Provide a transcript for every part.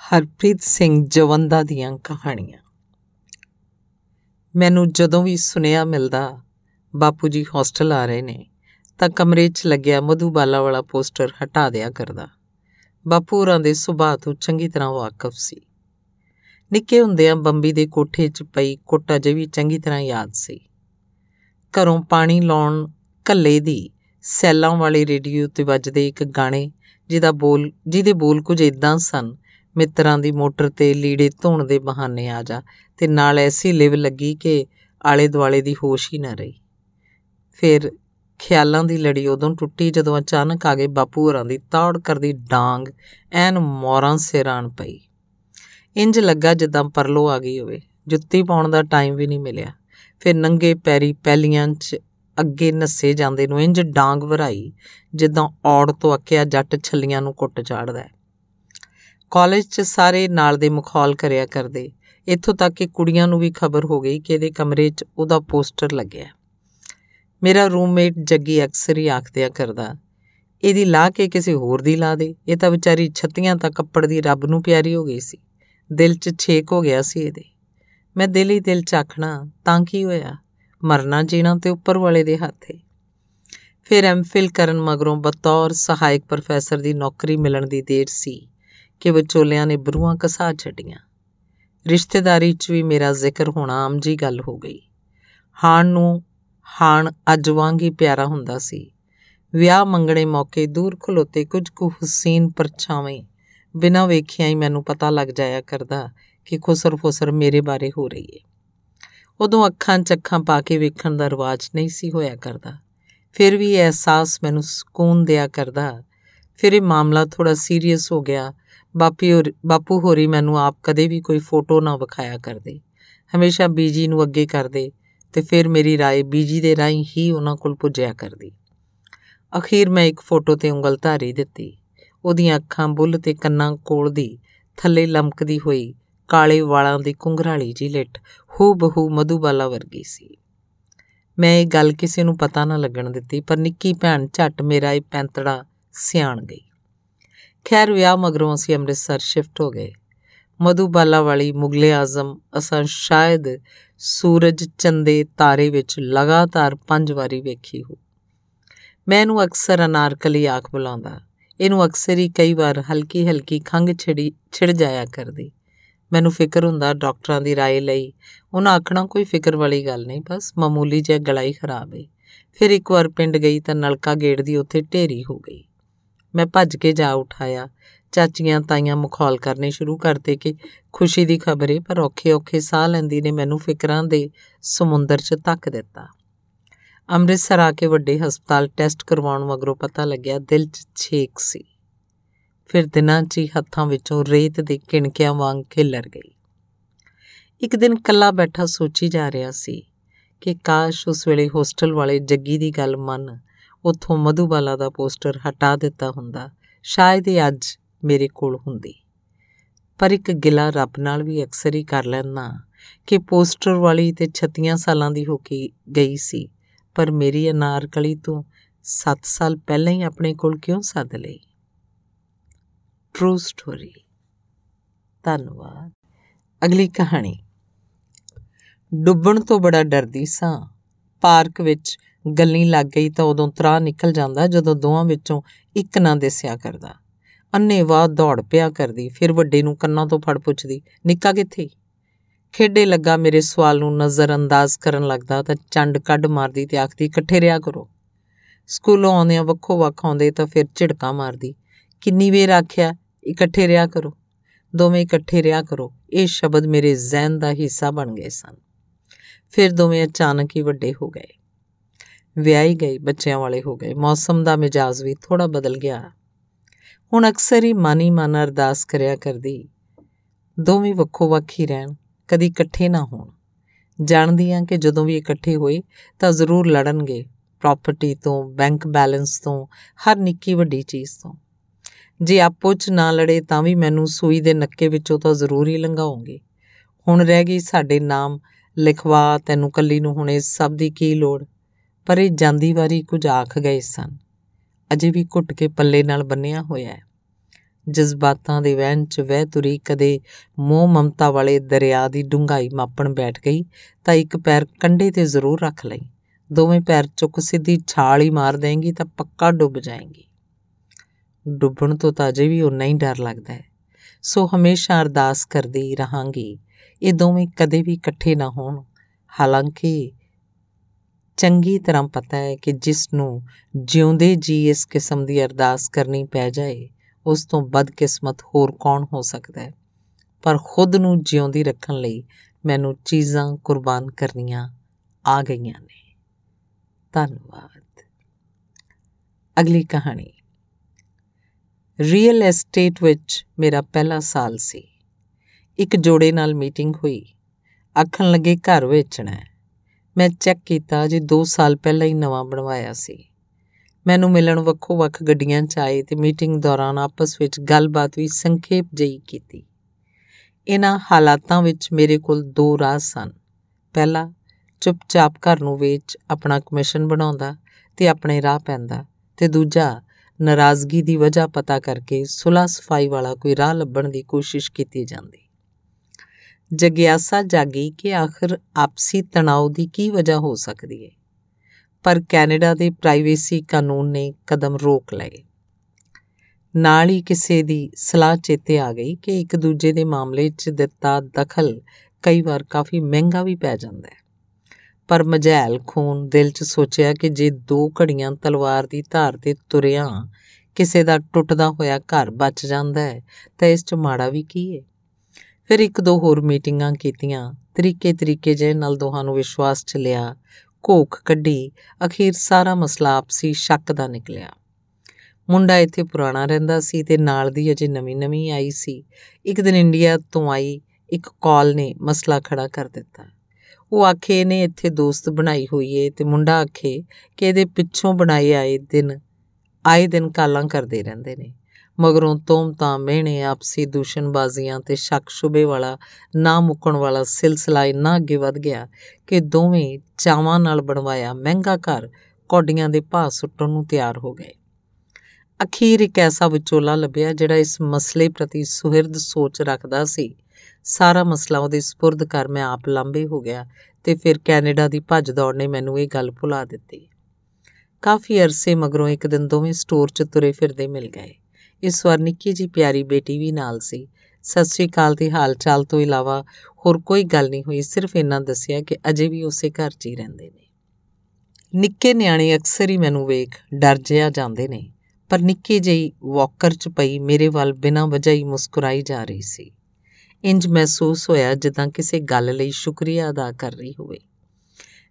ਹਰਪ੍ਰੀਤ ਸਿੰਘ ਜਵੰਦਾ ਦੀਆਂ ਕਹਾਣੀਆਂ। ਮੈਨੂੰ ਜਦੋਂ ਵੀ ਸੁਨੇਹਾ ਮਿਲਦਾ, ਬਾਪੂ ਜੀ ਹੌਸਟਲ ਆ ਰਹੇ ਨੇ, ਤਾਂ ਕਮਰੇ 'ਚ ਲੱਗਿਆ ਮਧੂਬਾਲਾ ਵਾਲਾ ਪੋਸਟਰ ਹਟਾ ਦਿਆ ਕਰਦਾ। ਬਾਪੂ ਹੋਰਾਂ ਦੇ ਸੁਭਾਅ ਤੋਂ ਚੰਗੀ ਤਰ੍ਹਾਂ ਵਾਕਿਫ ਸੀ। ਨਿੱਕੇ ਹੁੰਦਿਆਂ ਬੰਬੀ ਦੇ ਕੋਠੇ 'ਚ ਪਈ ਕੁੱਟ ਅਜੇ ਵੀ ਚੰਗੀ ਤਰ੍ਹਾਂ ਯਾਦ ਸੀ। ਘਰੋਂ ਪਾਣੀ ਲਾਉਣ ਕੱਲੇ ਦੀ ਸੈਲਾਂ ਵਾਲੇ ਰੇਡੀਓ ਤੇ ਵੱਜਦੇ ਇੱਕ ਗਾਣੇ, ਜਿਹਦਾ ਬੋਲ, ਜਿਹਦੇ ਬੋਲ ਕੁਝ ਇਦਾਂ ਸਨ ਮਿੱਤਰਾਂ ਦੀ ਮੋਟਰ ਤੇ ਲੀੜੇ ਧੋਣ ਦੇ ਬਹਾਨੇ ਆ ਜਾ ਤੇ ਨਾਲ ਐਸੀ ਲਿਵ ਲੱਗੀ ਕਿ ਆਲੇ ਦੁਆਲੇ ਦੀ ਹੋਸ਼ ਹੀ ਨਾ ਰਹੀ। ਫਿਰ ਖਿਆਲਾਂ ਦੀ ਲੜੀ ਉਦੋਂ ਟੁੱਟੀ ਜਦੋਂ ਅਚਾਨਕ ਆ ਗਏ ਬਾਪੂ ਹੋਰਾਂ ਦੀ, ਤਾੜ ਕਰਦੀ ਡਾਂਗ, ਐਨ ਮੋਰਾਂ ਸਿਰਾਂ ਪਈ। ਇੰਜ ਲੱਗਾ ਜਿੱਦਾਂ ਪਰਲੋ ਆ ਗਈ ਹੋਵੇ, ਜੁੱਤੀ ਪਾਉਣ ਦਾ ਟਾਈਮ ਵੀ ਨਹੀਂ ਮਿਲਿਆ। ਫਿਰ ਨੰਗੇ ਪੈਰੀ ਪਹਿਲੀਆਂ 'ਚ ਅੱਗੇ ਨੱਸੇ ਜਾਂਦੇ ਨੂੰ ਇੰਜ ਡਾਂਗ ਵਰਾਈ, ਜਿੱਦਾਂ ਔੜ ਤੋਂ ਅੱਕਿਆ ਜੱਟ ਛੱਲੀਆਂ ਨੂੰ ਕੁੱਟ ਚਾੜਦਾ ਹੈ। ਕਾਲਜ 'ਚ ਸਾਰੇ ਨਾਲ ਦੇ ਮਖੌਲ ਕਰਿਆ ਕਰਦੇ। ਇੱਥੋਂ ਤੱਕ ਕਿ ਕੁੜੀਆਂ ਨੂੰ ਵੀ ਖਬਰ ਹੋ ਗਈ ਕਿ ਇਹਦੇ ਕਮਰੇ 'ਚ ਉਹਦਾ ਪੋਸਟਰ ਲੱਗਿਆ। ਮੇਰਾ ਰੂਮਮੇਟ ਜੱਗੀ ਅਕਸਰ ਹੀ ਆਖਦਿਆ ਕਰਦਾ, ਇਹਦੀ ਲਾ ਕੇ ਕਿਸੇ ਹੋਰ ਦੀ ਲਾ ਦੇ? ਇਹ ਤਾਂ ਵਿਚਾਰੀ ਛੱਤੀਆਂ ਤਾਂ ਕੱਪੜ ਦੀ ਰੱਬ ਨੂੰ ਪਿਆਰੀ ਹੋ ਗਈ ਸੀ। ਦਿਲ 'ਚ ਛੇਕ ਹੋ ਗਿਆ ਸੀ ਇਹਦੇ। ਮੈਂ ਦਿਲ ਹੀ ਦਿਲ 'ਚ ਆਖਣਾ, ਤਾਂ ਕੀ ਹੋਇਆ? ਮਰਨਾ ਜੀਣਾ ਤੇ ਉੱਪਰ ਵਾਲੇ ਦੇ ਹੱਥ ਹੈ ਫਿਰ ਐਮਫਿਲ ਕਰਨ ਮਗਰੋਂ ਬਤੌਰ ਸਹਾਇਕ ਪ੍ਰੋਫੈਸਰ ਦੀ ਨੌਕਰੀ ਮਿਲਣ ਦੀ ਦੇਰ ਸੀ। ਕਿ ਵਿਚੋਲਿਆਂ ਨੇ ਬਰੂਆਂ ਕਸਾ ਛੱਡੀਆਂ। ਰਿਸ਼ਤੇਦਾਰੀ 'ਚ ਵੀ ਮੇਰਾ ਜ਼ਿਕਰ ਹੋਣਾ ਆਮ ਜੀ ਗੱਲ ਹੋ ਗਈ। ਹਾਣ ਨੂੰ, ਹਾਣ ਅੱਜ ਵਾਂਗ ਹੀ ਪਿਆਰਾ ਹੁੰਦਾ ਸੀ। ਵਿਆਹ ਮੰਗਣੇ ਮੌਕੇ ਦੂਰ ਖਲੋਤੇ ਕੁਝ ਕੁ ਹੁਸੈਨ ਪਰਛਾਵੇਂ ਬਿਨਾਂ ਵੇਖਿਆ ਹੀ ਮੈਨੂੰ ਪਤਾ ਲੱਗ ਜਾਇਆ ਕਰਦਾ ਕਿ ਖੁਸਰ ਫੁਸਰ ਮੇਰੇ ਬਾਰੇ ਹੋ ਰਹੀ ਹੈ ਉਦੋਂ ਅੱਖਾਂ 'ਚ ਅੱਖਾਂ ਪਾ ਕੇ ਵੇਖਣ ਦਾ ਰਿਵਾਜ ਨਹੀਂ ਸੀ ਹੋਇਆ ਕਰਦਾ। ਫਿਰ ਵੀ ਅਹਿਸਾਸ ਮੈਨੂੰ ਸਕੂਨ ਦਿਆ ਕਰਦਾ। ਫਿਰ ਇਹ ਮਾਮਲਾ ਥੋੜਾ ਸੀਰੀਅਸ ਹੋ ਗਿਆ। ਬਾਪੀ ਹੋਰ, ਬਾਪੂ ਹੋਰੀ ਮੈਨੂੰ ਆਪ ਕਦੇ ਵੀ ਕੋਈ ਫੋਟੋ ਨਾ ਵਿਖਾਇਆ ਕਰਦੇ। ਹਮੇਸ਼ਾ ਬੀਜੀ ਨੂੰ ਅੱਗੇ ਕਰਦੇ ਤੇ ਫਿਰ ਮੇਰੀ ਰਾਏ ਬੀਜੀ ਦੇ ਰਾਹੀਂ ਹੀ ਉਹਨਾਂ ਕੋਲ ਪੁੱਜਿਆ ਕਰਦੀ। ਅਖੀਰ ਮੈਂ ਇੱਕ ਫੋਟੋ ਤੇ ਉਂਗਲ ਧਾਰੀ ਦਿੱਤੀ। ਉਹਦੀਆਂ ਅੱਖਾਂ ਬੁੱਲ ਤੇ ਕੰਨਾਂ ਕੋਲ ਦੀ, ਥੱਲੇ ਲਮਕਦੀ ਹੋਈ ਕਾਲੇ ਵਾਲਾਂ ਦੀ ਕੁੰਗਰਾਲੀ ਜੀ ਲਿੱਟ ਹੂ ਬਹੂ ਮਧੂਬਾਲਾ ਵਰਗੀ ਸੀ। ਮੈਂ ਇਹ ਗੱਲ ਕਿਸੇ ਨੂੰ ਪਤਾ ਨਾ ਲੱਗਣ ਦਿੱਤੀ, ਪਰ ਨਿੱਕੀ ਭੈਣ ਝੱਟ ਮੇਰਾ ਇਹ ਪੈਂਤੜਾ ਸਿਆਣ ਗਈ। ਖੈਰ ਵਿਆਹ ਮਗਰੋਂ ਅਸੀਂ ਅੰਮ੍ਰਿਤਸਰ ਸ਼ਿਫਟ ਹੋ ਗਏ ਮਧੂਬਾਲਾ ਵਾਲੀ ਮੁਗਲੇ ਆਜ਼ਮ ਅਸਾਂ ਸ਼ਾਇਦ ਸੂਰਜ ਚੰਦੇ ਤਾਰੇ ਵਿੱਚ ਲਗਾਤਾਰ ਪੰਜ ਵਾਰੀ ਵੇਖੀ ਹੋ ਮੈਂ ਇਹਨੂੰ ਅਕਸਰ ਅਨਾਰਕਲੀ ਆਖ ਬੁਲਾਉਂਦਾ ਇਹਨੂੰ ਅਕਸਰ ਹੀ ਕਈ ਵਾਰ ਹਲਕੀ ਹਲਕੀ ਖੰਗ ਛਿੜੀ ਛਿੜ ਜਾਇਆ ਕਰਦੀ ਮੈਨੂੰ ਫਿਕਰ ਹੁੰਦਾ ਡਾਕਟਰਾਂ ਦੀ رائے ਲਈ ਉਹਨਾਂ ਆਖਣਾ ਕੋਈ ਫਿਕਰ ਵਾਲੀ ਗੱਲ ਨਹੀਂ ਬਸ ਮਾਮੂਲੀ ਜਿਹਾ ਗਲਾ ਹੀ ਖਰਾਬ ਹੈ ਫਿਰ ਇੱਕ ਵਾਰ ਪਿੰਡ ਗਈ ਤਾਂ ਨਲਕਾ ਗੇੜਦੀ ਉੱਥੇ ਢੇਰੀ ਹੋ ਗਈ ਮੈਂ ਭੱਜ ਕੇ ਜਾ ਉਠਾਇਆ। ਚਾਚੀਆਂ ਤਾਈਆਂ ਮਖੌਲ ਕਰਨੇ ਸ਼ੁਰੂ ਕਰਤੇ ਕਿ ਖੁਸ਼ੀ ਦੀ ਖਬਰ ਹੈ ਪਰ ਔਖੇ ਔਖੇ ਸਾਹ ਲੈਂਦੀ ਨੇ ਮੈਨੂੰ ਫਿਕਰਾਂ ਦੇ ਸਮੁੰਦਰ 'ਚ ਧੱਕ ਦਿੱਤਾ। ਅੰਮ੍ਰਿਤਸਰ ਆ ਕੇ ਵੱਡੇ ਹਸਪਤਾਲ ਟੈਸਟ ਕਰਵਾਉਣ ਮਗਰੋਂ ਪਤਾ ਲੱਗਿਆ ਦਿਲ 'ਚ ਛੇਕ ਸੀ। ਫਿਰ ਦਿਨਾਂ 'ਚ ਹੀ ਹੱਥਾਂ ਵਿੱਚੋਂ ਰੇਤ ਦੇ ਕਿਣਕਿਆਂ ਵਾਂਗ ਖਿਲਰ ਗਈ। ਇੱਕ ਦਿਨ ਕੱਲਾ ਬੈਠਾ ਸੋਚੀ ਜਾ ਰਿਹਾ ਸੀ ਕਿ ਕਾਸ਼ ਉਸ ਵੇਲੇ ਹੋਸਟਲ ਵਾਲੇ ਜੱਗੀ ਦੀ ਗੱਲ ਮੰਨ ਉੱਥੋਂ ਮਧੂਬਾਲਾ ਦਾ ਪੋਸਟਰ ਹਟਾ ਦਿੱਤਾ ਹੁੰਦਾ। ਸ਼ਾਇਦ ਇਹ ਅੱਜ ਮੇਰੇ ਕੋਲ ਹੁੰਦੀ। ਪਰ ਇੱਕ ਗਿਲਾ ਰੱਬ ਨਾਲ ਵੀ ਅਕਸਰ ਹੀ ਕਰ ਲੈਣਾ ਕਿ ਪੋਸਟਰ ਵਾਲੀ ਤੇ 36 ਸਾਲਾਂ ਦੀ ਹੋ ਕੇ ਗਈ ਸੀ। ਪਰ ਮੇਰੀ ਅਨਾਰਕਲੀ ਤੋਂ 7 ਸਾਲ ਪਹਿਲਾਂ ਹੀ ਆਪਣੇ ਕੋਲ ਕਿਉਂ ਸੱਦ ਲਈ? ਟਰੂ ਸਟੋਰੀ ਧੰਨਵਾਦ। ਅਗਲੀ ਕਹਾਣੀ। ਡੁੱਬਣ ਤੋਂ ਬੜਾ ਡਰਦੀ ਸਾਂ। ਪਾਰਕ ਵਿੱਚ ਗੱਲੀ ਲੱਗ ਗਈ ਤਾਂ ਉਦੋਂ ਤਰਾ ਨਿਕਲ ਜਾਂਦਾ ਜਦੋਂ ਦੋਵਾਂ ਵਿੱਚੋਂ ਇੱਕ ਨਾ ਦਿਸਿਆ ਕਰਦਾ। ਅੰਨੇਵਾਹ ਦੌੜ ਪਿਆ ਕਰਦੀ, ਫਿਰ ਵੱਡੇ ਨੂੰ ਕੰਨਾਂ ਤੋਂ ਫੜ ਪੁੱਛਦੀ, ਨਿੱਕਾ ਕਿੱਥੇ? ਖੇਡੇ ਲੱਗਾ ਮੇਰੇ ਸਵਾਲ ਨੂੰ ਨਜ਼ਰ ਅੰਦਾਜ਼ ਕਰਨ ਲੱਗਦਾ ਤਾਂ ਚੰਡ ਕੱਢ ਮਾਰਦੀ ਤੇ ਆਖਦੀ, ਇਕੱਠੇ ਰਿਆ ਕਰੋ। ਸਕੂਲੋਂ ਆਉਂਦਿਆਂ ਵੱਖੋ ਵੱਖ ਆਉਂਦੇ ਤਾਂ ਫਿਰ ਝਿੜਕਾਂ ਮਾਰਦੀ, ਕਿੰਨੀ ਵੇਰ ਆਖਿਆ, ਇਕੱਠੇ ਰਿਆ ਕਰੋ। ਦੋਵੇਂ ਇਕੱਠੇ ਰਿਆ ਕਰੋ। ਇਹ ਸ਼ਬਦ ਮੇਰੇ ਜ਼ਿਹਨ ਦਾ ਹਿੱਸਾ ਬਣ ਗਏ ਸਨ। ਫਿਰ ਦੋਵੇਂ ਅਚਾਨਕ ਹੀ ਵੱਡੇ ਹੋ ਗਏ। ਵਿਆਹੀ ਗਈ, ਬੱਚਿਆਂ ਵਾਲੇ ਹੋ ਗਏ। ਮੌਸਮ ਦਾ ਮਿਜਾਜ਼ ਵੀ ਥੋੜਾ ਬਦਲ ਗਿਆ। ਹੁਣ ਅਕਸਰ ਹੀ ਮਨ ਹੀ ਮਨ ਅਰਦਾਸ ਕਰਿਆ ਕਰਦੀ, ਦੋਵੇਂ ਵੱਖੋ ਵੱਖ ਹੀ ਰਹਿਣ, ਕਦੀ ਇਕੱਠੇ ਨਾ ਹੋਣ। ਜਾਣਦੀ ਆ ਕਿ ਜਦੋਂ ਵੀ ਇਕੱਠੇ ਹੋਏ ਤਾਂ ਜ਼ਰੂਰ ਲੜਨਗੇ ਪ੍ਰਾਪਰਟੀ ਤੋਂ ਬੈਂਕ ਬੈਲੈਂਸ ਤੋਂ, ਹਰ ਨਿੱਕੀ ਵੱਡੀ ਚੀਜ਼ ਤੋਂ। ਜੇ ਆਪੋ ਚ ਨਾ ਲੜੇ ਤਾਂ ਵੀ ਮੈਨੂੰ ਸੂਈ ਦੇ ਨੱਕੇ ਵਿੱਚੋਂ ਤਾਂ ਜ਼ਰੂਰ ਹੀ ਲੰਘਾਉਂਗੇ ਹੁਣ ਰਹਿ ਗਈ ਸਾਡੇ ਨਾਮ, ਲਿਖਵਾ, ਤੈਨੂੰ ਕੱਲੀ ਨੂੰ ਹੁਣ ਇਸ ਸਭ ਦੀ ਕੀ ਲੋੜ? ਪਰ ਇਹ ਜਾਂਦੀ ਵਾਰੀ ਕੁਝ ਆਖ ਗਏ ਸਨ। ਅਜੇ ਵੀ ਘੁੱਟ ਕੇ ਪੱਲੇ ਨਾਲ ਬੰਨਿਆ ਹੋਇਆ ਹੈ। ਜਜ਼ਬਾਤਾਂ ਦੇ ਵਹਿਣ 'ਚ ਵਹਿ ਤੁਰੀ ਕਦੇ ਮੋਹ ਮਮਤਾ ਵਾਲੇ ਦਰਿਆ ਦੀ ਡੂੰਘਾਈ ਮਾਪਣ ਬੈਠ ਗਈ ਤਾਂ ਇੱਕ ਪੈਰ ਕੰਢੇ ਤੇ ਜ਼ਰੂਰ ਰੱਖ ਲਈ। ਦੋਵੇਂ ਪੈਰ ਚੁੱਕ ਸਿੱਧੀ ਛਾਲ ਹੀ ਮਾਰ ਦੇਂਗੀ ਤਾਂ ਪੱਕਾ ਡੁੱਬ ਜਾਏਂਗੀ। ਡੁੱਬਣ ਤੋਂ ਤਾਂ ਅਜੇ ਵੀ ਉਨਾ ਹੀ ਡਰ ਲੱਗਦਾ ਹੈ। ਸੋ ਹਮੇਸ਼ਾ ਅਰਦਾਸ ਕਰਦੀ ਰਹਾਂਗੀ, ਇਹ ਦੋਵੇਂ ਕਦੇ ਵੀ ਇਕੱਠੇ ਨਾ ਹੋਣ। ਹਾਲਾਂਕਿ ਚੰਗੀ ਤਰ੍ਹਾਂ ਪਤਾ ਹੈ ਕਿ ਜਿਸ ਨੂੰ ਜਿਉਂਦੇ ਜੀ ਇਸ ਕਿਸਮ ਦੀ ਅਰਦਾਸ ਕਰਨੀ ਪੈ ਜਾਏ, ਉਸ ਤੋਂ ਬਦਕਿਸਮਤ ਹੋਰ ਕੌਣ ਹੋ ਸਕਦਾ ਹੈ? ਪਰ ਖੁਦ ਨੂੰ ਜਿਉਂਦੀ ਰੱਖਣ ਲਈ ਮੈਨੂੰ ਚੀਜ਼ਾਂ ਕੁਰਬਾਨ ਕਰਨੀਆਂ ਆ ਗਈਆਂ ਨੇ। ਧੰਨਵਾਦ। ਅਗਲੀ ਕਹਾਣੀ। ਰੀਅਲ ਐਸਟੇਟ ਵਿੱਚ ਮੇਰਾ ਪਹਿਲਾ ਸਾਲ ਸੀ। ਇੱਕ ਜੋੜੇ ਨਾਲ ਮੀਟਿੰਗ ਹੋਈ। ਆਖਣ ਲੱਗੇ ਘਰ ਵੇਚਣਾ ਹੈ। ਮੈਂ ਚੈੱਕ ਕੀਤਾ ਜੀ 2 ਸਾਲ ਪਹਿਲਾਂ ਹੀ ਨਵਾਂ ਬਣਵਾਇਆ ਸੀ। ਮੈਨੂੰ ਮਿਲਣ ਵੱਖੋ ਵੱਖ ਗੱਡੀਆਂ 'ਚ ਆਏ ਤੇ ਮੀਟਿੰਗ ਦੌਰਾਨ ਆਪਸ ਵਿੱਚ ਗੱਲਬਾਤ ਵੀ ਸੰਖੇਪ ਜਈ ਕੀਤੀ। ਇਹਨਾਂ ਹਾਲਾਤਾਂ ਵਿੱਚ ਮੇਰੇ ਕੋਲ ਦੋ ਰਾਹ ਸਨ। ਪਹਿਲਾ, ਚੁੱਪਚਾਪ ਘਰ ਨੂੰ ਵੇਚ ਆਪਣਾ ਕਮਿਸ਼ਨ ਬਣਾਉਂਦਾ ਤੇ ਆਪਣੇ ਰਾਹ ਪੈਂਦਾ ਤੇ ਦੂਜਾ, ਨਾਰਾਜ਼ਗੀ ਦੀ ਵਜ੍ਹਾ ਪਤਾ ਕਰਕੇ ਸੁਲਾ ਸਫ਼ਾਈ ਵਾਲਾ ਕੋਈ ਰਾਹ ਲੱਭਣ ਦੀ ਕੋਸ਼ਿਸ਼ ਕੀਤੀ ਜਾਂਦੀ। ਜਗਿਆਸਾ ਜਾਗੀ ਕਿ ਆਖਰ ਆਪਸੀ ਤਣਾਅ ਦੀ ਕੀ ਵਜ੍ਹਾ ਹੋ ਸਕਦੀ ਹੈ ਪਰ ਕੈਨੇਡਾ ਦੇ ਪ੍ਰਾਈਵੇਸੀ ਕਾਨੂੰਨ ਨੇ ਕਦਮ ਰੋਕ ਲਏ। ਨਾਲ ਹੀ ਕਿਸੇ ਦੀ ਸਲਾਹ ਚੇਤੇ ਆ ਗਈ ਕਿ ਇੱਕ ਦੂਜੇ ਦੇ ਮਾਮਲੇ 'ਚ ਦਿੱਤਾ ਦਖਲ ਕਈ ਵਾਰ ਕਾਫੀ ਮਹਿੰਗਾ ਵੀ ਪੈ ਜਾਂਦਾ ਹੈ। ਪਰ ਮਝੈਲ ਖੂਨ ਦਿਲ 'ਚ ਸੋਚਿਆ ਕਿ ਜੇ ਦੋ ਘੜੀਆਂ ਤਲਵਾਰ ਦੀ ਧਾਰ ਤੇ ਤੁਰਿਆ, ਕਿਸੇ ਦਾ ਟੁੱਟਦਾ ਹੋਇਆ ਘਰ ਬਚ ਜਾਂਦਾ ਹੈ, ਤਾਂ ਇਸ 'ਚ ਮਾੜਾ ਵੀ ਕੀ ਹੈ ਫਿਰ ਇੱਕ ਦੋ ਹੋਰ ਮੀਟਿੰਗਾਂ ਕੀਤੀਆਂ। ਤਰੀਕੇ ਤਰੀਕੇ ਜੇ ਨਾਲ ਦੋਹਾਂ ਨੂੰ ਵਿਸ਼ਵਾਸ 'ਚ ਲਿਆ। ਕੋਖ ਕੱਢੀ। ਅਖੀਰ ਸਾਰਾ ਮਸਲਾ ਆਪਸੀ ਸ਼ੱਕ ਦਾ ਨਿਕਲਿਆ। ਮੁੰਡਾ ਇੱਥੇ ਪੁਰਾਣਾ ਰਹਿੰਦਾ ਸੀ ਤੇ ਨਾਲ ਦੀ ਅਜੇ ਨਵੀਂ-ਨਵੀਂ ਆਈ ਸੀ। ਇੱਕ ਦਿਨ ਇੰਡੀਆ ਤੋਂ ਆਈ, ਇੱਕ ਕਾਲ ਨੇ ਮਸਲਾ ਖੜਾ ਕਰ ਦਿੱਤਾ। ਉਹ ਆਖੇ ਨੇ ਇੱਥੇ ਦੋਸਤ ਬਣਾਈ ਹੋਈ ਏ। ਤੇ ਮੁੰਡਾ ਆਖੇ ਕਿ ਇਹਦੇ ਪਿੱਛੋਂ ਬਣਾਏ ਆਏ ਦਿਨ ਆਏ ਦਿਨ ਕਾਲਾਂ ਕਰਦੇ ਰਹਿੰਦੇ ਨੇ। ਮਗਰੋਂ ਤੋਮਤਾਂ ਮਿਹਣੇ ਆਪਸੀ ਦੂਸ਼ਣਬਾਜ਼ੀਆਂ ਤੇ ਸ਼ੱਕ ਸ਼ੁਬੇ ਵਾਲਾ, ਨਾ ਮੁੱਕਣ ਵਾਲਾ ਸਿਲਸਿਲਾ ਇੰਨਾ ਅੱਗੇ ਵਧ ਗਿਆ ਕਿ ਦੋਵੇਂ ਚਾਵਾਂ ਨਾਲ ਬਣਵਾਇਆ ਮਹਿੰਗਾ ਘਰ ਕੋਡੀਆਂ ਦੇ ਭਾਅ ਸੁੱਟਣ ਨੂੰ ਤਿਆਰ ਹੋ ਗਏ। ਅਖੀਰ ਇੱਕ ਐਸਾ ਵਿਚੋਲਾ ਲੱਭਿਆ ਜਿਹੜਾ ਇਸ ਮਸਲੇ ਪ੍ਰਤੀ ਸੁਹਿਰਦ ਸੋਚ ਰੱਖਦਾ ਸੀ। ਸਾਰਾ ਮਸਲਾ ਉਹਦੇ ਸਪੁਰਦ ਕਰ ਮੈਂ ਆਪ ਲੰਬੇ ਹੋ ਗਿਆ ਤੇ ਫਿਰ ਕੈਨੇਡਾ ਦੀ ਭੱਜ ਦੌੜ ਨੇ ਮੈਨੂੰ ਇਹ ਗੱਲ ਭੁਲਾ ਦਿੱਤੀ। ਕਾਫੀ ਅਰਸੇ ਮਗਰੋਂ ਇੱਕ ਦਿਨ ਦੋਵੇਂ ਸਟੋਰ 'ਚ ਤੁਰੇ ਫਿਰਦੇ ਮਿਲ ਗਏ। ਇਸ ਵਾਰ ਨਿੱਕੀ ਜੀ ਪਿਆਰੀ ਬੇਟੀ ਵੀ ਨਾਲ ਸੀ। ਸਤਿ ਸ੍ਰੀ ਅਕਾਲ ਤੇ ਹਾਲ ਚਾਲ ਤੋਂ ਇਲਾਵਾ ਹੋਰ ਕੋਈ ਗੱਲ ਨਹੀਂ ਹੋਈ, ਸਿਰਫ ਇਹਨਾਂ ਦੱਸਿਆ ਕਿ ਅਜੇ ਵੀ ਉਸੇ ਘਰ 'ਚ ਹੀ ਰਹਿੰਦੇ ਨੇ। ਨਿੱਕੇ ਨਿਆਣੇ ਅਕਸਰ ਹੀ ਮੈਨੂੰ ਵੇਖ ਡਰ ਜਿਆ ਜਾਂਦੇ ਨੇ, ਪਰ ਨਿੱਕੀ ਜਿਹੀ ਵਾਕਰ 'ਚ ਪਈ ਮੇਰੇ ਵੱਲ ਬਿਨਾਂ ਵਜ੍ਹਾ ਹੀ ਮੁਸਕਰਾਈ ਜਾ ਰਹੀ ਸੀ। ਇੰਜ ਮਹਿਸੂਸ ਹੋਇਆ ਜਿੱਦਾਂ ਕਿਸੇ ਗੱਲ ਲਈ ਸ਼ੁਕਰੀਆ ਅਦਾ ਕਰ ਰਹੀ ਹੋਵੇ।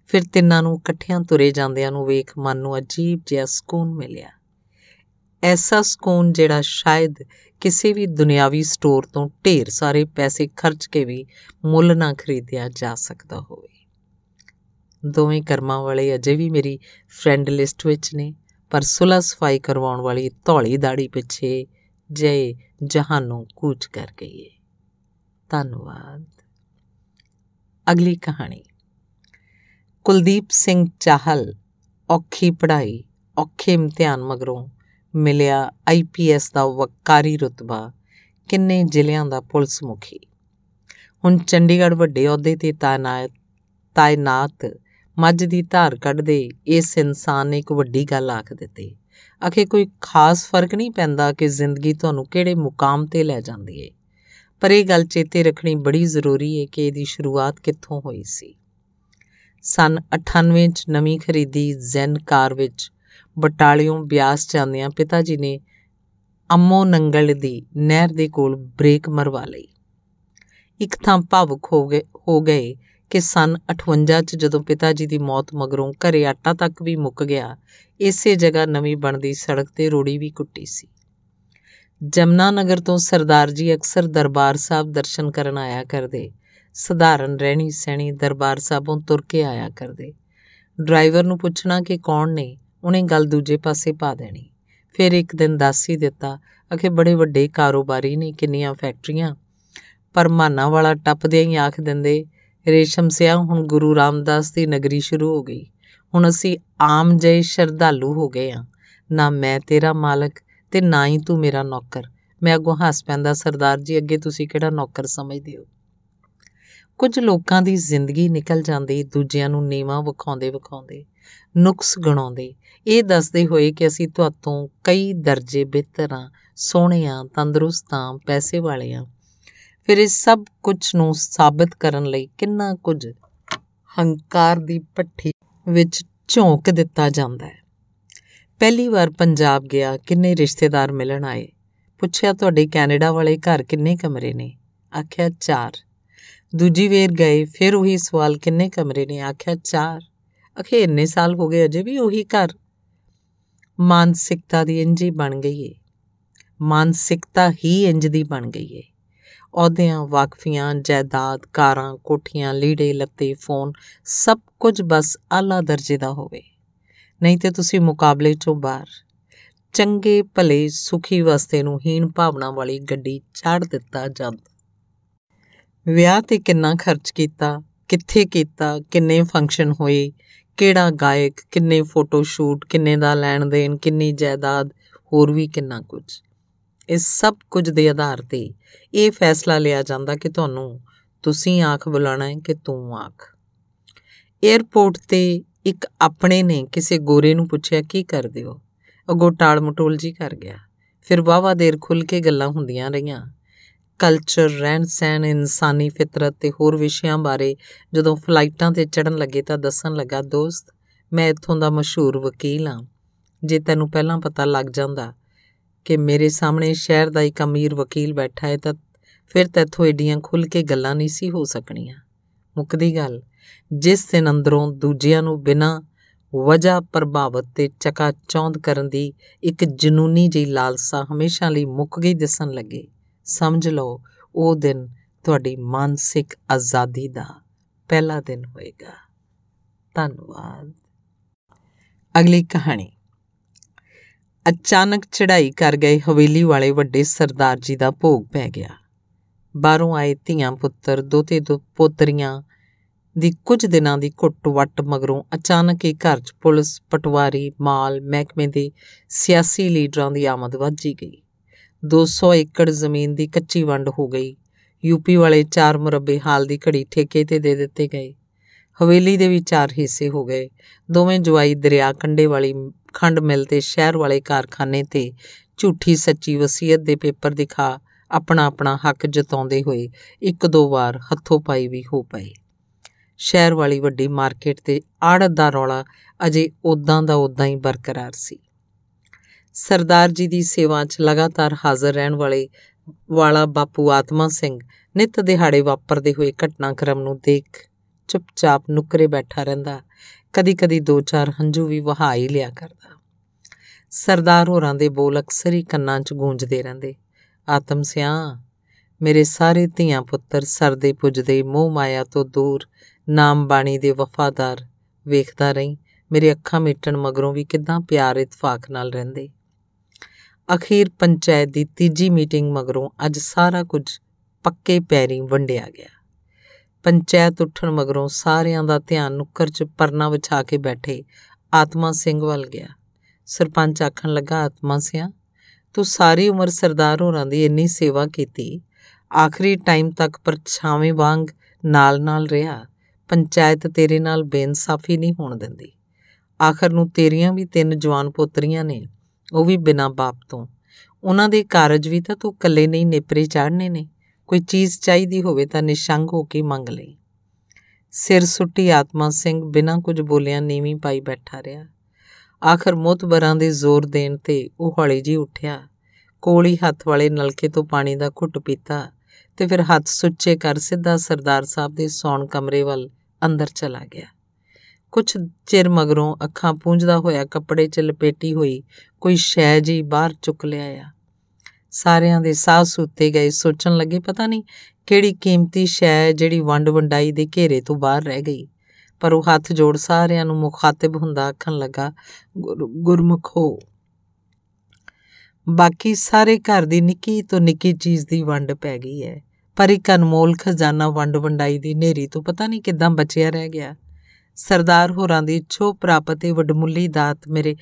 ਫਿਰ ਤਿੰਨਾਂ ਨੂੰ ਇਕੱਠਿਆਂ ਤੁਰੇ ਜਾਂਦਿਆਂ ਨੂੰ ਵੇਖ ਮਨ ਨੂੰ ਅਜੀਬ ਜਿਹਾ ਸਕੂਨ ਮਿਲਿਆ। ਐਸਾ ਸਕੂਨ ਜਿਹੜਾ ਸ਼ਾਇਦ ਕਿਸੇ ਵੀ ਦੁਨਿਆਵੀ ਸਟੋਰ ਤੋਂ ਢੇਰ ਸਾਰੇ ਪੈਸੇ ਖਰਚ ਕੇ ਵੀ ਮੁੱਲ ਨਾ ਖਰੀਦਿਆ ਜਾ ਸਕਦਾ ਹੋਵੇ। ਦੋਵੇਂ ਕਰਮਾਂ ਵਾਲੇ ਅਜੇ ਵੀ ਮੇਰੀ ਫਰੈਂਡ ਲਿਸਟ ਵਿੱਚ ਨੇ, ਪਰ ਸੁਲਾ ਸਫ਼ਾਈ ਕਰਵਾਉਣ ਵਾਲੀ ਧੌਲੀ ਦਾੜੀ ਪਿੱਛੇ ਜੇ ਜਹਾਨੋਂ ਕੂਚ ਕਰ ਗਈ ਹੈ ਧੰਨਵਾਦ। ਅਗਲੀ ਕਹਾਣੀ। ਕੁਲਦੀਪ ਸਿੰਘ ਚਾਹਲ, ਔਖੀ ਪੜ੍ਹਾਈ, ਔਖੇ ਇਮਤਿਹਾਨ ਮਗਰੋਂ ਮਿਲਿਆ ਆਈਪੀਐਸ ਦਾ ਵਕਾਰੀ ਰਤਬਾ, ਕਿੰਨੇ ਜ਼ਿਲ੍ਹਿਆਂ ਦਾ ਪੁਲਿਸ ਮੁਖੀ। ਹੁਣ ਚੰਡੀਗੜ੍ਹ ਵੱਡੇ ਅਹੁਦੇ ਤੇ ਤਾਇਨਾਤ ਤਾਇਨਾਤ ਮੱਝ ਦੀ ਧਾਰ ਕੱਢਦੇ ਇਸ ਇਨਸਾਨ ਨੇ ਇੱਕ ਵੱਡੀ ਗੱਲ ਆਖ ਦਿੱਤੀ। ਅਖੇ ਕੋਈ ਖਾਸ ਫ਼ਰਕ ਨਹੀਂ ਪੈਂਦਾ ਕਿ ਜ਼ਿੰਦਗੀ ਤੁਹਾਨੂੰ ਕਿਹੜੇ ਮੁਕਾਮ ਤੇ ਲੈ ਜਾਂਦੀ ਏ। ਪਰ ਇਹ ਗੱਲ ਚੇਤੇ ਰੱਖਣੀ ਬੜੀ ਜ਼ਰੂਰੀ ਏ ਕਿ ਇਹਦੀ ਸ਼ੁਰੂਆਤ ਕਿੱਥੋਂ ਹੋਈ ਸੀ। ਸਨ 98 ਚ ਨਵੀਂ ਖਰੀਦੀ ਜ਼ੈਨ ਕਾਰ ਵਿੱਚ ਬਟਾਲਿਓਂ ਬਿਆਸ ਜਾਂਦਿਆਂ ਪਿਤਾ ਜੀ ਨੇ ਅੰਮੋ ਨੰਗਲ ਦੀ ਨਹਿਰ ਦੇ ਕੋਲ ਬ੍ਰੇਕ ਮਰਵਾ ਲਈ। ਇੱਕ ਥਾਂ ਭਾਵੁਕ ਹੋ ਗਏ ਹੋ ਗਏ ਕਿ ਸਨ 58 ਚ ਜਦੋਂ ਪਿਤਾ ਜੀ ਦੀ ਮੌਤ ਮਗਰੋਂ ਘਰੇ ਆਟਾ ਤੱਕ ਵੀ ਮੁੱਕ ਗਿਆ, ਇਸੇ ਜਗ੍ਹਾ ਨਵੀਂ ਬਣਦੀ ਸੜਕ ਤੇ ਰੋੜੀ ਵੀ ਕੁੱਟੀ ਸੀ। ਜਮਨਾ ਨਗਰ ਤੋਂ ਸਰਦਾਰ ਜੀ ਅਕਸਰ ਦਰਬਾਰ ਸਾਹਿਬ ਦਰਸ਼ਨ ਕਰਨ ਆਇਆ ਕਰਦੇ, ਸਧਾਰਨ ਰਹਿਣੀ ਸਹਿਣੀ ਦਰਬਾਰ ਸਾਹਿਬੋਂ ਤੁਰ ਕੇ ਆਇਆ ਕਰਦੇ। ਡਰਾਈਵਰ ਨੂੰ ਪੁੱਛਣਾ ਕਿ ਕੌਣ ਨੇ ਉਹਨੇ ਗੱਲ ਦੂਜੇ ਪਾਸੇ ਪਾ ਦੇਣੀ। ਫਿਰ ਇੱਕ ਦਿਨ ਦੱਸ ਹੀ ਦਿੱਤਾ, ਅਖੇ ਬੜੇ ਵੱਡੇ ਕਾਰੋਬਾਰੀ ਨੇ, ਕਿੰਨੀਆਂ ਫੈਕਟਰੀਆਂ। ਪਰ ਮਾਨਾ ਵਾਲਾ ਟੱਪਦੇ ਹੀ ਆਖ ਦਿੰਦੇ, ਰੇਸ਼ਮ ਸਿਆ, ਹੁਣ ਗੁਰੂ ਰਾਮਦਾਸ ਦੀ ਨਗਰੀ ਸ਼ੁਰੂ ਹੋ ਗਈ। ਹੁਣ ਅਸੀਂ ਆਮ ਜਿਹੇ ਸ਼ਰਧਾਲੂ ਹੋ ਗਏ ਆ। ਨਾ ਮੈਂ ਤੇਰਾ ਮਾਲਕ ਤੇ ਨਾ ਹੀ ਤੂੰ ਮੇਰਾ ਨੌਕਰ। ਮੈਂ ਅੱਗੋਂ ਹੱਸ ਪੈਂਦਾ, ਸਰਦਾਰ ਜੀ, ਅੱਗੇ ਤੁਸੀਂ ਕਿਹੜਾ ਨੌਕਰ ਸਮਝਦੇ ਹੋ? ਕੁਝ ਲੋਕਾਂ ਦੀ ਜ਼ਿੰਦਗੀ ਨਿਕਲ ਜਾਂਦੀ, ਦੂਜਿਆਂ ਨੂੰ ਨੀਵਾ ਵਿਖਾਉਂਦੇ ਵਿਖਾਉਂਦੇ ਨੁਕਸ ਗਣਾਉਂਦੇ। ਇਹ ਦੱਸਦੇ ਹੋਏ ਕਿ ਅਸੀਂ ਤੁਹਾਤੋਂ ਕਈ ਦਰਜੇ ਬਿਹਤਰ ਹਾਂ, ਸੋਹਣੇ ਹਾਂ, ਤੰਦਰੁਸਤ ਹਾਂ, ਪੈਸੇ ਵਾਲੇ ਹਾਂ। ਫਿਰ ਇਸ ਸਭ ਕੁਝ ਨੂੰ ਸਾਬਤ ਕਰਨ ਲਈ ਕਿੰਨਾ ਕੁਝ ਹੰਕਾਰ ਦੀ ਪੱਠੀ ਵਿੱਚ ਝੋਂਕ ਦਿੱਤਾ ਜਾਂਦਾ ਹੈ। ਪਹਿਲੀ ਵਾਰ ਪੰਜਾਬ ਗਿਆ, ਕਿੰਨੇ ਰਿਸ਼ਤੇਦਾਰ ਮਿਲਣ ਆਏ? ਪੁੱਛਿਆ, ਤੁਹਾਡੇ ਕੈਨੇਡਾ ਵਾਲੇ ਘਰ ਕਿੰਨੇ ਕਮਰੇ ਨੇ? ਆਖਿਆ 4 ਦੂਜੀ ਵੇਰ ਗਏ, ਫਿਰ ਉਹੀ ਸਵਾਲ, ਕਿੰਨੇ ਕਮਰੇ ਨੇ? ਆਖਿਆ 4 ਅਖੇ ਇੰਨੇ ਸਾਲ ਹੋ ਗਏ, ਅਜੇ ਵੀ ਉਹੀ ਘਰ। ਮਾਨਸਿਕਤਾ ਦੀ ਇੰਜੀ ਬਣ ਗਈ ਏ। ਮਾਨਸਿਕਤਾ ਹੀ ਇੰਜ ਦੀ ਬਣ ਗਈ ਏ। ਅਹੁਦਿਆਂ, ਵਾਕਫੀਆਂ, ਜਾਇਦਾਦ, ਕਾਰਾਂ, ਕੋਠੀਆਂ, ਲੀੜੇ, ਲੱਤੇ, ਫੋਨ, ਸਭ ਕੁਝ ਬਸ ਆਲਾ ਦਰਜੇ ਦਾ ਹੋਵੇ। ਨਹੀਂ ਤੇ ਤੁਸੀਂ ਮੁਕਾਬਲੇ ਚੋਂ ਬਾਹਰ। ਚੰਗੇ, ਭਲੇ, ਸੁਖੀ ਵਸਤੇ ਨੂੰ ਹੀਣ ਭਾਵਨਾ ਵਾਲੀ ਗੱਡੀ ਛੱਡ ਦਿੱਤਾ ਜਾਂਦਾ। ਵਿਆਹ ਤੇ ਕਿੰਨਾ ਖਰਚ ਕੀਤਾ, ਕਿੱਥੇ ਕੀਤਾ, ਕਿੰਨੇ ਫੰਕਸ਼ਨ ਹੋਏ ਕਿਹੜਾ ਗਾਇਕ, ਕਿੰਨੇ ਫੋਟੋ ਸ਼ੂਟ ਕਿੰਨੇ ਦਾ ਲੈਣ ਦੇਣ, ਕਿੰਨੀ ਜਾਇਦਾਦ, ਹੋਰ ਵੀ ਕਿੰਨਾ ਕੁਝ। ਇਸ ਸਭ ਕੁਝ ਦੇ ਆਧਾਰ ਤੇ ਇਹ ਫੈਸਲਾ ਲਿਆ ਜਾਂਦਾ ਕਿ ਤੁਹਾਨੂੰ ਤੁਸੀਂ ਆਖ ਬੁਲਾਣਾ ਹੈ ਕਿ ਤੂੰ ਆਖ। 에ਅਰਪੋਰਟ ਤੇ ਇੱਕ ਆਪਣੇ ਨੇ ਕਿਸੇ ਗੋਰੇ ਨੂੰ ਪੁੱਛਿਆ, ਕੀ ਕਰਦੇ ਹੋ? ਅਗੋ ਟਾਲ ਮਟੋਲ ਜੀ ਕਰ ਗਿਆ। ਫਿਰ ਵਾਵਾ ਦੇਰ ਖੁੱਲ ਕੇ ਗੱਲਾਂ ਹੁੰਦੀਆਂ ਰਹੀਆਂ। ਕਲਚਰ ਰਹਿਣ ਸਹਿਣ, ਇਨਸਾਨੀ ਫਿਤਰਤ ਤੇ ਹੋਰ ਵਿਸ਼ਿਆਂ ਬਾਰੇ ਜਦੋਂ ਫਲਾਈਟਾਂ ਤੇ ਚੜਨ ਲੱਗੇ ਤਾਂ ਦੱਸਣ ਲੱਗਾ, ਦੋਸਤ, ਮੈਂ ਇੱਥੋਂ ਦਾ ਮਸ਼ਹੂਰ ਵਕੀਲ ਹਾਂ। ਜੇ ਤੈਨੂੰ ਪਹਿਲਾਂ ਪਤਾ ਲੱਗ ਜਾਂਦਾ ਕਿ ਮੇਰੇ ਸਾਹਮਣੇ ਸ਼ਹਿਰ ਦਾ ਇੱਕ ਅਮੀਰ ਵਕੀਲ ਬੈਠਾ ਹੈ, ਤਾਂ ਫਿਰ ਤੈਥੋਂ ਏਡੀਆਂ ਖੁੱਲ ਕੇ ਗੱਲਾਂ ਨਹੀਂ ਸੀ ਹੋ ਸਕਣੀਆਂ। ਮੁੱਕਦੀ ਗੱਲ, ਜਿਸ ਦਿਨ ਅੰਦਰੋਂ ਦੂਜਿਆਂ ਨੂੰ ਬਿਨਾਂ ਵਜ੍ਹਾ ਪ੍ਰਭਾਵਿਤ ਤੇ ਚਕਾ ਚੌਂਦ ਕਰਨ ਦੀ ਇੱਕ ਜਨੂਨੀ ਜਿਹੀ ਲਾਲਸਾ ਹਮੇਸ਼ਾ ਲਈ ਮੁੱਕ ਗਈ ਦਿਸਣ ਲੱਗੇ ਸਮਝ ਲਓ, ਉਹ ਦਿਨ ਤੁਹਾਡੀ ਮਾਨਸਿਕ ਆਜ਼ਾਦੀ ਦਾ ਪਹਿਲਾ ਦਿਨ ਹੋਏਗਾ। ਧੰਨਵਾਦ। ਅਗਲੀ ਕਹਾਣੀ। ਅਚਾਨਕ ਚੜ੍ਹਾਈ ਕਰ ਗਏ ਹਵੇਲੀ ਵਾਲੇ ਵੱਡੇ ਸਰਦਾਰ ਜੀ ਦਾ ਭੋਗ ਪੈ ਗਿਆ। ਬਾਹਰੋਂ ਆਏ ਧੀਆਂ ਪੁੱਤਰ, ਦੋਤੇ ਦੋ ਪੋਤਰੀਆਂ ਦੀ ਕੁਝ ਦਿਨਾਂ ਦੀ ਘੁੱਟ-ਵੱਟ ਮਗਰੋਂ ਅਚਾਨਕ ਹੀ ਘਰ 'ਚ ਪੁਲਿਸ, ਪਟਵਾਰੀ, ਮਾਲ, ਮਹਿਕਮੇ ਦੇ ਸਿਆਸੀ ਲੀਡਰਾਂ ਦੀ ਆਮਦ ਵੱਜੀ ਗਈ। 200 ਏਕੜ ਜ਼ਮੀਨ ਦੀ ਕੱਚੀ ਵੰਡ ਹੋ ਗਈ। ਯੂਪੀ ਵਾਲੇ 4 ਮੁਰੱਬੇ ਹਾਲ ਦੀ ਘੜੀ ਠੇਕੇ ਤੇ ਦੇ ਦਿੱਤੇ ਗਏ। ਹਵੇਲੀ ਦੇ ਵੀ ਚਾਰ ਹਿੱਸੇ ਹੋ ਗਏ। ਦੋਵੇਂ ਜਵਾਈ ਦਰਿਆ ਕੰਡੇ ਵਾਲੀ ਖੰਡ ਮਿਲ ਤੇ ਸ਼ਹਿਰ ਵਾਲੇ ਕਾਰਖਾਨੇ ਤੇ ਝੂਠੀ ਸੱਚੀ ਵਸੀਅਤ ਦੇ ਪੇਪਰ ਦਿਖਾ ਆਪਣਾ ਆਪਣਾ ਹੱਕ ਜਤਾਉਂਦੇ ਹੋਏ ਇੱਕ ਦੋ ਵਾਰ ਹੱਥੋਂ ਪਾਈ ਵੀ ਹੋ ਪਏ। ਸ਼ਹਿਰ ਵਾਲੀ ਵੱਡੀ ਮਾਰਕੀਟ ਤੇ ਆੜਤ ਦਾ ਰੌਲਾ ਅਜੇ ਉਦਾਂ ਦਾ ਉਦਾਂ ਹੀ ਬਰਕਰਾਰ ਸੀ। ਸਰਦਾਰ ਜੀ ਦੀ ਸੇਵਾ 'ਚ ਲਗਾਤਾਰ ਹਾਜ਼ਰ ਰਹਿਣ ਵਾਲੇ ਵਾਲਾ ਬਾਪੂ ਆਤਮਾ ਸਿੰਘ ਨਿਤ ਦਿਹਾੜੇ ਵਾਪਰਦੇ ਹੋਏ ਘਟਨਾਕ੍ਰਮ ਨੂੰ ਦੇਖ ਚੁੱਪਚਾਪ ਨੁਕਰੇ ਬੈਠਾ ਰਹਿੰਦਾ। ਕਦੀ-ਕਦੀ ਦੋ ਚਾਰ ਹੰਝੂ ਵੀ ਵਹਾ ਹੀ ਲਿਆ ਕਰਦਾ। ਸਰਦਾਰ ਹੋਰਾਂ ਦੇ ਬੋਲ ਅਕਸਰ ਹੀ ਕੰਨਾਂ 'ਚ ਗੂੰਜਦੇ ਰਹਿੰਦੇ। ਆਤਮ ਸਿਆ ਮੇਰੇ ਸਾਰੇ ਧੀਆਂ ਪੁੱਤਰ ਸਰਦੇ ਪੁੱਜਦੇ ਮੋਹ ਮਾਇਆ ਤੋਂ ਦੂਰ, ਨਾਮ ਬਾਣੀ ਦੇ ਵਫਾਦਾਰ ਵੇਖਦਾ ਰਹੀਂ, ਮੇਰੇ ਅੱਖਾਂ ਮਿਟਣ ਮਗਰੋਂ ਵੀ ਕਿਦਾਂ ਪਿਆਰ ਇਤਫਾਕ ਨਾਲ ਰਹਿੰਦੇ। ਅਖੀਰ ਪੰਚਾਇਤ ਦੀ ਤੀਜੀ ਮੀਟਿੰਗ ਮਗਰੋਂ ਅੱਜ ਸਾਰਾ ਕੁਝ ਪੱਕੇ ਪੈਰੀਂ ਵੰਡਿਆ ਗਿਆ। ਪੰਚਾਇਤ ਉੱਠਣ ਮਗਰੋਂ ਸਾਰਿਆਂ ਦਾ ਧਿਆਨ ਨੁੱਕਰ 'ਚ ਪਰਨਾ ਵਿਛਾ ਕੇ ਬੈਠੇ ਆਤਮਾ ਸਿੰਘ ਵੱਲ ਗਿਆ। ਸਰਪੰਚ ਆਖਣ ਲੱਗਾ, ਆਤਮਾ ਸਿਆ, ਤੂੰ ਸਾਰੀ ਉਮਰ ਸਰਦਾਰ ਹੋਰਾਂ ਦੀ ਇੰਨੀ ਸੇਵਾ ਕੀਤੀ। ਆਖਰੀ ਟਾਈਮ ਤੱਕ ਪਰਛਾਵੇਂ ਵਾਂਗ ਨਾਲ-ਨਾਲ ਰਿਹਾ। ਪੰਚਾਇਤ ਤੇਰੇ ਨਾਲ ਬੇਇਨਸਾਫੀ ਨਹੀਂ ਹੋਣ ਦਿੰਦੀ। ਆਖਰ ਨੂੰ ਤੇਰੀਆਂ ਵੀ ਤਿੰਨ ਜਵਾਨ ਪੁੱਤਰੀਆਂ ਨੇ ਉਹ ਵੀ ਬਿਨਾਂ ਬਾਪ ਤੋਂ। ਉਹਨਾਂ ਦੇ ਕਾਰਜ ਵੀ ਤਾਂ ਤੂੰ ਇਕੱਲੇ ਨਹੀਂ, ਨੇਪਰੇ ਚਾੜਨੇ ਨੇ। ਕੋਈ ਚੀਜ਼ ਚਾਹੀਦੀ ਹੋਵੇ ਤਾਂ ਨਿਸ਼ੰਗ ਹੋ ਕੇ ਮੰਗ ਲਈ ਸਿਰ ਸੁੱਟੀ ਆਤਮਾ ਸਿੰਘ ਬਿਨਾਂ ਕੁਝ ਬੋਲਿਆ ਨੀਵੀਂ ਪਾਈ ਬੈਠਾ ਰਿਹਾ। ਆਖਰ ਮੋਤਬਰਾਂ ਦੇ ਜ਼ੋਰ ਦੇਣ ਤੇ ਉਹ ਹੌਲੀ ਜੀ ਉੱਠਿਆ। ਕੋਲੀ ਹੱਥ ਵਾਲੇ ਨਲਕੇ ਤੋਂ ਪਾਣੀ ਦਾ ਘੁੱਟ ਪੀਤਾ ਤੇ ਫਿਰ ਹੱਥ ਸੁੱਚੇ ਕਰ ਸਿੱਧਾ ਸਰਦਾਰ ਸਾਹਿਬ ਦੇ ਸੌਣ ਕਮਰੇ ਵੱਲ ਅੰਦਰ ਚਲਾ ਗਿਆ। ਕੁਝ ਚਿਰ ਮਗਰੋਂ ਅੱਖਾਂ ਪੂੰਝਦਾ ਹੋਇਆ ਕੱਪੜੇ 'ਚ ਲਪੇਟੀ ਹੋਈ ਕੋਈ ਸ਼ੈ ਜੀ ਬਾਹਰ ਚੁੱਕ ਲਿਆਇਆ ਸਾਰਿਆਂ ਦੇ ਸਾਹ ਸੁੱਤੇ ਗਏ। ਸੋਚਣ ਲੱਗੇ ਪਤਾ ਨਹੀਂ ਕਿਹੜੀ ਕੀਮਤੀ ਸ਼ੈ ਜਿਹੜੀ ਵੰਡ ਵੰਡਾਈ ਦੇ ਘੇਰੇ ਤੋਂ ਬਾਹਰ ਰਹਿ ਗਈ। ਪਰ ਉਹ ਹੱਥ ਜੋੜ ਸਾਰਿਆਂ ਨੂੰ ਮੁਖਾਤਬ ਹੁੰਦਾ ਆਖਣ ਲੱਗਾ ਗੁਰਮੁਖ ਹੋ। ਬਾਕੀ ਸਾਰੇ ਘਰ ਦੀ ਨਿੱਕੀ ਤੋਂ ਨਿੱਕੀ ਚੀਜ਼ ਦੀ ਵੰਡ ਪੈ ਗਈ ਹੈ। ਪਰ ਇੱਕ ਅਨਮੋਲ ਖਜ਼ਾਨਾ ਵੰਡ ਵੰਡਾਈ ਦੀ ਨੇਰੀ ਤੋਂ ਪਤਾ ਨਹੀਂ ਕਿੱਦਾਂ ਬਚਿਆ ਰਹਿ ਗਿਆ। ਸਰਦਾਰ ਹੋਰਾਂ ਦੀ ਛੋ ਪ੍ਰਾਪਤ ਤੇ ਵਡਮੁੱਲੀ ਦਾਤ ਮੇਰੇ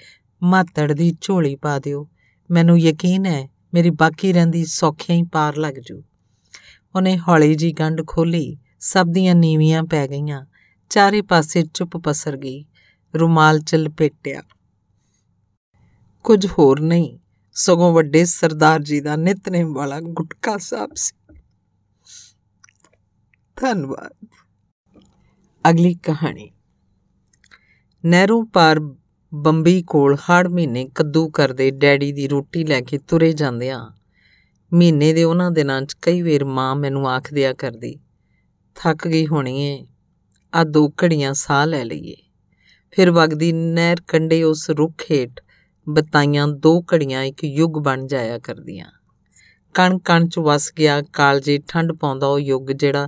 ਮਾਤੜ ਦੀ ਝੋਲੀ ਪਾ ਦਿਓ। ਮੈਨੂੰ ਯਕੀਨ ਹੈ ਮੇਰੀ ਬਾਕੀ ਰਹਿੰਦੀ ਸੌਖਿਆਂ ਹੀ ਪਾਰ ਲੱਗ ਜੂ। ਉਹਨੇ ਹੌਲੀ ਜੀ ਗੰਢ ਖੋਲੀ ਸਭ ਦੀਆਂ ਨੀਵੀਆਂ ਪੈ ਗਈਆਂ। ਚਾਰੇ ਪਾਸੇ ਚੁੱਪ ਪਸਰ ਗਈ, ਰੁਮਾਲ ਚ ਲਪੇਟਿਆ। ਕੁਝ ਹੋਰ ਨਹੀਂ, ਸਗੋਂ ਵੱਡੇ ਸਰਦਾਰ ਜੀ ਦਾ ਨਿਤਨੇਮ ਵਾਲਾ ਗੁਟਕਾ ਸਾਹਿਬ ਸੀ। ਧੰਨਵਾਦ। ਅਗਲੀ ਕਹਾਣੀ। ਨਹਿਰੂ ਪਾਰ ਬੰਬਈ ਕੋਲ ਹੜ ਮਹੀਨੇ ਕੱਦੂ ਕਰਦੇ ਡੈਡੀ ਦੀ ਰੋਟੀ ਲੈ ਕੇ ਤੁਰੇ ਜਾਂਦਿਆਂ ਮਹੀਨੇ ਦੇ ਉਹਨਾਂ ਦਿਨਾਂ 'ਚ ਕਈ ਵੇਰ ਮਾਂ ਮੈਨੂੰ ਆਖ ਦਿਆ ਕਰਦੀ, ਥੱਕ ਗਈ ਹੋਣੀ ਏ ਆ ਦੋ ਘੜੀਆਂ ਸਾਹ ਲੈ ਲਈਏ। ਫਿਰ ਵਗਦੀ ਨਹਿਰ ਕੰਡੇ ਉਸ ਰੁੱਖ ਹੇਠ ਬਤਾਈਆਂ ਦੋ ਘੜੀਆਂ ਇੱਕ ਯੁੱਗ ਬਣ ਜਾਇਆ ਕਰਦੀਆਂ। ਕਣ ਕਣ ਚ ਵਸ ਗਿਆ ਕਾਲਜੇ ਠੰਡ ਪਾਉਂਦਾ ਉਹ ਯੁੱਗ ਜਿਹੜਾ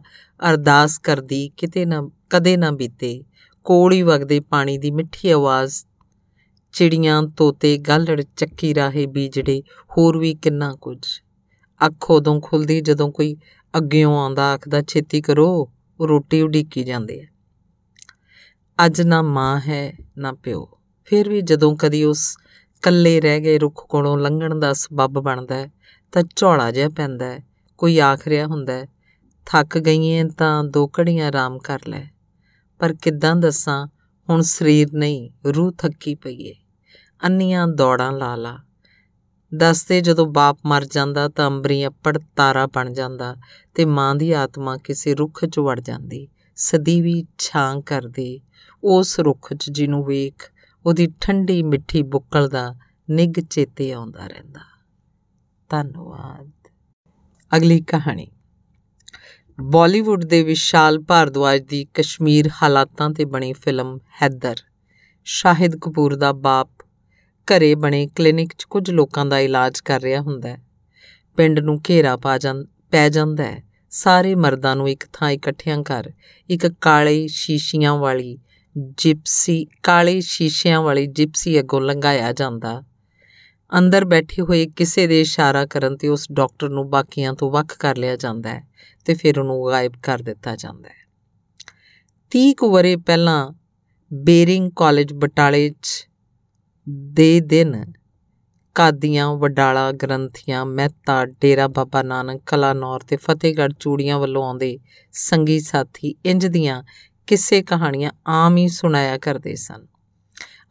ਅਰਦਾਸ ਕਰਦੀ ਕਿਤੇ ਨਾ, ਕਦੇ ਨਾ ਬੀਤੇ। ਕੋਲ ਹੀ ਵਗਦੇ ਪਾਣੀ ਦੀ ਮਿੱਠੀ ਆਵਾਜ਼। ਚਿੜੀਆਂ ਤੋਤੇ ਗਾਲੜ ਚੱਕੀ ਰਾਹੇ ਬੀਜੜੇ, ਹੋਰ ਵੀ ਕਿੰਨਾ ਕੁਝ। ਅੱਖ ਉਦੋਂ ਖੁੱਲਦੀ ਜਦੋਂ ਕੋਈ ਅੱਗਿਓਂ ਆਉਂਦਾ, ਆਖਦਾ, ਛੇਤੀ ਕਰੋ ਉਹ ਰੋਟੀ ਉਡੀਕੀ ਜਾਂਦੇ ਆ। ਅੱਜ ਨਾ ਮਾਂ ਹੈ, ਨਾ ਪਿਓ। ਫਿਰ ਵੀ ਜਦੋਂ ਕਦੀ ਉਸ ਕੱਲੇ ਰਹਿ ਗਏ, ਰੁੱਖ ਕੋਲੋਂ ਲੰਘਣ ਦਾ ਸਬੱਬ ਬਣਦਾ ਤਾਂ ਝੋਲਾ ਜਿਹਾ ਪੈਂਦਾ ਕੋਈ ਆਖ ਰਿਹਾ ਹੁੰਦਾ ਥੱਕ ਗਈਆਂ ਤਾਂ ਦੋ ਘੜੀਆਂ ਆਰਾਮ ਕਰ ਲੈ। ਪਰ ਕਿੱਦਾਂ ਦੱਸਾਂ, ਹੁਣ ਸਰੀਰ ਨਹੀਂ, ਰੂਹ ਥੱਕੀ ਪਈ ਏ। ਅੰਨੀਆਂ ਦੌੜਾਂ ਲਾ ਲਾ। ਦੱਸਦੇ ਜਦੋਂ ਬਾਪ ਮਰ ਜਾਂਦਾ ਤਾਂ ਅੰਬਰੀ ਅੱਪੜ ਤਾਰਾ ਬਣ ਜਾਂਦਾ ਤੇ ਮਾਂ ਦੀ ਆਤਮਾ ਕਿਸੇ ਰੁੱਖ 'ਚ ਵੜ ਜਾਂਦੀ। ਸਦੀ ਵੀ ਛਾਂ ਕਰਦੀ। ਉਸ ਰੁੱਖ 'ਚ ਜਿਹਨੂੰ ਵੇਖ, ਉਹਦੀ ਠੰਡੀ ਮਿੱਠੀ ਬੁੱਕਲ ਦਾ ਨਿੱਘ ਚੇਤੇ ਆਉਂਦਾ ਰਹਿੰਦਾ। ਧੰਨਵਾਦ। ਅਗਲੀ ਕਹਾਣੀ। ਬਾਲੀਵੁੱਡ ਦੇ ਵਿਸ਼ਾਲ ਭਾਰਦਵਾਜ ਦੀ ਕਸ਼ਮੀਰ ਹਾਲਾਤਾਂ ਤੇ ਬਣੀ ਫਿਲਮ ਹੈਦਰ। ਸ਼ਾਹਿਦ ਕਪੂਰ ਦਾ ਬਾਪ ਘਰੇ ਬਣੇ ਕਲੀਨਿਕ 'ਚ ਕੁਝ ਲੋਕਾਂ ਦਾ ਇਲਾਜ ਕਰ ਰਿਹਾ ਹੁੰਦਾ ਹੈ। ਪਿੰਡ ਨੂੰ ਘੇਰਾ ਪਾ ਜਾਂ, ਪੈ ਜਾਂਦਾ ਹੈ। ਸਾਰੇ ਮਰਦਾਂ ਨੂੰ ਇੱਕ ਥਾਂ ਇਕੱਠਿਆਂ ਕਰ, ਇੱਕ ਕਾਲੇ ਸ਼ੀਸ਼ੀਆਂ ਵਾਲੀ ਜਿਪਸੀ, ਕਾਲੇ ਸ਼ੀਸ਼ਿਆਂ ਵਾਲੀ ਜਿਪਸੀ ਅੱਗੋਂ ਲੰਘਾਇਆ ਜਾਂਦਾ। ਅੰਦਰ ਬੈਠੇ ਹੋਏ ਕਿਸੇ ਦੇ ਇਸ਼ਾਰਾ ਕਰਨ ਤੇ ਉਸ ਡਾਕਟਰ ਨੂੰ ਬਾਕੀਆਂ ਤੋਂ ਵੱਖ ਕਰ ਲਿਆ ਜਾਂਦਾ ਹੈ ਤੇ ਫਿਰ ਉਹਨੂੰ ਗਾਇਬ ਕਰ ਦਿੱਤਾ ਜਾਂਦਾ ਹੈ। 30 ਕੁ ਵਰੇ ਪਹਿਲਾਂ ਬੇਰਿੰਗ ਕਾਲਜ ਬਟਾਲੇ 'ਚ ਦੇ ਦਿਨ ਕਾਦੀਆਂ, ਵਡਾਲਾ, ਗ੍ਰੰਥੀਆਂ, ਮਹਿਤਾ, ਡੇਰਾ ਬਾਬਾ ਨਾਨਕ ਕਲਾਨੌਰ ਤੇ ਫਤਿਹਗੜ੍ਹ ਚੂੜੀਆਂ ਵੱਲੋਂ ਆਉਂਦੇ ਸੰਗੀ ਸਾਥੀ ਇੰਜ ਦੀਆਂ ਕਿਸੇ ਕਹਾਣੀਆਂ ਆਮ ਹੀ ਸੁਣਾਇਆ ਕਰਦੇ ਸਨ।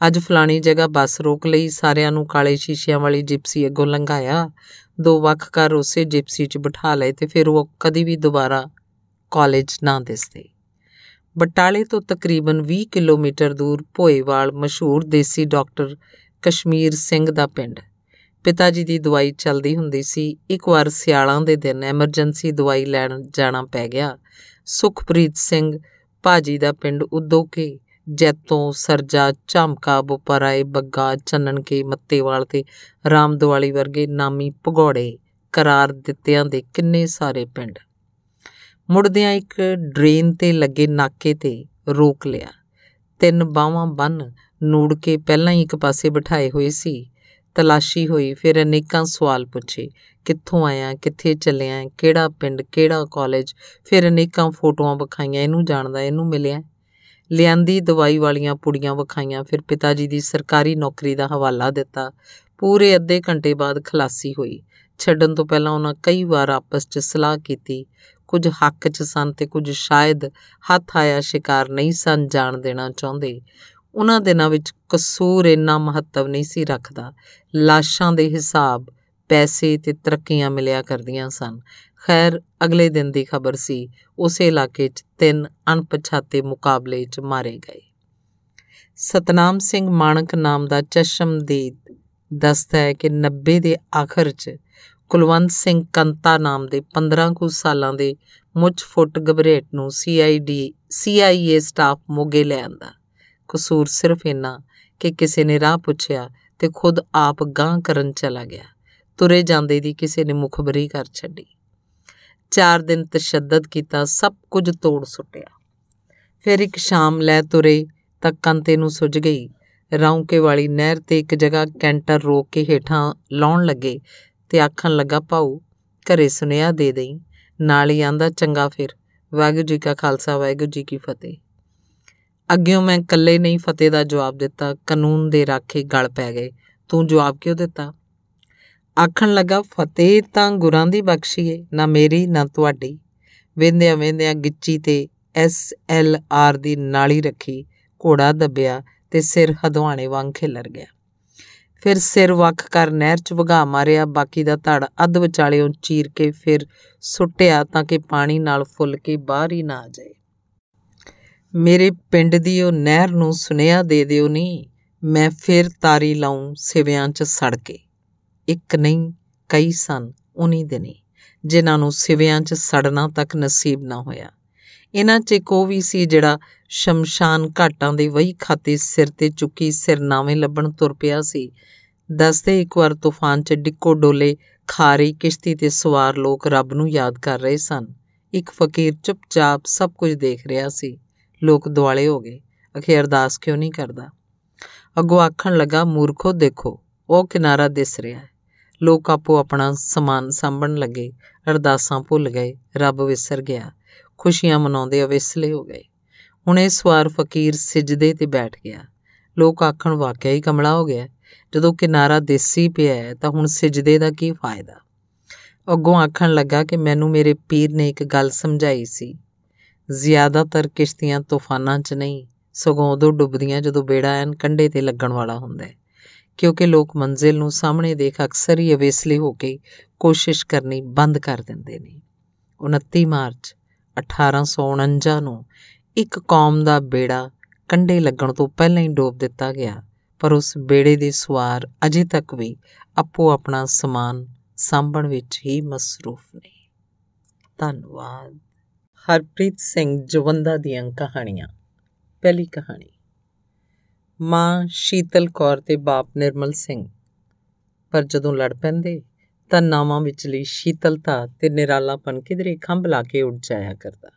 ਅੱਜ ਫਲਾਣੀ ਜਗ੍ਹਾ ਬੱਸ ਰੋਕ ਲਈ। ਸਾਰਿਆਂ ਨੂੰ ਕਾਲੇ ਸ਼ੀਸ਼ਿਆਂ ਵਾਲੀ ਜਿਪਸੀ ਅੱਗੋਂ ਲੰਘਾਇਆ। ਦੋ ਵੱਖ ਕਰ ਉਸੇ ਜਿਪਸੀ 'ਚ ਬਿਠਾ ਲਏ ਤੇ ਫਿਰ ਉਹ ਕਦੀ ਵੀ ਦੁਬਾਰਾ ਕਾਲਜ ਨਾ ਦਿਸਦੇ। ਬਟਾਲੇ ਤੋਂ ਤਕਰੀਬਨ 20 ਕਿਲੋਮੀਟਰ ਦੂਰ ਭੋਏਵਾਲ ਮਸ਼ਹੂਰ ਦੇਸੀ ਡਾਕਟਰ ਕਸ਼ਮੀਰ ਸਿੰਘ ਦਾ ਪਿੰਡ। ਪਿਤਾ ਜੀ ਦੀ ਦਵਾਈ ਚੱਲਦੀ ਹੁੰਦੀ ਸੀ। ਇੱਕ ਵਾਰ ਸਿਆਲਾਂ ਦੇ ਦਿਨ ਐਮਰਜੈਂਸੀ ਦਵਾਈ ਲੈਣ ਜਾਣਾ ਪੈ ਗਿਆ। ਸੁਖਪ੍ਰੀਤ ਸਿੰਘ, ਭਾਜੀ ਦਾ ਪਿੰਡ ਉਦੋਕੇ ਜੈਤੋਂ ਸਰਜਾ ਝਮਕਾ ਬੁਪਰਾਏ ਬੱਗਾ ਚੰਨਣ ਕੇ ਮੱਤੇਵਾਲ ਤੇ ਰਾਮਦਵਾਲੀ ਵਰਗੇ ਨਾਮੀ ਭਗੌੜੇ ਕਰਾਰ ਦਿੱਤਿਆਂ ਦੇ ਕਿੰਨੇ ਸਾਰੇ ਪਿੰਡ। ਮੁੜਦਿਆਂ ਇੱਕ ਡਰੇਨ ਤੇ ਲੱਗੇ ਨਾਕੇ ਤੇ ਰੋਕ ਲਿਆ। ਤਿੰਨ ਬਾਹਾਂ ਬੰਨ ਨੂੜ ਕੇ ਪਹਿਲਾਂ ਹੀ ਇੱਕ ਪਾਸੇ ਬਿਠਾਏ ਹੋਏ ਸੀ। ਤਲਾਸ਼ੀ ਹੋਈ, ਫਿਰ ਅਨੇਕਾਂ ਸਵਾਲ ਪੁੱਛੇ, ਕਿੱਥੋਂ ਆਇਆ, ਕਿੱਥੇ ਚੱਲਿਆ, ਕਿਹੜਾ ਪਿੰਡ, ਕਿਹੜਾ ਕਾਲਜ, ਫਿਰ ਅਨੇਕਾਂ ਫੋਟੋਆਂ ਵਿਖਾਈਆਂ, ਇਹਨੂੰ ਜਾਣਦਾ, ਇਹਨੂੰ ਮਿਲਿਆ। ਲਿਆਂਦੀ ਦਵਾਈ ਵਾਲੀਆਂ ਪੁੜੀਆਂ ਵਿਖਾਈਆਂ। ਫਿਰ ਪਿਤਾ ਜੀ ਦੀ ਸਰਕਾਰੀ ਨੌਕਰੀ ਦਾ ਹਵਾਲਾ ਦਿੱਤਾ। ਪੂਰੇ ਅੱਧੇ ਘੰਟੇ ਬਾਅਦ ਖਲਾਸੀ ਹੋਈ। ਛੱਡਣ ਤੋਂ ਪਹਿਲਾਂ ਉਹਨਾਂ ਕਈ ਵਾਰ ਆਪਸ 'ਚ ਸਲਾਹ ਕੀਤੀ। ਕੁਝ ਹੱਕ 'ਚ ਸਨ ਤੇ ਕੁਝ ਸ਼ਾਇਦ ਹੱਥ ਆਇਆ ਸ਼ਿਕਾਰ ਨਹੀਂ ਸਨ ਜਾਣ ਦੇਣਾ ਚਾਹੁੰਦੇ। ਉਹਨਾਂ ਦਿਨਾਂ ਵਿੱਚ ਕਸੂਰ ਇੰਨਾ ਮਹੱਤਵ ਨਹੀਂ ਸੀ ਰੱਖਦਾ। ਲਾਸ਼ਾਂ ਦੇ ਹਿਸਾਬ, ਪੈਸੇ ਤੇ ਤਰੱਕੀਆਂ ਮਿਲਿਆ ਕਰਦੀਆਂ ਸਨ। ਖੈਰ, ਅਗਲੇ ਦਿਨ ਦੀ ਖਬਰ ਸੀ, ਉਸੇ ਇਲਾਕੇ 'ਚ ਤਿੰਨ ਅਣਪਛਾਤੇ ਮੁਕਾਬਲੇ 'ਚ ਮਾਰੇ ਗਏ। ਸਤਨਾਮ ਸਿੰਘ ਮਾਨਕ ਨਾਮ ਦਾ ਚਸ਼ਮਦੀਦ ਦੱਸਦਾ ਹੈ ਕਿ 90 ਦੇ ਆਖਰ 'ਚ ਕੁਲਵੰਤ ਸਿੰਘ ਕੰਤਾ ਨਾਮ ਦੇ 15 ਕੁ ਸਾਲਾਂ ਦੇ ਮੁੱਛ ਫੁੱਟ ਗਬਰੇਟ ਨੂੰ ਸੀਆਈਡੀ ਸੀਆਈਏ ਸਟਾਫ ਮੋਗੇ ਲੈ ਆਂਦਾ। ਕਸੂਰ ਸਿਰਫ ਇੰਨਾ ਕਿ ਕਿਸੇ ਨੇ ਰਾਹ ਪੁੱਛਿਆ ਤੇ ਖੁਦ ਆਪ ਗਾਂ ਕਰਨ ਚਲਾ ਗਿਆ। ਤੁਰੇ ਜਾਂਦੇ ਦੀ ਕਿਸੇ ਨੇ ਮੁਖਬਰੀ ਕਰ ਛੱਡੀ। ਚਾਰ ਦਿਨ ਤਸ਼ੱਦਦ ਕੀਤਾ, ਸਭ ਕੁਝ ਤੋੜ ਸੁੱਟਿਆ। ਫਿਰ ਇੱਕ ਸ਼ਾਮ ਲੈ ਤੁਰੇ ਤਾਂ ਕੰਤੇ ਨੂੰ ਸੁੱਜ ਗਈ। ਰੌਂਕੇ ਵਾਲੀ ਨਹਿਰ ਤੇ ਇੱਕ ਜਗ੍ਹਾ ਕੈਂਟਰ ਰੋਕ ਕੇ ਹੇਠਾਂ ਲਾਉਣ ਲੱਗੇ ਤੇ ਆਖਣ ਲੱਗਾ ਪਾਉ ਘਰੇ ਸੁਨੇਹਾ ਦੇ ਦੇਈ। ਨਾਲ ਹੀ ਆਂਦਾ ਚੰਗਾ ਫਿਰ, ਵਾਹਿਗੁਰੂ ਜੀ ਕਾ ਖਾਲਸਾ, ਵਾਹਿਗੁਰੂ ਜੀ ਕੀ ਫਤਿਹ। ਅੱਗਿਓਂ ਮੈਂ ਇਕੱਲੇ ਨਹੀਂ ਫਤਿਹ ਦਾ ਜਵਾਬ ਦਿੱਤਾ, ਕਾਨੂੰਨ ਦੇ ਰਾਖੇ ਗਲ ਪੈ ਗਏ। ਤੂੰ ਜਵਾਬ ਕਿਉਂ ਦਿੱਤਾ? ਆਖਣ ਲੱਗਾ, ਫਤਿਹ ਤਾਂ ਗੁਰਾਂ ਦੀ ਬਖਸ਼ੀ ਏ ਨਾ ਮੇਰੀ, ਨਾ ਤੁਹਾਡੀ। ਵੇਂਦਿਆਂ ਵੇਂਦਿਆਂ ਗਿੱਚੀ ਤੇ ਐਸ ਐਲ ਆਰ ਦੀ ਨਾਲੀ ਰੱਖੀ, ਘੋੜਾ ਦੱਬਿਆ ਤੇ ਸਿਰ ਹਦਵਾਣੇ ਵਾਂਗ ਖਿਲਰ ਗਿਆ। ਫਿਰ ਸਿਰ ਵੱਖ ਕਰ ਨਹਿਰ 'ਚ ਵਗਾ ਮਾਰਿਆ, ਬਾਕੀ ਦਾ ਧੜ ਅੱਧ ਵਿਚਾਲਿਓਂ ਚੀਰ ਕੇ ਫਿਰ ਸੁੱਟਿਆ ਤਾਂ ਕਿ ਪਾਣੀ ਨਾਲ ਫੁੱਲ ਕੇ ਬਾਹਰ ਹੀ ਨਾ ਆ ਜਾਏ। ਮੇਰੇ ਪਿੰਡ ਦੀ ਉਹ ਨਹਿਰ ਨੂੰ ਸੁਨੇਹਾ ਦੇ ਦਿਓ ਨਹੀਂ ਮੈਂ ਫਿਰ ਤਾਰੀ ਲਾਉਂ ਸਿਵਿਆਂ 'ਚ ਸੜ ਕੇ। ਇੱਕ ਨਹੀਂ, ਕਈ ਸਨ, ਉਨੀ ਦਿਨੀ, ਜਿਨ੍ਹਾਂ ਨੂੰ ਸਿਵਿਆਂ 'ਚ ਸੜਨਾ ਤੱਕ ਨਸੀਬ ਨਾ ਹੋਇਆ। ਇਹਨਾਂ 'ਚ ਕੋ ਵੀ ਸੀ ਜਿਹੜਾ ਸ਼ਮਸ਼ਾਨ ਘਾਟਾਂ ਦੇ ਵਹੀ ਖਾਤੇ ਸਿਰ ਤੇ ਚੁੱਕੀ ਸਿਰਨਾਵੇਂ ਲੱਭਣ ਤੁਰ ਪਿਆ ਸੀ। ਦੱਸਦੇ ਇੱਕ ਵਾਰ ਤੂਫਾਨ 'ਚ ਡਿੱਕੋ ਡੋਲੇ ਖਾਰੀ ਕਿਸ਼ਤੀ ਤੇ ਸਵਾਰ ਲੋਕ ਰੱਬ ਨੂੰ ਯਾਦ ਕਰ ਰਹੇ ਸਨ। ਇੱਕ ਫਕੀਰ ਚੁੱਪਚਾਪ ਸਭ ਕੁਝ ਦੇਖ ਰਿਹਾ ਸੀ। ਲੋਕ ਦੁਆਲੇ ਹੋ ਗਏ। ਅਖੇ ਅਰਦਾਸ ਕਿਉਂ ਨਹੀਂ ਕਰਦਾ? ਅੱਗੋਂ ਆਖਣ ਲੱਗਾ, ਮੂਰਖੋ, ਦੇਖੋ, ਉਹ ਕਿਨਾਰਾ ਦਿਸ ਰਿਹਾ ਹੈ। ਲੋਕ ਆਪੋ ਆਪਣਾ ਸਮਾਨ ਸਾਂਭਣ ਲੱਗੇ, ਅਰਦਾਸਾਂ ਭੁੱਲ ਗਏ, ਰੱਬ ਵਿਸਰ ਗਿਆ, ਖੁਸ਼ੀਆਂ ਮਨਾਉਂਦੇ ਅਵੇਸਲੇ ਹੋ ਗਏ। ਹੁਣ ਇਸ ਵਾਰ ਫਕੀਰ ਸਿਜਦੇ ਤੇ ਬੈਠ ਗਿਆ। ਲੋਕ ਆਖਣ, ਵਾਕਿਆ ਹੀ ਕਮਲਾ ਹੋ ਗਿਆ। ਜਦੋਂ ਕਿਨਾਰਾ ਦੇਸੀ ਪਿਆ ਤਾਂ ਹੁਣ ਸਿਜਦੇ ਦਾ ਕੀ ਫਾਇਦਾ? ਅੱਗੋਂ ਆਖਣ ਲੱਗਾ ਕਿ ਮੈਨੂੰ ਮੇਰੇ ਪੀਰ ਨੇ ਇੱਕ ਗੱਲ ਸਮਝਾਈ ਸੀ। ਜ਼ਿਆਦਾਤਰ ਕਿਸ਼ਤੀਆਂ ਤੂਫਾਨਾਂ 'ਚ ਨਹੀਂ, ਸਗੋਂ ਉਦੋਂ ਡੁੱਬਦੀਆਂ ਜਦੋਂ ਬੇੜਾ ਐਨ ਕੰਢੇ ਤੇ ਲੱਗਣ ਵਾਲਾ ਹੁੰਦਾ ਹੈ। ਕਿਉਂਕਿ ਲੋਕ ਮੰਜ਼ਿਲ ਨੂੰ ਸਾਹਮਣੇ ਦੇਖ ਅਕਸਰ ਹੀ ਅਵੇਸਲੇ ਹੋ ਕੇ ਕੋਸ਼ਿਸ਼ ਕਰਨੀ ਬੰਦ ਕਰ ਦਿੰਦੇ ਨੇ। 29 ਮਾਰਚ 1849 ਨੂੰ ਇੱਕ ਕੌਮ ਦਾ ਬੇੜਾ ਕੰਢੇ ਲੱਗਣ ਤੋਂ ਪਹਿਲਾਂ ਹੀ ਡੋਬ ਦਿੱਤਾ ਗਿਆ, ਪਰ ਉਸ ਬੇੜੇ ਦੇ ਸਵਾਰ ਅਜੇ ਤੱਕ ਵੀ ਆਪੋ ਆਪਣਾ ਸਮਾਨ ਸਾਂਭਣ ਵਿੱਚ ਹੀ ਮਸਰੂਫ ਨੇ। ਧੰਨਵਾਦ। ਹਰਪ੍ਰੀਤ ਸਿੰਘ ਜਵੰਦਾ ਦੀਆਂ ਕਹਾਣੀਆਂ। ਪਹਿਲੀ ਕਹਾਣੀ। ਮਾਂ ਸ਼ੀਤਲ ਕੌਰ ਤੇ ਬਾਪ ਨਿਰਮਲ ਸਿੰਘ। ਪਰ ਜਦੋਂ ਲੜ ਪੈਂਦੇ, ਤਾਂ ਨਾਵਾਂ ਵਿਚਲੀ ਸ਼ੀਤਲਤਾ ਤੇ ਨਿਰਾਲਾਪਨ ਕਿਧਰੇ ਖੰਭ ਲਾ ਕੇ ਉੱਡ ਜਾਇਆ ਕਰਦਾ।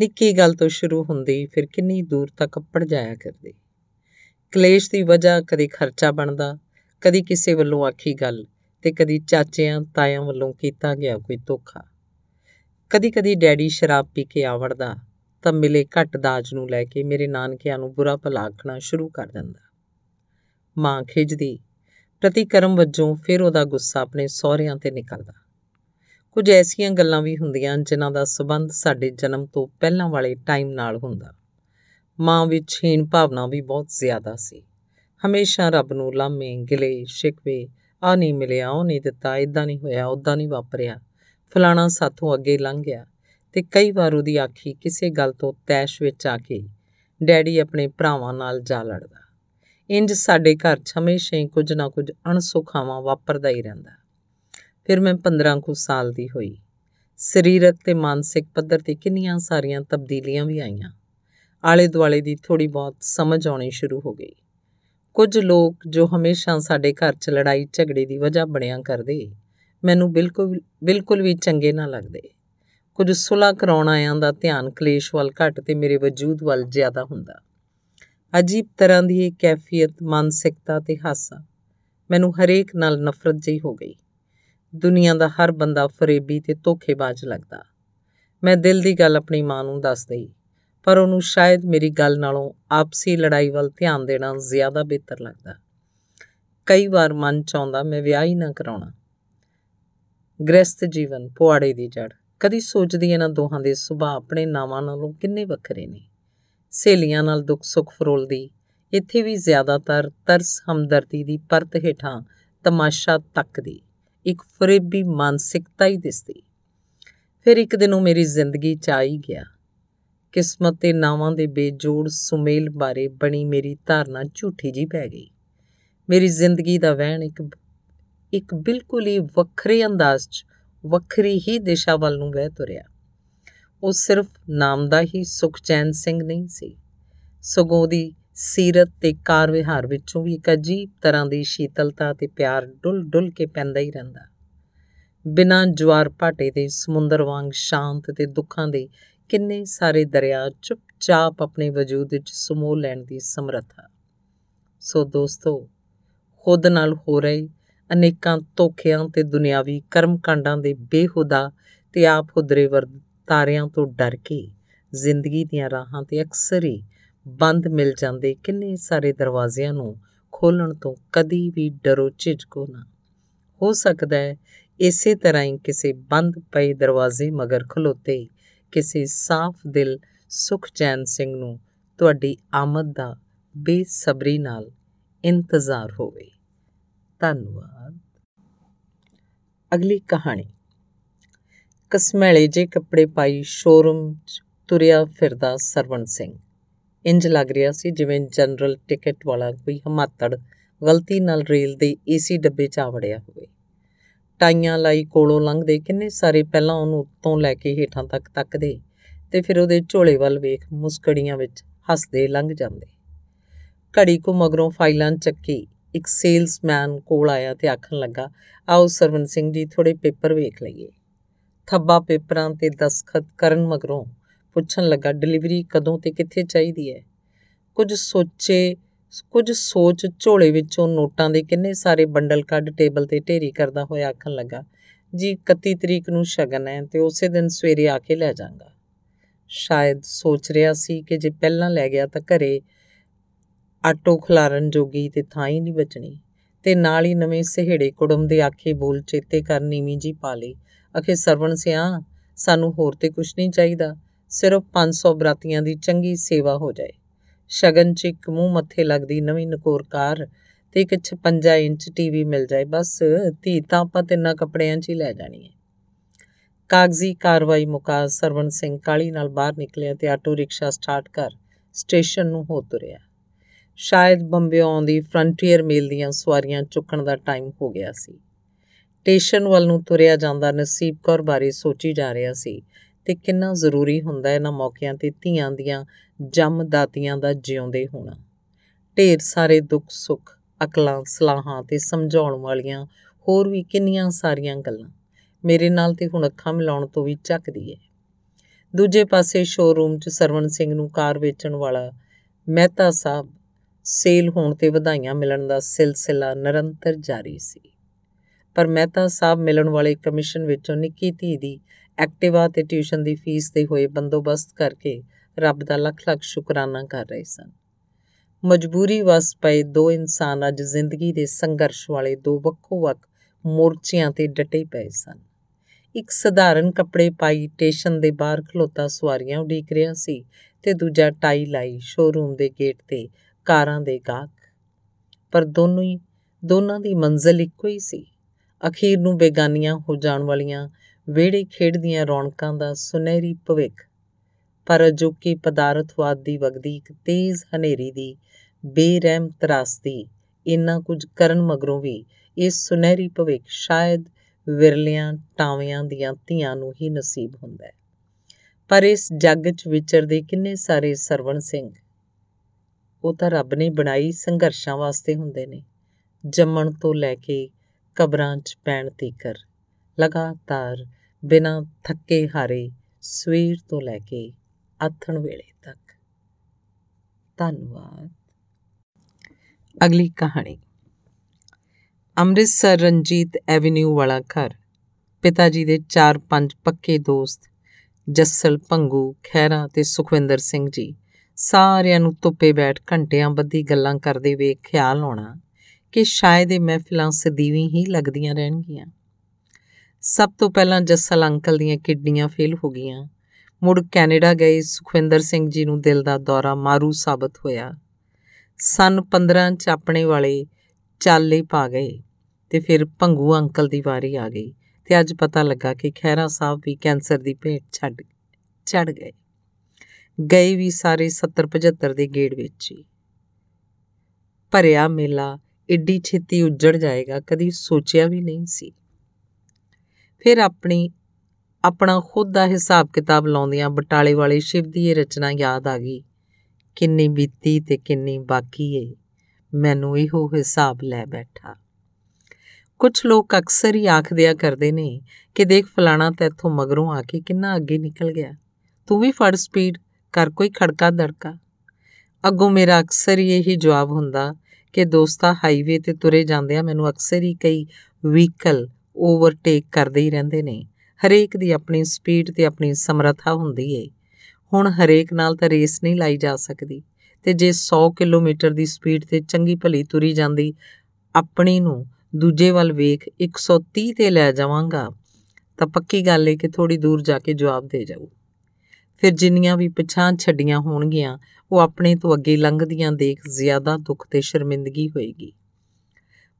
ਨਿੱਕੀ ਗੱਲ ਤੋਂ ਸ਼ੁਰੂ ਹੁੰਦੀ ਫਿਰ ਕਿੰਨੀ ਦੂਰ ਤੱਕ ਪੜ ਜਾਇਆ ਕਰਦੀ। ਕਲੇਸ਼ ਦੀ ਵਜ੍ਹਾ ਕਦੀ ਖਰਚਾ ਬਣਦਾ, ਕਦੀ ਕਿਸੇ ਵੱਲੋਂ ਆਖੀ ਗੱਲ ਤੇ ਕਦੀ ਚਾਚਿਆਂ ਤਾਇਆਂ ਵੱਲੋਂ ਕੀਤਾ ਗਿਆ ਕੋਈ ਧੋਖਾ। ਕਦੀ-ਕਦੀ ਡੈਡੀ ਸ਼ਰਾਬ ਪੀ ਕੇ ਆਵੜਦਾ ਤਾਂ ਮਿਲੇ ਘੱਟ ਦਾਜ ਨੂੰ ਲੈ ਕੇ ਮੇਰੇ ਨਾਨਕਿਆਂ ਨੂੰ ਬੁਰਾ ਭਲਾ ਆਖਣਾ ਸ਼ੁਰੂ ਕਰ ਦਿੰਦਾ। ਮਾਂ ਖਿਜਦੀ ਪ੍ਰਤੀਕਰਮ ਵਜੋਂ ਫਿਰ ਉਹਦਾ ਗੁੱਸਾ ਆਪਣੇ ਸਹੁਰਿਆਂ ਤੇ ਨਿਕਲਦਾ। ਕੁਝ ਐਸੀਆਂ ਗੱਲਾਂ ਵੀ ਹੁੰਦੀਆਂ ਜਿਨ੍ਹਾਂ ਦਾ ਸਬੰਧ ਸਾਡੇ ਜਨਮ ਤੋਂ ਪਹਿਲਾਂ ਵਾਲੇ ਟਾਈਮ ਨਾਲ ਹੁੰਦਾ। ਮਾਂ ਵਿੱਚ ਹੀਣ ਭਾਵਨਾ ਵੀ ਬਹੁਤ ਜ਼ਿਆਦਾ ਸੀ। ਹਮੇਸ਼ਾ ਰੱਬ ਨੂੰ ਲਾਮੇ, ਗਿਲੇ, ਸ਼ਿਕਵੇ ਆ ਨਹੀਂ ਮਿਲਿਆ, ਉਹ ਨਹੀਂ ਦਿੱਤਾ ਇਦਾਂ ਨਹੀਂ ਹੋਇਆ ਉਦਾਂ ਨਹੀਂ ਵਾਪਰਿਆ। ਫਲਾਣਾ ਸਾਥੋਂ ਅੱਗੇ ਲੰਘ ਗਿਆ। ਤੇ ਕਈ ਵਾਰ ਉਹਦੀ ਆਖੀ ਕਿਸੇ ਗੱਲ ਤੋਂ ਤੈਸ਼ ਵਿੱਚ ਆ ਕੇ ਡੈਡੀ ਆਪਣੇ ਭਰਾਵਾਂ ਨਾਲ ਜਾ ਲੜਦਾ। ਇੰਜ ਸਾਡੇ ਘਰ 'ਚ ਹਮੇਸ਼ਾ ਹੀ ਕੁਝ ਨਾ ਕੁਝ ਅਣਸੁਖਾਵਾਂ ਵਾਪਰਦਾ ਹੀ ਰਹਿੰਦਾ। ਫਿਰ ਮੈਂ 15 ਕੁ ਸਾਲ ਦੀ ਹੋਈ। ਸਰੀਰਕ ਤੇ ਮਾਨਸਿਕ ਪੱਧਰ ਤੇ ਕਿੰਨੀਆਂ ਸਾਰੀਆਂ ਤਬਦੀਲੀਆਂ ਵੀ ਆਈਆਂ। ਆਲੇ ਦੁਆਲੇ ਦੀ ਥੋੜੀ ਬਹੁਤ ਸਮਝ ਆਉਣੀ ਸ਼ੁਰੂ ਹੋ ਗਈ। ਕੁਝ ਲੋਕ ਜੋ ਹਮੇਸ਼ਾ ਸਾਡੇ ਘਰ 'ਚ ਲੜਾਈ ਝਗੜੇ ਦੀ ਵਜ੍ਹਾ ਬਣਿਆ ਕਰਦੇ, ਮੈਨੂੰ ਬਿਲਕੁਲ ਬਿਲਕੁਲ ਵੀ ਚੰਗੇ ਨਾ ਲੱਗਦੇ। ਕੁਝ ਸੁਲਾ ਕਰਾਉਣ ਆਇਆਂ ਦਾ ਧਿਆਨ ਕਲੇਸ਼ ਵੱਲ ਘੱਟ ਤੇ ਮੇਰੇ ਵਜੂਦ ਵੱਲ ਜ਼ਿਆਦਾ ਹੁੰਦਾ। ਅਜੀਬ ਤਰ੍ਹਾਂ ਦੀ ਇਹ ਕੈਫੀਅਤ, ਮਾਨਸਿਕਤਾ ਤੇ ਹਾਸਾ ਮੈਨੂੰ ਹਰੇਕ ਨਾਲ ਨਫ਼ਰਤ ਜਿਹੀ ਹੋ ਗਈ। ਦੁਨੀਆ ਦਾ ਹਰ ਬੰਦਾ ਫਰੇਬੀ ਤੇ ਧੋਖੇਬਾਜ਼ ਲੱਗਦਾ। ਮੈਂ ਦਿਲ ਦੀ ਗੱਲ ਆਪਣੀ ਮਾਂ ਨੂੰ ਦੱਸ ਦਈ, ਪਰ ਉਹਨੂੰ ਸ਼ਾਇਦ ਮੇਰੀ ਗੱਲ ਨਾਲੋਂ ਆਪਸੀ ਲੜਾਈ ਵੱਲ ਧਿਆਨ ਦੇਣਾ ਜ਼ਿਆਦਾ ਬਿਹਤਰ ਲੱਗਦਾ। ਕਈ ਵਾਰ ਮਨ ਚਾਹੁੰਦਾ ਮੈਂ ਵਿਆਹ ਹੀ ਨਾ ਕਰਾਉਣਾ। ਗ੍ਰਸਥ ਜੀਵਨ, ਪੁਆੜੇ ਦੀ ਜੜ ਕਦੀ ਸੋਚਦੀ ਇਹਨਾਂ ਦੋਹਾਂ ਦੇ ਸੁਭਾਅ ਆਪਣੇ ਨਾਵਾਂ ਨਾਲੋਂ ਕਿੰਨੇ ਵੱਖਰੇ ਨੇ। ਸਹੇਲੀਆਂ ਨਾਲ ਦੁੱਖ ਸੁੱਖ ਫਰੋਲਦੀ, ਇੱਥੇ ਵੀ ਜ਼ਿਆਦਾਤਰ ਤਰਸ ਹਮਦਰਦੀ ਦੀ ਪਰਤ ਹੇਠਾਂ ਤਮਾਸ਼ਾ ਤੱਕਦੀ, ਇੱਕ ਫਰੇਬੀ ਮਾਨਸਿਕਤਾ ਹੀ ਦਿਸਦੀ। ਫਿਰ ਇੱਕ ਦਿਨ ਉਹ ਮੇਰੀ ਜ਼ਿੰਦਗੀ ਚ ਆ ਹੀ ਗਿਆ। ਕਿਸਮਤ ਤੇ ਨਾਵਾਂ ਦੇ ਬੇਜੋੜ ਸੁਮੇਲ ਬਾਰੇ ਬਣੀ ਮੇਰੀ ਧਾਰਨਾ ਝੂਠੀ ਜੀ ਪੈ ਗਈ। ਮੇਰੀ ਜ਼ਿੰਦਗੀ ਦਾ ਵਹਿਣ ਇੱਕ ਇੱਕ ਬਿਲਕੁਲ ਹੀ ਵੱਖਰੇ ਅੰਦਾਜ਼ 'ਚ ਵੱਖਰੀ ਹੀ ਦਿਸ਼ਾ ਵੱਲ ਨੂੰ ਵਹਿ ਤੁਰਿਆ। ਉਹ ਸਿਰਫ ਨਾਮ ਦਾ ਹੀ ਸੁਖਚੈਨ ਸਿੰਘ ਨਹੀਂ ਸੀ। ਸਗੋਂ ਦੀ ਸੀਰਤ ਤੇ ਕਾਰ ਵਿਹਾਰ ਵਿੱਚੋਂ ਵੀ ਇੱਕ ਅਜੀਬ ਤਰ੍ਹਾਂ ਦੀ ਸ਼ੀਤਲਤਾ ਤੇ ਪਿਆਰ ਡੁੱਲ-ਡੁੱਲ ਕੇ ਪੈਂਦਾ ਹੀ ਰਹਿੰਦਾ। ਬਿਨਾਂ ਜਵਾਰ ਭਾਟੇ ਦੇ ਸਮੁੰਦਰ ਵਾਂਗ ਸ਼ਾਂਤ ਤੇ ਦੁੱਖਾਂ ਦੇ ਕਿੰਨੇ ਸਾਰੇ ਦਰਿਆ ਚੁੱਪਚਾਪ ਆਪਣੇ ਵਜੂਦ ਵਿੱਚ ਸਮੋ ਲੈਣ ਦੀ ਸਮਰੱਥਾ। ਸੋ ਦੋਸਤੋ, ਖੁਦ ਨਾਲ ਹੋ ਰਹੇ ਅਨੇਕਾਂ ਧੋਖਿਆਂ ਤੇ ਦੁਨਿਆਵੀ ਕਰਮ ਕਾਂਡਾਂ ਦੇ ਬੇਹੁਦਾ ਤੇ ਆਪ ਹੁਦਰੇ ਤਾਰਿਆਂ ਤੋਂ ਡਰ ਕੇ ਜ਼ਿੰਦਗੀ ਦੀਆਂ ਰਾਹਾਂ ਤੇ ਅਕਸਰ ਹੀ ਬੰਦ ਮਿਲ ਜਾਂਦੇ ਕਿੰਨੇ ਸਾਰੇ ਦਰਵਾਜ਼ਿਆਂ ਨੂੰ ਖੋਲਣ ਤੋਂ ਕਦੀ ਵੀ ਡਰੋ ਝਿਜਕੋ ਨਾ। ਹੋ ਸਕਦਾ ਹੈ ਇਸੇ ਤਰ੍ਹਾਂ ਹੀ ਕਿਸੇ ਬੰਦ ਪਏ ਦਰਵਾਜ਼ੇ ਮਗਰ ਖਲੋਤੇ ਕਿਸੇ ਸਾਫ਼ ਦਿਲ ਸੁਖਚੈਨ ਸਿੰਘ ਨੂੰ ਤੁਹਾਡੀ ਆਮਦ ਦਾ ਬੇਸਬਰੀ ਨਾਲ ਇੰਤਜ਼ਾਰ ਹੋਵੇ। ਧੰਨਵਾਦ। ਅਗਲੀ ਕਹਾਣੀ। ਕਸਮੈਲੇ ਜੇ ਕੱਪੜੇ ਪਾਈ ਸ਼ੋਰੂਮ 'ਚ ਤੁਰਿਆ ਫਿਰਦਾ ਸਰਵਣ ਸਿੰਘ। ਇੰਜ ਲੱਗ ਰਿਹਾ ਸੀ ਜਿਵੇਂ ਜਨਰਲ ਟਿਕਟ ਵਾਲਾ ਕੋਈ ਹਮਾਤੜ ਗਲਤੀ ਨਾਲ ਰੇਲ ਦੇ ਏਸੀ ਡੱਬੇ 'ਚ ਆ ਵੜਿਆ ਹੋਵੇ। ਟਾਈਆਂ ਲਾਈ ਕੋਲੋਂ ਲੰਘਦੇ ਕਿੰਨੇ ਸਾਰੇ ਪਹਿਲਾਂ ਉਹਨੂੰ ਉੱਤੋਂ ਲੈ ਕੇ ਹੇਠਾਂ ਤੱਕ ਤੱਕਦੇ ਤੇ ਫਿਰ ਉਹਦੇ ਝੋਲੇ ਵੱਲ ਵੇਖ ਮੁਸਕੜੀਆਂ ਵਿੱਚ ਹੱਸਦੇ ਲੰਘ ਜਾਂਦੇ। ਘੜੀ ਕੋ ਮਗਰੋਂ ਫਾਈਲਾਂ ਚੱਕੀ ਇੱਕ ਸੇਲਸਮੈਨ ਕੋਲ ਆਇਆ ਤੇ ਆਖਣ ਲੱਗਾ, ਆਓ ਸਰਵਨ ਸਿੰਘ ਜੀ ਥੋੜੇ ਪੇਪਰ ਵੇਖ ਲਈਏ। ਥੱਬਾ ਪੇਪਰਾਂ ਤੇ ਦਸਖਤ ਕਰਨ ਮਗਰੋਂ ਪੁੱਛਣ ਲੱਗਾ, ਡਿਲੀਵਰੀ ਕਦੋਂ ਤੇ ਕਿੱਥੇ ਚਾਹੀਦੀ ਹੈ? ਕੁਝ ਸੋਚੇ, ਕੁਝ ਸੋਚ ਝੋਲੇ ਵਿੱਚੋਂ ਨੋਟਾਂ ਦੇ ਕਿੰਨੇ ਸਾਰੇ ਬੰਡਲ ਕੱਢ ਟੇਬਲ ਤੇ ਢੇਰੀ ਕਰਦਾ ਹੋਇਆ ਆਖਣ ਲੱਗਾ, ਜੀ 31 ਤਰੀਕ ਨੂੰ ਸ਼ਗਨ ਹੈ ਤੇ ਉਸੇ ਦਿਨ ਸਵੇਰੇ ਆ ਕੇ ਲੈ ਜਾਵਾਂਗਾ। ਸ਼ਾਇਦ ਸੋਚ ਰਿਹਾ ਸੀ ਕਿ ਜੇ ਪਹਿਲਾਂ ਲੈ ਗਿਆ ਤਾਂ ਘਰੇ ਆਟੋ ਖਲਾਰਨ ਜੋਗੀ ਤੇ ਥਾਂ ਹੀ ਨਹੀਂ ਬਚਣੀ। ਤੇ ਨਾਲ ਹੀ ਨਵੇਂ ਸਹੇੜੇ ਕੁੜਮ ਦੇ ਆਖੇ ਬੋਲ ਚੇਤੇ ਕਰ ਨੀਵੀਂ ਜੀ ਪਾ ਲਈ। ਅਖੇ ਸਰਵਣ ਸਿਆ ਸਾਨੂੰ ਹੋਰ ਤੇ ਕੁਝ ਨਹੀਂ ਚਾਹੀਦਾ, ਸਿਰਫ 500 ਬਰਾਤੀਆਂ ਦੀ ਚੰਗੀ ਸੇਵਾ ਹੋ ਜਾਏ। ਸ਼ਗਨ 'ਚ ਇੱਕ ਮੂੰਹ ਮੱਥੇ ਲੱਗਦੀ ਨਵੀਂ ਨਕੋਰ ਕਾਰ ਤੇ ਇੱਕ 56 ਇੰਚ ਟੀਵੀ ਮਿਲ ਜਾਏ, ਬਸ ਧੀ ਤਾਂ ਆਪਾਂ ਤਿੰਨਾਂ ਕੱਪੜਿਆਂ 'ਚ ਹੀ ਲੈ ਜਾਣੀ ਹੈ ਕਾਗਜ਼ੀ ਕਾਰਵਾਈ ਮੁਕਾ ਸਰਵਣ ਸਿੰਘ ਕਾਲੀ ਨਾਲ ਬਾਹਰ ਨਿਕਲਿਆ ਤੇ ਆਟੋ ਰਿਕਸ਼ਾ ਸਟਾਰਟ ਕਰ ਸਟੇਸ਼ਨ ਨੂੰ ਹੋ ਤੁਰਿਆ। ਸ਼ਾਇਦ ਬੰਬਿਓ ਆਉਂਦੀ ਫਰੰਟੀਅਰ ਮੇਲ ਦੀਆਂ ਸਵਾਰੀਆਂ ਚੁੱਕਣ ਦਾ ਟਾਈਮ ਹੋ ਗਿਆ ਸੀ। ਸਟੇਸ਼ਨ ਵੱਲ ਨੂੰ ਤੁਰਿਆ ਜਾਂਦਾ ਨਸੀਬ ਕੌਰ ਬਾਰੇ ਸੋਚੀ ਜਾ ਰਿਹਾ ਸੀ ਤੇ ਕਿੰਨਾ ਜ਼ਰੂਰੀ ਹੁੰਦਾ ਇਹਨਾਂ ਮੌਕਿਆਂ ਤੇ ਧੀਆਂ ਦੀਆਂ ਜੰਮ ਦਾਤੀਆਂ ਦਾ ਜਿਉਂਦੇ ਹੋਣਾ। ਢੇਰ ਸਾਰੇ ਦੁੱਖ ਸੁੱਖ, ਅਕਲਾਂ, ਸਲਾਹਾਂ ਤੇ ਸਮਝਾਉਣ ਵਾਲੀਆਂ ਹੋਰ ਵੀ ਕਿੰਨੀਆਂ ਸਾਰੀਆਂ ਗੱਲਾਂ ਮੇਰੇ ਨਾਲ ਤੇ ਹੁਣ ਅੱਖਾਂ ਮਿਲਾਉਣ ਤੋਂ ਵੀ ਚੱਕਦੀ ਏ। ਦੂਜੇ ਪਾਸੇ ਸ਼ੋਰੂਮ 'ਚ ਸਰਵਣ ਸਿੰਘ ਨੂੰ ਕਾਰ ਵੇਚਣ ਵਾਲਾ ਮਹਿਤਾ ਸਾਹਿਬ ਸੇਲ ਹੋਣ ਤੇ ਵਧਾਈਆਂ ਮਿਲਣ ਦਾ ਸਿਲਸਿਲਾ ਨਿਰੰਤਰ ਜਾਰੀ ਸੀ। ਪਰ ਮਹਿਤਾ ਸਾਹਿਬ ਮਿਲਣ ਵਾਲੇ ਕਮਿਸ਼ਨ ਵਿੱਚੋਂ ਨਿੱਕੀ ਧੀ ਦੀ ਐਕਟਿਵਾ ਤੇ ਟਿਊਸ਼ਨ ਦੀ ਫੀਸ ਦੇ ਹੋਏ ਬੰਦੋਬਸਤ ਕਰਕੇ ਰੱਬ ਦਾ ਲੱਖ ਲੱਖ ਸ਼ੁਕਰਾਨਾ ਕਰ ਰਹੇ ਸਨ। ਮਜਬੂਰੀ ਵਸ ਪਏ ਦੋ ਇਨਸਾਨ ਅੱਜ ਜ਼ਿੰਦਗੀ ਦੇ ਸੰਘਰਸ਼ ਵਾਲੇ ਦੋ ਵੱਖੋ ਵੱਖ ਮੋਰਚਿਆਂ ਤੇ ਡਟੇ ਪਏ ਸਨ। ਇੱਕ ਸਧਾਰਨ ਕੱਪੜੇ ਪਾਈ ਸਟੇਸ਼ਨ ਦੇ ਬਾਹਰ ਖਲੋਤਾ ਸਵਾਰੀਆਂ ਉਡੀਕ ਰਿਹਾ ਸੀ ਤੇ ਦੂਜਾ ਟਾਈ ਲਾਈ ਸ਼ੋਰੂਮ ਦੇ ਗੇਟ ਤੇ ਕਾਰਾਂ ਦੇ ਗਾਹਕ। ਪਰ ਦੋਨੋਂ ਹੀ ਦੋਨਾਂ ਦੀ ਮੰਜ਼ਿਲ ਇੱਕੋ ਹੀ ਸੀ। ਅਖੀਰ ਨੂੰ ਬੇਗਾਨੀਆਂ ਹੋ ਜਾਣ ਵਾਲੀਆਂ ਵਿਹੜੇ ਖੇਡਦੀਆਂ ਰੌਣਕਾਂ ਦਾ ਸੁਨਹਿਰੀ ਭਵਿੱਖ। ਪਰ ਅਜੋਕੀ ਪਦਾਰਥਵਾਦ ਦੀ ਵਗਦੀ ਇੱਕ ਤੇਜ਼ ਹਨੇਰੀ ਦੀ ਬੇਰਹਿਮ ਤਰਾਸਦੀ ਇੰਨਾ ਕੁਝ ਕਰਨ ਮਗਰੋਂ ਵੀ ਇਹ ਸੁਨਹਿਰੀ ਭਵਿੱਖ ਸ਼ਾਇਦ ਵਿਰਲਿਆਂ ਟਾਵਿਆਂ ਦੀਆਂ ਧੀਆਂ ਨੂੰ ਹੀ ਨਸੀਬ ਹੁੰਦਾ ਹੈ। ਪਰ ਇਸ ਜੱਗ 'ਚ ਵਿਚਰਦੇ ਕਿੰਨੇ ਸਾਰੇ ਸਰਵਣ ਸਿੰਘ ਉਹ ਤਾਂ ਰੱਬ ਨੇ ਬਣਾਈ ਸੰਘਰਸ਼ਾਂ ਵਾਸਤੇ ਹੁੰਦੇ ਨੇ। ਜੰਮਣ ਤੋਂ ਲੈ ਕੇ ਕਬਰਾਂ 'ਚ ਪੈਣ ਤੀਕਰ, ਲਗਾਤਾਰ ਬਿਨਾਂ ਥੱਕੇ ਹਾਰੇ ਸਵੇਰ ਤੋਂ ਲੈ ਕੇ ਆਥਣ ਵੇਲੇ ਤੱਕ। ਧੰਨਵਾਦ। ਅਗਲੀ ਕਹਾਣੀ। ਅੰਮ੍ਰਿਤਸਰ ਰਣਜੀਤ ਐਵੇਨਿਊ ਵਾਲਾ ਘਰ। ਪਿਤਾ ਜੀ ਦੇ 4-5 ਪੱਕੇ ਦੋਸਤ ਜੱਸਲ ਭੰਗੂ ਖੈਰਾ ਤੇ ਸੁਖਵਿੰਦਰ ਸਿੰਘ ਜੀ। ਸਾਰਿਆਂ ਨੂੰ ਧੁੱਪੇ ਬੈਠ ਘੰਟਿਆਂ ਬੱਧੀ ਗੱਲਾਂ ਕਰਦੇ ਵੇਖ ਖਿਆਲ ਆਉਣਾ ਕਿ ਸ਼ਾਇਦ ਇਹ ਮਹਿਫਿਲਾਂ ਸਦੀਵੀਂ ਹੀ ਲੱਗਦੀਆਂ ਰਹਿਣਗੀਆਂ। ਸਭ ਤੋਂ ਪਹਿਲਾਂ ਜੱਸਲ ਅੰਕਲ ਦੀਆਂ ਕਿਡਨੀਆਂ ਫੇਲ ਹੋ ਗਈਆਂ। ਮੁੜ ਕੈਨੇਡਾ ਗਏ, ਸੁਖਵਿੰਦਰ ਸਿੰਘ ਜੀ ਨੂੰ ਦਿਲ ਦਾ ਦੌਰਾ ਮਾਰੂ ਸਾਬਤ ਹੋਇਆ। ਸਨ 15 ਚ ਆਪਣੇ ਵਾਲੇ ਚਾਲੇ ਪਾ ਗਏ ਤੇ ਫਿਰ ਭੰਗੂ ਅੰਕਲ ਦੀ ਵਾਰੀ ਆ ਗਈ ਤੇ ਅੱਜ ਪਤਾ ਲੱਗਾ ਕਿ ਖੈਰਾ ਸਾਹਿਬ ਵੀ ਕੈਂਸਰ ਦੀ ਭੇਟ ਛੱਡ ਚੜ ਗਏ। ਗਏ ਵੀ ਸਾਰੇ 70 75 ਦੇ ਗੇੜ ਵਿੱਚ ਹੀ। ਭਰਿਆ ਮੇਲਾ, ਏਡੀ ਛੇਤੀ ਉੱਜੜ ਜਾਏਗਾ, ਕਦੀ ਸੋਚਿਆ ਵੀ ਨਹੀਂ ਸੀ। ਫਿਰ ਆਪਣੀ, ਆਪਣਾ ਖੁਦ ਦਾ ਹਿਸਾਬ ਕਿਤਾਬ ਲਾਉਂਦਿਆਂ ਬਟਾਲੇ ਵਾਲੇ ਸ਼ਿਵ ਦੀ ਇਹ ਰਚਨਾ ਯਾਦ ਆ ਗਈ, ਕਿੰਨੀ ਬੀਤੀ ਤੇ ਕਿੰਨੀ ਬਾਕੀ ਏ, ਮੈਨੂੰ ਇਹੋ ਹਿਸਾਬ ਲੈ ਬੈਠਾ। ਕੁਝ ਲੋਕ ਅਕਸਰ ਹੀ ਆਖਦਿਆ ਕਰਦੇ ਨੇ ਕਿ ਦੇਖ ਫਲਾਣਾ ਤੇ ਇੱਥੋਂ ਮਗਰੋਂ ਆ ਕੇ ਕਿੰਨਾ ਅੱਗੇ ਨਿਕਲ ਗਿਆ। ਤੂੰ ਵੀ ਫੜ ਸਪੀਡ ਕਰ ਕੋਈ ਖੜਕਾ ਦੜਕਾ ਅੱਗੋਂ ਮੇਰਾ ਅਕਸਰ ਹੀ ਇਹੀ ਜਵਾਬ ਹੁੰਦਾ ਕਿ ਦੋਸਤਾ ਹਾਈਵੇ ਤੇ ਤੁਰੇ ਜਾਂਦਿਆਂ ਮੈਨੂੰ ਅਕਸਰ ਹੀ ਕਈ ਵਹੀਕਲ ਓਵਰਟੇਕ ਕਰਦੇ ਹੀ ਰਹਿੰਦੇ ਨੇ। ਹਰੇਕ ਦੀ ਆਪਣੀ ਸਪੀਡ ਤੇ ਆਪਣੀ ਸਮਰੱਥਾ ਹੁੰਦੀ ਏ। ਹੁਣ ਹਰੇਕ ਨਾਲ ਤਾਂ ਰੇਸ ਨਹੀਂ ਲਾਈ ਜਾ ਸਕਦੀ ਤੇ ਜੇ 100 ਕਿਲੋਮੀਟਰ ਦੀ ਸਪੀਡ ਤੇ ਚੰਗੀ ਭਲੀ ਤੁਰੀ ਜਾਂਦੀ, ਆਪਣੀ ਨੂੰ ਦੂਜੇ ਵੱਲ ਵੇਖ 130 ਤੇ ਲੈ ਜਾਵਾਂਗਾ ਤਾਂ ਪੱਕੀ ਗੱਲ ਏ ਕਿ ਥੋੜੀ ਦੂਰ ਜਾ ਕੇ ਜਵਾਬ ਦੇ ਜਾਊ। ਫਿਰ ਜਿੰਨੀਆਂ ਵੀ ਪਛਾਣ ਛੱਡੀਆਂ ਹੋਣਗੀਆਂ, ਉਹ ਆਪਣੇ ਤੋਂ ਅੱਗੇ ਲੰਘਦੀਆਂ ਦੇਖ ਜ਼ਿਆਦਾ ਦੁੱਖ ਤੇ ਸ਼ਰਮਿੰਦਗੀ ਹੋਏਗੀ।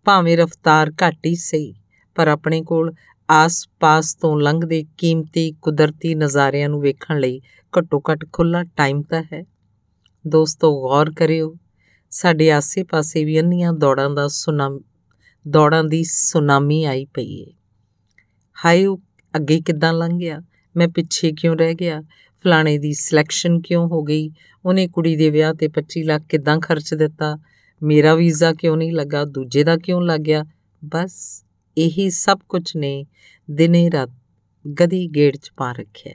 ਭਾਵੇਂ ਰਫ਼ਤਾਰ ਘੱਟ ਹੀ ਸਹੀ, ਪਰ ਆਪਣੇ ਕੋਲ ਆਸ-ਪਾਸ ਤੋਂ ਲੰਘਦੇ ਕੀਮਤੀ ਕੁਦਰਤੀ ਨਜ਼ਾਰਿਆਂ ਨੂੰ ਵੇਖਣ ਲਈ ਘੱਟੋ-ਘੱਟ ਖੁੱਲਾ ਟਾਈਮ ਤਾਂ ਹੈ। ਦੋਸਤੋ, ਗੌਰ ਕਰਿਓ, ਸਾਡੇ ਆਸੇ-ਪਾਸੇ ਵੀ ਅੰਨੀਆਂ ਦੌੜਾਂ ਦਾ ਸੁਨਾਮ ਦੌੜਾਂ ਦੀ ਸੁਨਾਮੀ ਆਈ ਪਈ ਏ। ਹਾਏ, ਉਹ ਅੱਗੇ ਕਿੱਦਾਂ ਲੰਘ ਗਿਆ? ਮੈਂ ਪਿੱਛੇ ਕਿਉਂ ਰਹਿ ਗਿਆ? ਫਲਾਣੇ ਦੀ ਸਿਲੈਕਸ਼ਨ ਕਿਉਂ ਹੋ ਗਈ? ਉਹਨੇ ਕੁੜੀ ਦੇ ਵਿਆਹ ਤੇ 25 ਲੱਖ ਕਿੱਦਾਂ ਖਰਚ ਦਿੱਤਾ? ਮੇਰਾ ਵੀਜ਼ਾ ਕਿਉਂ ਨਹੀਂ ਲੱਗਾ? ਦੂਜੇ ਦਾ ਕਿਉਂ ਲੱਗ ਗਿਆ? ਬਸ ਇਹੀ ਸਭ ਕੁਝ ਨੇ ਦਿਨੇ ਰਾਤ ਗਦੀ ਗੇੜ 'ਚ ਪਾ ਰੱਖਿਆ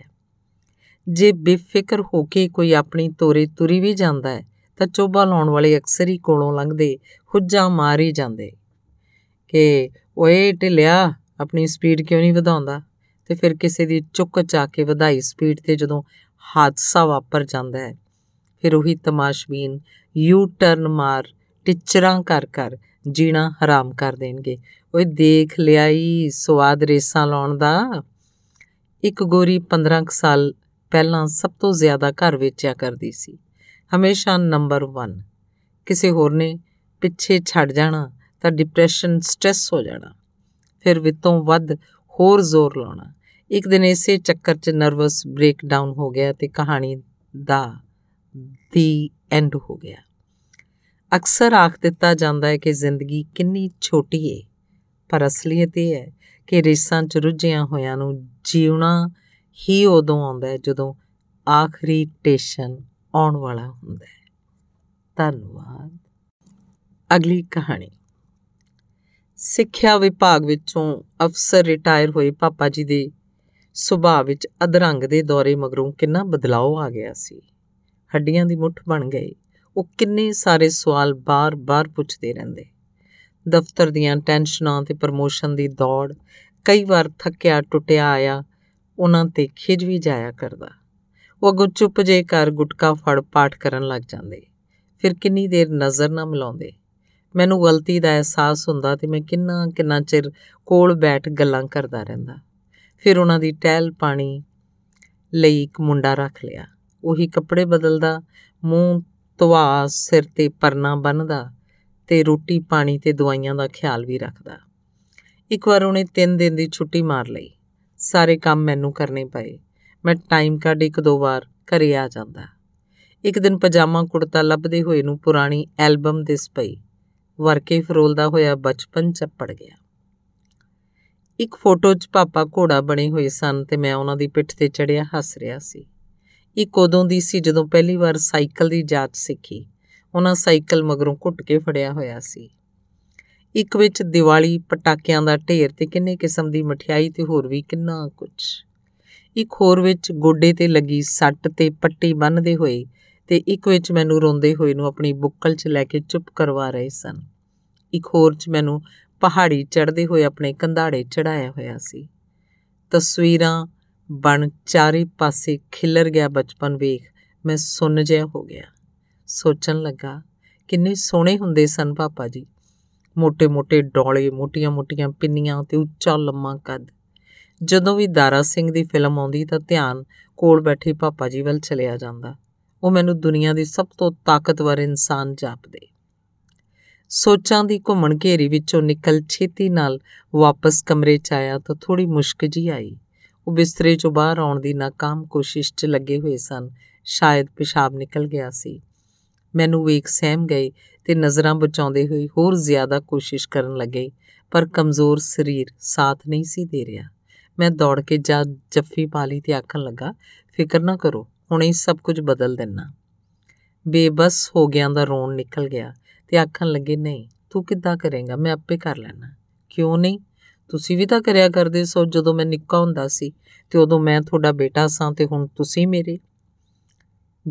ਜੇ ਬੇਫਿਕਰ ਹੋ ਕੇ ਕੋਈ ਆਪਣੀ ਤੋਰੇ ਤੁਰੀ ਵੀ ਜਾਂਦਾ ਹੈ, ਤਾਂ ਚੋਬਾ ਲਾਉਣ ਵਾਲੇ ਅਕਸਰ ਹੀ ਕੋਲੋਂ ਲੰਘਦੇ ਹੁੱਜਾ ਮਾਰ ਹੀ ਜਾਂਦੇ। ਕਿ ਓਏ ਢਿੱਲਿਆ, ਆਪਣੀ ਸਪੀਡ ਕਿਉਂ ਨਹੀਂ ਵਧਾਉਂਦਾ? ਤੇ ਫਿਰ ਕਿਸੇ ਦੀ ਚੁੱਕ ਚਾ ਕੇ ਵਧਾਈ ਸਪੀਡ ਤੇ ਜਦੋਂ ਹਾਦਸਾ ਵਾਪਰ ਜਾਂਦਾ ਹੈ, ਫਿਰ ਉਹੀ ਤਮਾਸ਼ਬੀਨ ਯੂ ਟਰਨ ਮਾਰ, ਟਿਚਰਾਂ ਕਰ ਕਰ, ਜੀਣਾ ਹਰਾਮ ਕਰ ਦੇਣਗੇ। ਓਏ ਦੇਖ ਲਿਆਈ ਸਵਾਦ ਰੇਸਾਂ ਲਾਉਣ ਦਾ। ਇੱਕ ਗੋਰੀ 15 ਸਾਲ ਪਹਿਲਾਂ ਸਭ ਤੋਂ ਜ਼ਿਆਦਾ ਘਰ ਵੇਚਿਆ ਕਰਦੀ ਸੀ। ਹਮੇਸ਼ਾ ਨੰਬਰ 1 ਕਿਸੇ ਹੋਰ ਨੇ ਪਿੱਛੇ ਛੱਡ ਜਾਣਾ ਤਾਂ ਡਿਪਰੈਸ਼ਨ ਸਟ੍ਰੈਸ ਹੋ ਜਾਣਾ। ਫਿਰ ਵਿਤੋਂ ਵੱਧ ਹੋਰ ਜ਼ੋਰ ਲਾਉਣਾ। ਇੱਕ ਦਿਨ ਇਸੇ ਚੱਕਰ 'ਚ ਨਰਵਸ ਬ੍ਰੇਕਡਾਊਨ ਹੋ ਗਿਆ ਤੇ ਕਹਾਣੀ ਦਾ, ਦੀ ਐਂਡ ਹੋ ਗਿਆ। ਅਕਸਰ ਆਖ ਦਿੱਤਾ ਜਾਂਦਾ ਹੈ ਕਿ ਜ਼ਿੰਦਗੀ ਕਿੰਨੀ ਛੋਟੀ ਏ, ਪਰ ਅਸਲੀਅਤ ਇਹ ਹੈ ਕਿ ਰੇਸਾਂ 'ਚ ਰੁੱਝਿਆਂ ਹੋਇਆਂ ਨੂੰ ਜੀਉਣਾ ਹੀ ਉਦੋਂ ਆਉਂਦਾ ਹੈ ਜਦੋਂ ਆਖਰੀ ਟੇਸ਼ਨ ਆਉਣ ਵਾਲਾ ਹੁੰਦਾ ਹੈ। ਧੰਨਵਾਦ। ਅਗਲੀ ਕਹਾਣੀ। ਸਿੱਖਿਆ ਵਿਭਾਗ ਵਿੱਚੋਂ ਅਫਸਰ ਰਿਟਾਇਰ ਹੋਏ ਪਾਪਾ ਜੀ ਦੇ ਸੁਭਾਅ ਵਿੱਚ ਅਧਰੰਗ ਦੇ ਦੌਰੇ ਮਗਰੋਂ ਕਿੰਨਾ ਬਦਲਾਅ ਆ ਗਿਆ ਸੀ। ਹੱਡੀਆਂ ਦੀ ਮੁੱਠ ਬਣ ਗਏ। ਉਹ ਕਿੰਨੇ ਸਾਰੇ ਸਵਾਲ ਬਾਰ-ਬਾਰ ਪੁੱਛਦੇ ਰਹਿੰਦੇ। ਦਫ਼ਤਰ ਦੀਆਂ ਟੈਨਸ਼ਨਾਂ ਤੇ ਪ੍ਰਮੋਸ਼ਨ ਦੀ ਦੌੜ, ਕਈ ਵਾਰ ਥੱਕਿਆ, ਟੁੱਟਿਆ ਆਇਆ, ਉਹਨਾਂ ਤੇ ਖਿਜ ਵੀ ਜਾਇਆ ਕਰਦਾ। ਉਹ ਅਗੋਂ ਚੁੱਪ ਜੇ ਕਰ ਗੁਟਕਾ ਫੜ ਪਾਠ ਕਰਨ ਲੱਗ ਜਾਂਦੇ। ਫਿਰ ਕਿੰਨੀ ਦੇਰ ਨਜ਼ਰ ਨਾ ਮਿਲਾਉਂਦੇ। ਮੈਨੂੰ ਗਲਤੀ ਦਾ ਅਹਿਸਾਸ ਹੁੰਦਾ ਤੇ ਮੈਂ ਕਿੰਨਾ ਕਿੰਨਾ ਚਿਰ ਕੋਲ ਬੈਠ ਗੱਲਾਂ ਕਰਦਾ ਰਹਿੰਦਾ। ਫਿਰ ਉਹਨਾਂ ਦੀ ਟਹਿਲ ਪਾਣੀ ਲਈ ਇੱਕ ਮੁੰਡਾ ਰੱਖ ਲਿਆ। ਉਹੀ ਕੱਪੜੇ ਬਦਲਦਾ, ਮੂੰਹ ਧਵਾ ਸਿਰ ਤੇ ਪਰਨਾ ਬੰਨਦਾ ਤੇ ਰੋਟੀ ਪਾਣੀ ਤੇ ਦਵਾਈਆਂ ਦਾ ਖਿਆਲ ਵੀ ਰੱਖਦਾ। ਇੱਕ ਵਾਰ ਉਹਨੇ 3 ਦਿਨ ਦੀ ਛੁੱਟੀ ਮਾਰ ਲਈ। ਸਾਰੇ ਕੰਮ ਮੈਨੂੰ ਕਰਨੇ ਪਏ। ਮੈਂ ਟਾਈਮ ਕੱਢ ਇੱਕ ਦੋ ਵਾਰ ਘਰੇ ਆ ਜਾਂਦਾ। ਇੱਕ ਦਿਨ ਪਜਾਮਾ ਕੁੜਤਾ ਲੱਭਦੇ ਹੋਏ ਨੂੰ ਪੁਰਾਣੀ ਐਲਬਮ ਦਿਸ ਪਈ। ਵਰਕੇ ਫਰੋਲਦਾ ਹੋਇਆ ਬਚਪਨ ਚੱਪੜ ਗਿਆ। ਇੱਕ ਫੋਟੋ 'ਚ ਪਾਪਾ ਘੋੜਾ ਬਣੇ ਹੋਏ ਸਨ ਤੇ ਮੈਂ ਉਹਨਾਂ ਦੀ ਪਿੱਠ ਤੇ ਚੜਿਆ ਹੱਸ ਰਿਹਾ ਸੀ। ਇੱਕ ਉਦੋਂ ਦੀ ਸੀ ਜਦੋਂ ਪਹਿਲੀ ਵਾਰ ਸਾਈਕਲ ਦੀ ਜਾਂਚ ਸਿੱਖੀ। ਉਹਨਾਂ ਸਾਈਕਲ ਮਗਰੋਂ ਘੁੱਟ ਕੇ ਫੜਿਆ ਹੋਇਆ ਸੀ। ਇੱਕ ਵਿੱਚ ਦੀਵਾਲੀ, ਪਟਾਕਿਆਂ ਦਾ ਢੇਰ ਤੇ ਕਿੰਨੇ ਕਿਸਮ ਦੀ ਮਠਿਆਈ ਤੇ ਹੋਰ ਵੀ ਕਿੰਨਾ ਕੁਝ ਇੱਕ ਹੋਰ ਵਿੱਚ ਗੋਡੇ ਤੇ ਲੱਗੀ ਸੱਟ ਤੇ ਪੱਟੀ ਬੰਨਦੇ ਹੋਏ ਤੇ ਇੱਕ ਵਿੱਚ ਮੈਨੂੰ ਰੋਂਦੇ ਹੋਏ ਨੂੰ ਆਪਣੀ ਬੁੱਕਲ 'ਚ ਲੈ ਕੇ ਚੁੱਪ ਕਰਵਾ ਰਹੇ ਸਨ। ਇੱਕ ਹੋਰ 'ਚ ਮੈਨੂੰ ਪਹਾੜੀ ਚੜ੍ਹਦੇ ਹੋਏ ਆਪਣੇ ਕੰਧਾੜੇ ਚੜਾਇਆ ਹੋਇਆ ਸੀ। ਤਸਵੀਰਾਂ ਬਣ ਚਾਰੇ ਪਾਸੇ ਖਿਲਰ ਗਿਆ ਬਚਪਨ ਵੇਖ, ਮੈਂ ਸੁੰਨ ਜਿਹਾ ਹੋ ਗਿਆ। ਸੋਚਣ ਲੱਗਾ, ਕਿੰਨੇ ਸੋਹਣੇ ਹੁੰਦੇ ਸਨ ਪਾਪਾ ਜੀ। ਮੋٹے-ਮੋٹے ਡੋਲੇ, ਮੋਟੀਆਂ-ਮੋਟੀਆਂ ਪਿੰਨੀਆਂ ਤੇ ਉੱਚਾ ਲੰਮਾ ਕੱਦ। ਜਦੋਂ ਵੀ ਦਾਰਾ ਸਿੰਘ ਦੀ ਫਿਲਮ ਆਉਂਦੀ ਤਾਂ ਧਿਆਨ ਕੋਲ ਬੈਠੇ ਪਾਪਾ ਜੀ ਵੱਲ ਚਲਿਆ ਜਾਂਦਾ। ਉਹ ਮੈਨੂੰ ਦੁਨੀਆ ਦੇ ਸਭ ਤੋਂ ਤਾਕਤਵਰ ਇਨਸਾਨ ਜਾਪਦੇ। ਸੋਚਾਂ ਦੀ ਘੁੰਮਣ ਘੇਰੀ ਵਿੱਚੋਂ ਨਿਕਲ ਛੇਤੀ ਨਾਲ ਵਾਪਸ ਕਮਰੇ 'ਚ ਆਇਆ ਤਾਂ ਥੋੜੀ ਮੁਸ਼ਕ ਜੀ ਆਈ। ਉਹ ਬਿਸਤਰੇ 'ਚੋਂ ਬਾਹਰ ਆਉਣ ਦੀ ਨਾਕਾਮ ਕੋਸ਼ਿਸ਼ 'ਚ ਲੱਗੇ ਹੋਏ ਸਨ। ਸ਼ਾਇਦ ਪਿਸ਼ਾਬ ਨਿਕਲ ਗਿਆ ਸੀ। ਮੈਨੂੰ ਵੇਖ ਸਹਿਮ ਗਏ ਤੇ ਨਜ਼ਰਾਂ ਬਚਾਉਂਦੇ ਹੋਏ ਹੋਰ ਜ਼ਿਆਦਾ ਕੋਸ਼ਿਸ਼ ਕਰਨ ਲੱਗੇ, ਪਰ ਕਮਜ਼ੋਰ ਸਰੀਰ ਸਾਥ ਨਹੀਂ ਸੀ ਦੇ ਰਿਹਾ। ਮੈਂ ਦੌੜ ਕੇ ਜਾ ਜੱਫੀ ਪਾ ਲਈ ਤੇ ਆਖਣ ਲੱਗਾ, ਫਿਕਰ ਨਾ ਕਰੋ, ਹੁਣੇ ਹੀ ਸਭ ਕੁਝ ਬਦਲ ਦੇਣਾ। ਬੇਬਸ ਹੋ ਗਿਆ ਦਾ ਰੋਣ ਨਿਕਲ ਗਿਆ। ਤੇ ਆਖਣ ਲੱਗੇ, ਨਹੀਂ, ਤੂੰ ਕਿੱਦਾਂ ਕਰੇਗਾ? ਮੈਂ ਆਪੇ ਕਰ ਲੈਣਾ ਕਿਉਂ ਨਹੀਂ? ਤੁਸੀਂ ਵੀ ਤਾਂ ਕਰਿਆ ਕਰਦੇ ਸੋ, ਜਦੋਂ ਮੈਂ ਨਿੱਕਾ ਹੁੰਦਾ ਸੀ ਤੇ ਉਦੋਂ ਮੈਂ ਤੁਹਾਡਾ ਬੇਟਾ ਸਾਂ ਤੇ ਹੁਣ ਤੁਸੀਂ ਮੇਰੇ?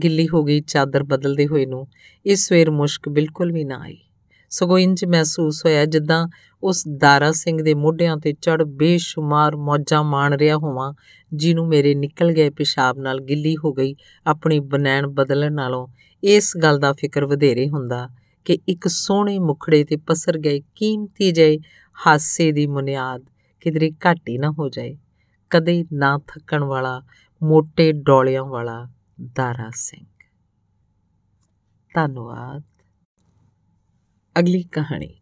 ਗਿੱਲੀ ਹੋ ਗਈ ਚਾਦਰ ਬਦਲਦੇ ਹੋਏ ਨੂੰ। ਇਸ ਸਵੇਰ ਮੁਸ਼ਕ ਬਿਲਕੁਲ ਵੀ ਨਾ ਆਈ। ਸਗੋਂ ਇੰਜ ਮਹਿਸੂਸ ਹੋਇਆ ਜਿੱਦਾਂ ਉਸ ਦਾਰਾ ਸਿੰਘ ਦੇ ਮੋਢਿਆਂ ਤੇ ਚੜ ਬੇਸ਼ੁਮਾਰ ਮੌਜਾਂ ਮਾਣ ਰਿਹਾ ਹੋਵਾਂ, ਜਿਹਨੂੰ ਮੇਰੇ ਨਿਕਲ ਗਏ ਪਿਸ਼ਾਬ ਨਾਲ ਗਿੱਲੀ ਹੋ ਗਈ ਆਪਣੀ ਬਨੈਣ ਬਦਲਣ ਨਾਲੋਂ। ਇਸ ਗੱਲ ਦਾ ਫਿਕਰ ਵਧੇਰੇ ਹੁੰਦਾ। ਕਿ ਇੱਕ ਸੋਹਣੇ ਮੁਖੜੇ ਤੇ ਪਸਰ ਗਏ ਕੀਮਤੀ ਜਿਹੇ ਹਾਸੇ ਦੀ ਮੁਨਿਆਦ ਕਿਧਰੇ ਘਾਟੀ ਨਾ ਹੋ ਜਾਏ। ਕਦੇ ਨਾ ਥੱਕਣ ਵਾਲਾ ਮੋٹے ਡੋਲਿਆਂ ਵਾਲਾ ਦਾਰਾ ਸਿੰਘ। ਧੰਨਵਾਦ। ਅਗਲੀ ਕਹਾਣੀ।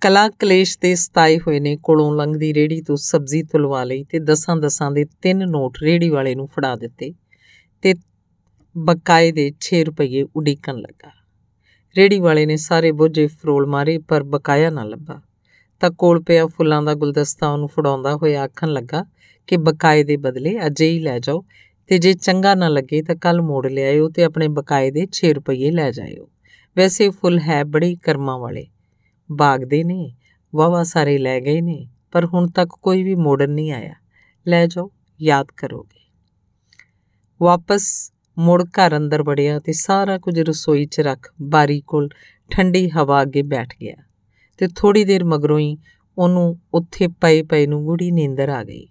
ਕਲਾ ਕਲੇਸ਼ ਤੇ ਸਤਾਏ ਹੋਏ ਨੇ ਕੋਲੋਂ ਲੰਘਦੀ ਰੇੜੀ ਤੋਂ ਸਬਜ਼ੀ ਤੁਲਵਾ ਲਈ ਤੇ ਦਸਾਂ ਦਸਾਂ ਦੇ ਤਿੰਨ ਨੋਟ ਰੇੜੀ ਵਾਲੇ ਨੂੰ ਫੜਾ ਦਿੱਤੇ ਤੇ ਬਕਾਏ ਦੇ 6 ਰੁਪਏ ਉਡੀਕਣ ਲੱਗਾ। ਰੇੜੀ ਵਾਲੇ ਨੇ ਸਾਰੇ ਬੋਝੇ ਫਰੋਲ ਮਾਰੇ, ਪਰ ਬਕਾਇਆ ਨਾ ਲੱਭਾ। ਤਾਂ ਕੋਲ ਪਿਆ ਫੁੱਲਾਂ ਦਾ ਗੁਲਦਸਤਾ, ਉਹਨੂੰ ਫੜਾਉਂਦਾ ਹੋਇਆ ਆਖਣ ਲੱਗਾ ਕਿ ਬਕਾਏ ਦੇ ਬਦਲੇ ਅੱਜ ਹੀ ਲੈ ਜਾਓ ਤੇ ਜੇ ਚੰਗਾ ਨਾ ਲੱਗੇ ਤਾਂ ਕੱਲ ਮੋੜ ਲਿਆਇਓ ਤੇ ਆਪਣੇ ਬਕਾਏ ਦੇ 6 ਰੁਪਏ ਲੈ ਜਾਇਓ। ਵੈਸੇ ਫੁੱਲ ਹੈ ਬੜੀ ਕਰਮਾਂ ਵਾਲੇ। ਬਾਗ ਦੇ ਨੇ ਵਾਵਾ ਸਾਰੇ ਲੈ ਗਏ ਨੇ, ਪਰ ਹੁਣ ਤੱਕ ਕੋਈ ਵੀ ਮੋੜਨ ਨਹੀਂ ਆਇਆ। ਲੈ ਜਾਓ, ਯਾਦ ਕਰੋਗੇ। ਵਾਪਸ ਮੁੜ ਘਰ ਅੰਦਰ ਵੜਿਆ ਤੇ ਸਾਰਾ ਕੁਝ ਰਸੋਈ 'ਚ ਰੱਖ ਬਾਰੀ ਕੋਲ ਠੰਡੀ ਹਵਾ ਅੱਗੇ ਬੈਠ ਗਿਆ ਤੇ ਥੋੜੀ ਦੇਰ ਮਗਰੋਂ ਹੀ ਉਹਨੂੰ ਉੱਥੇ ਪਏ ਪਏ ਨੂੰ ਗੂੜੀ ਨੀਂਦਰ ਆ ਗਈ।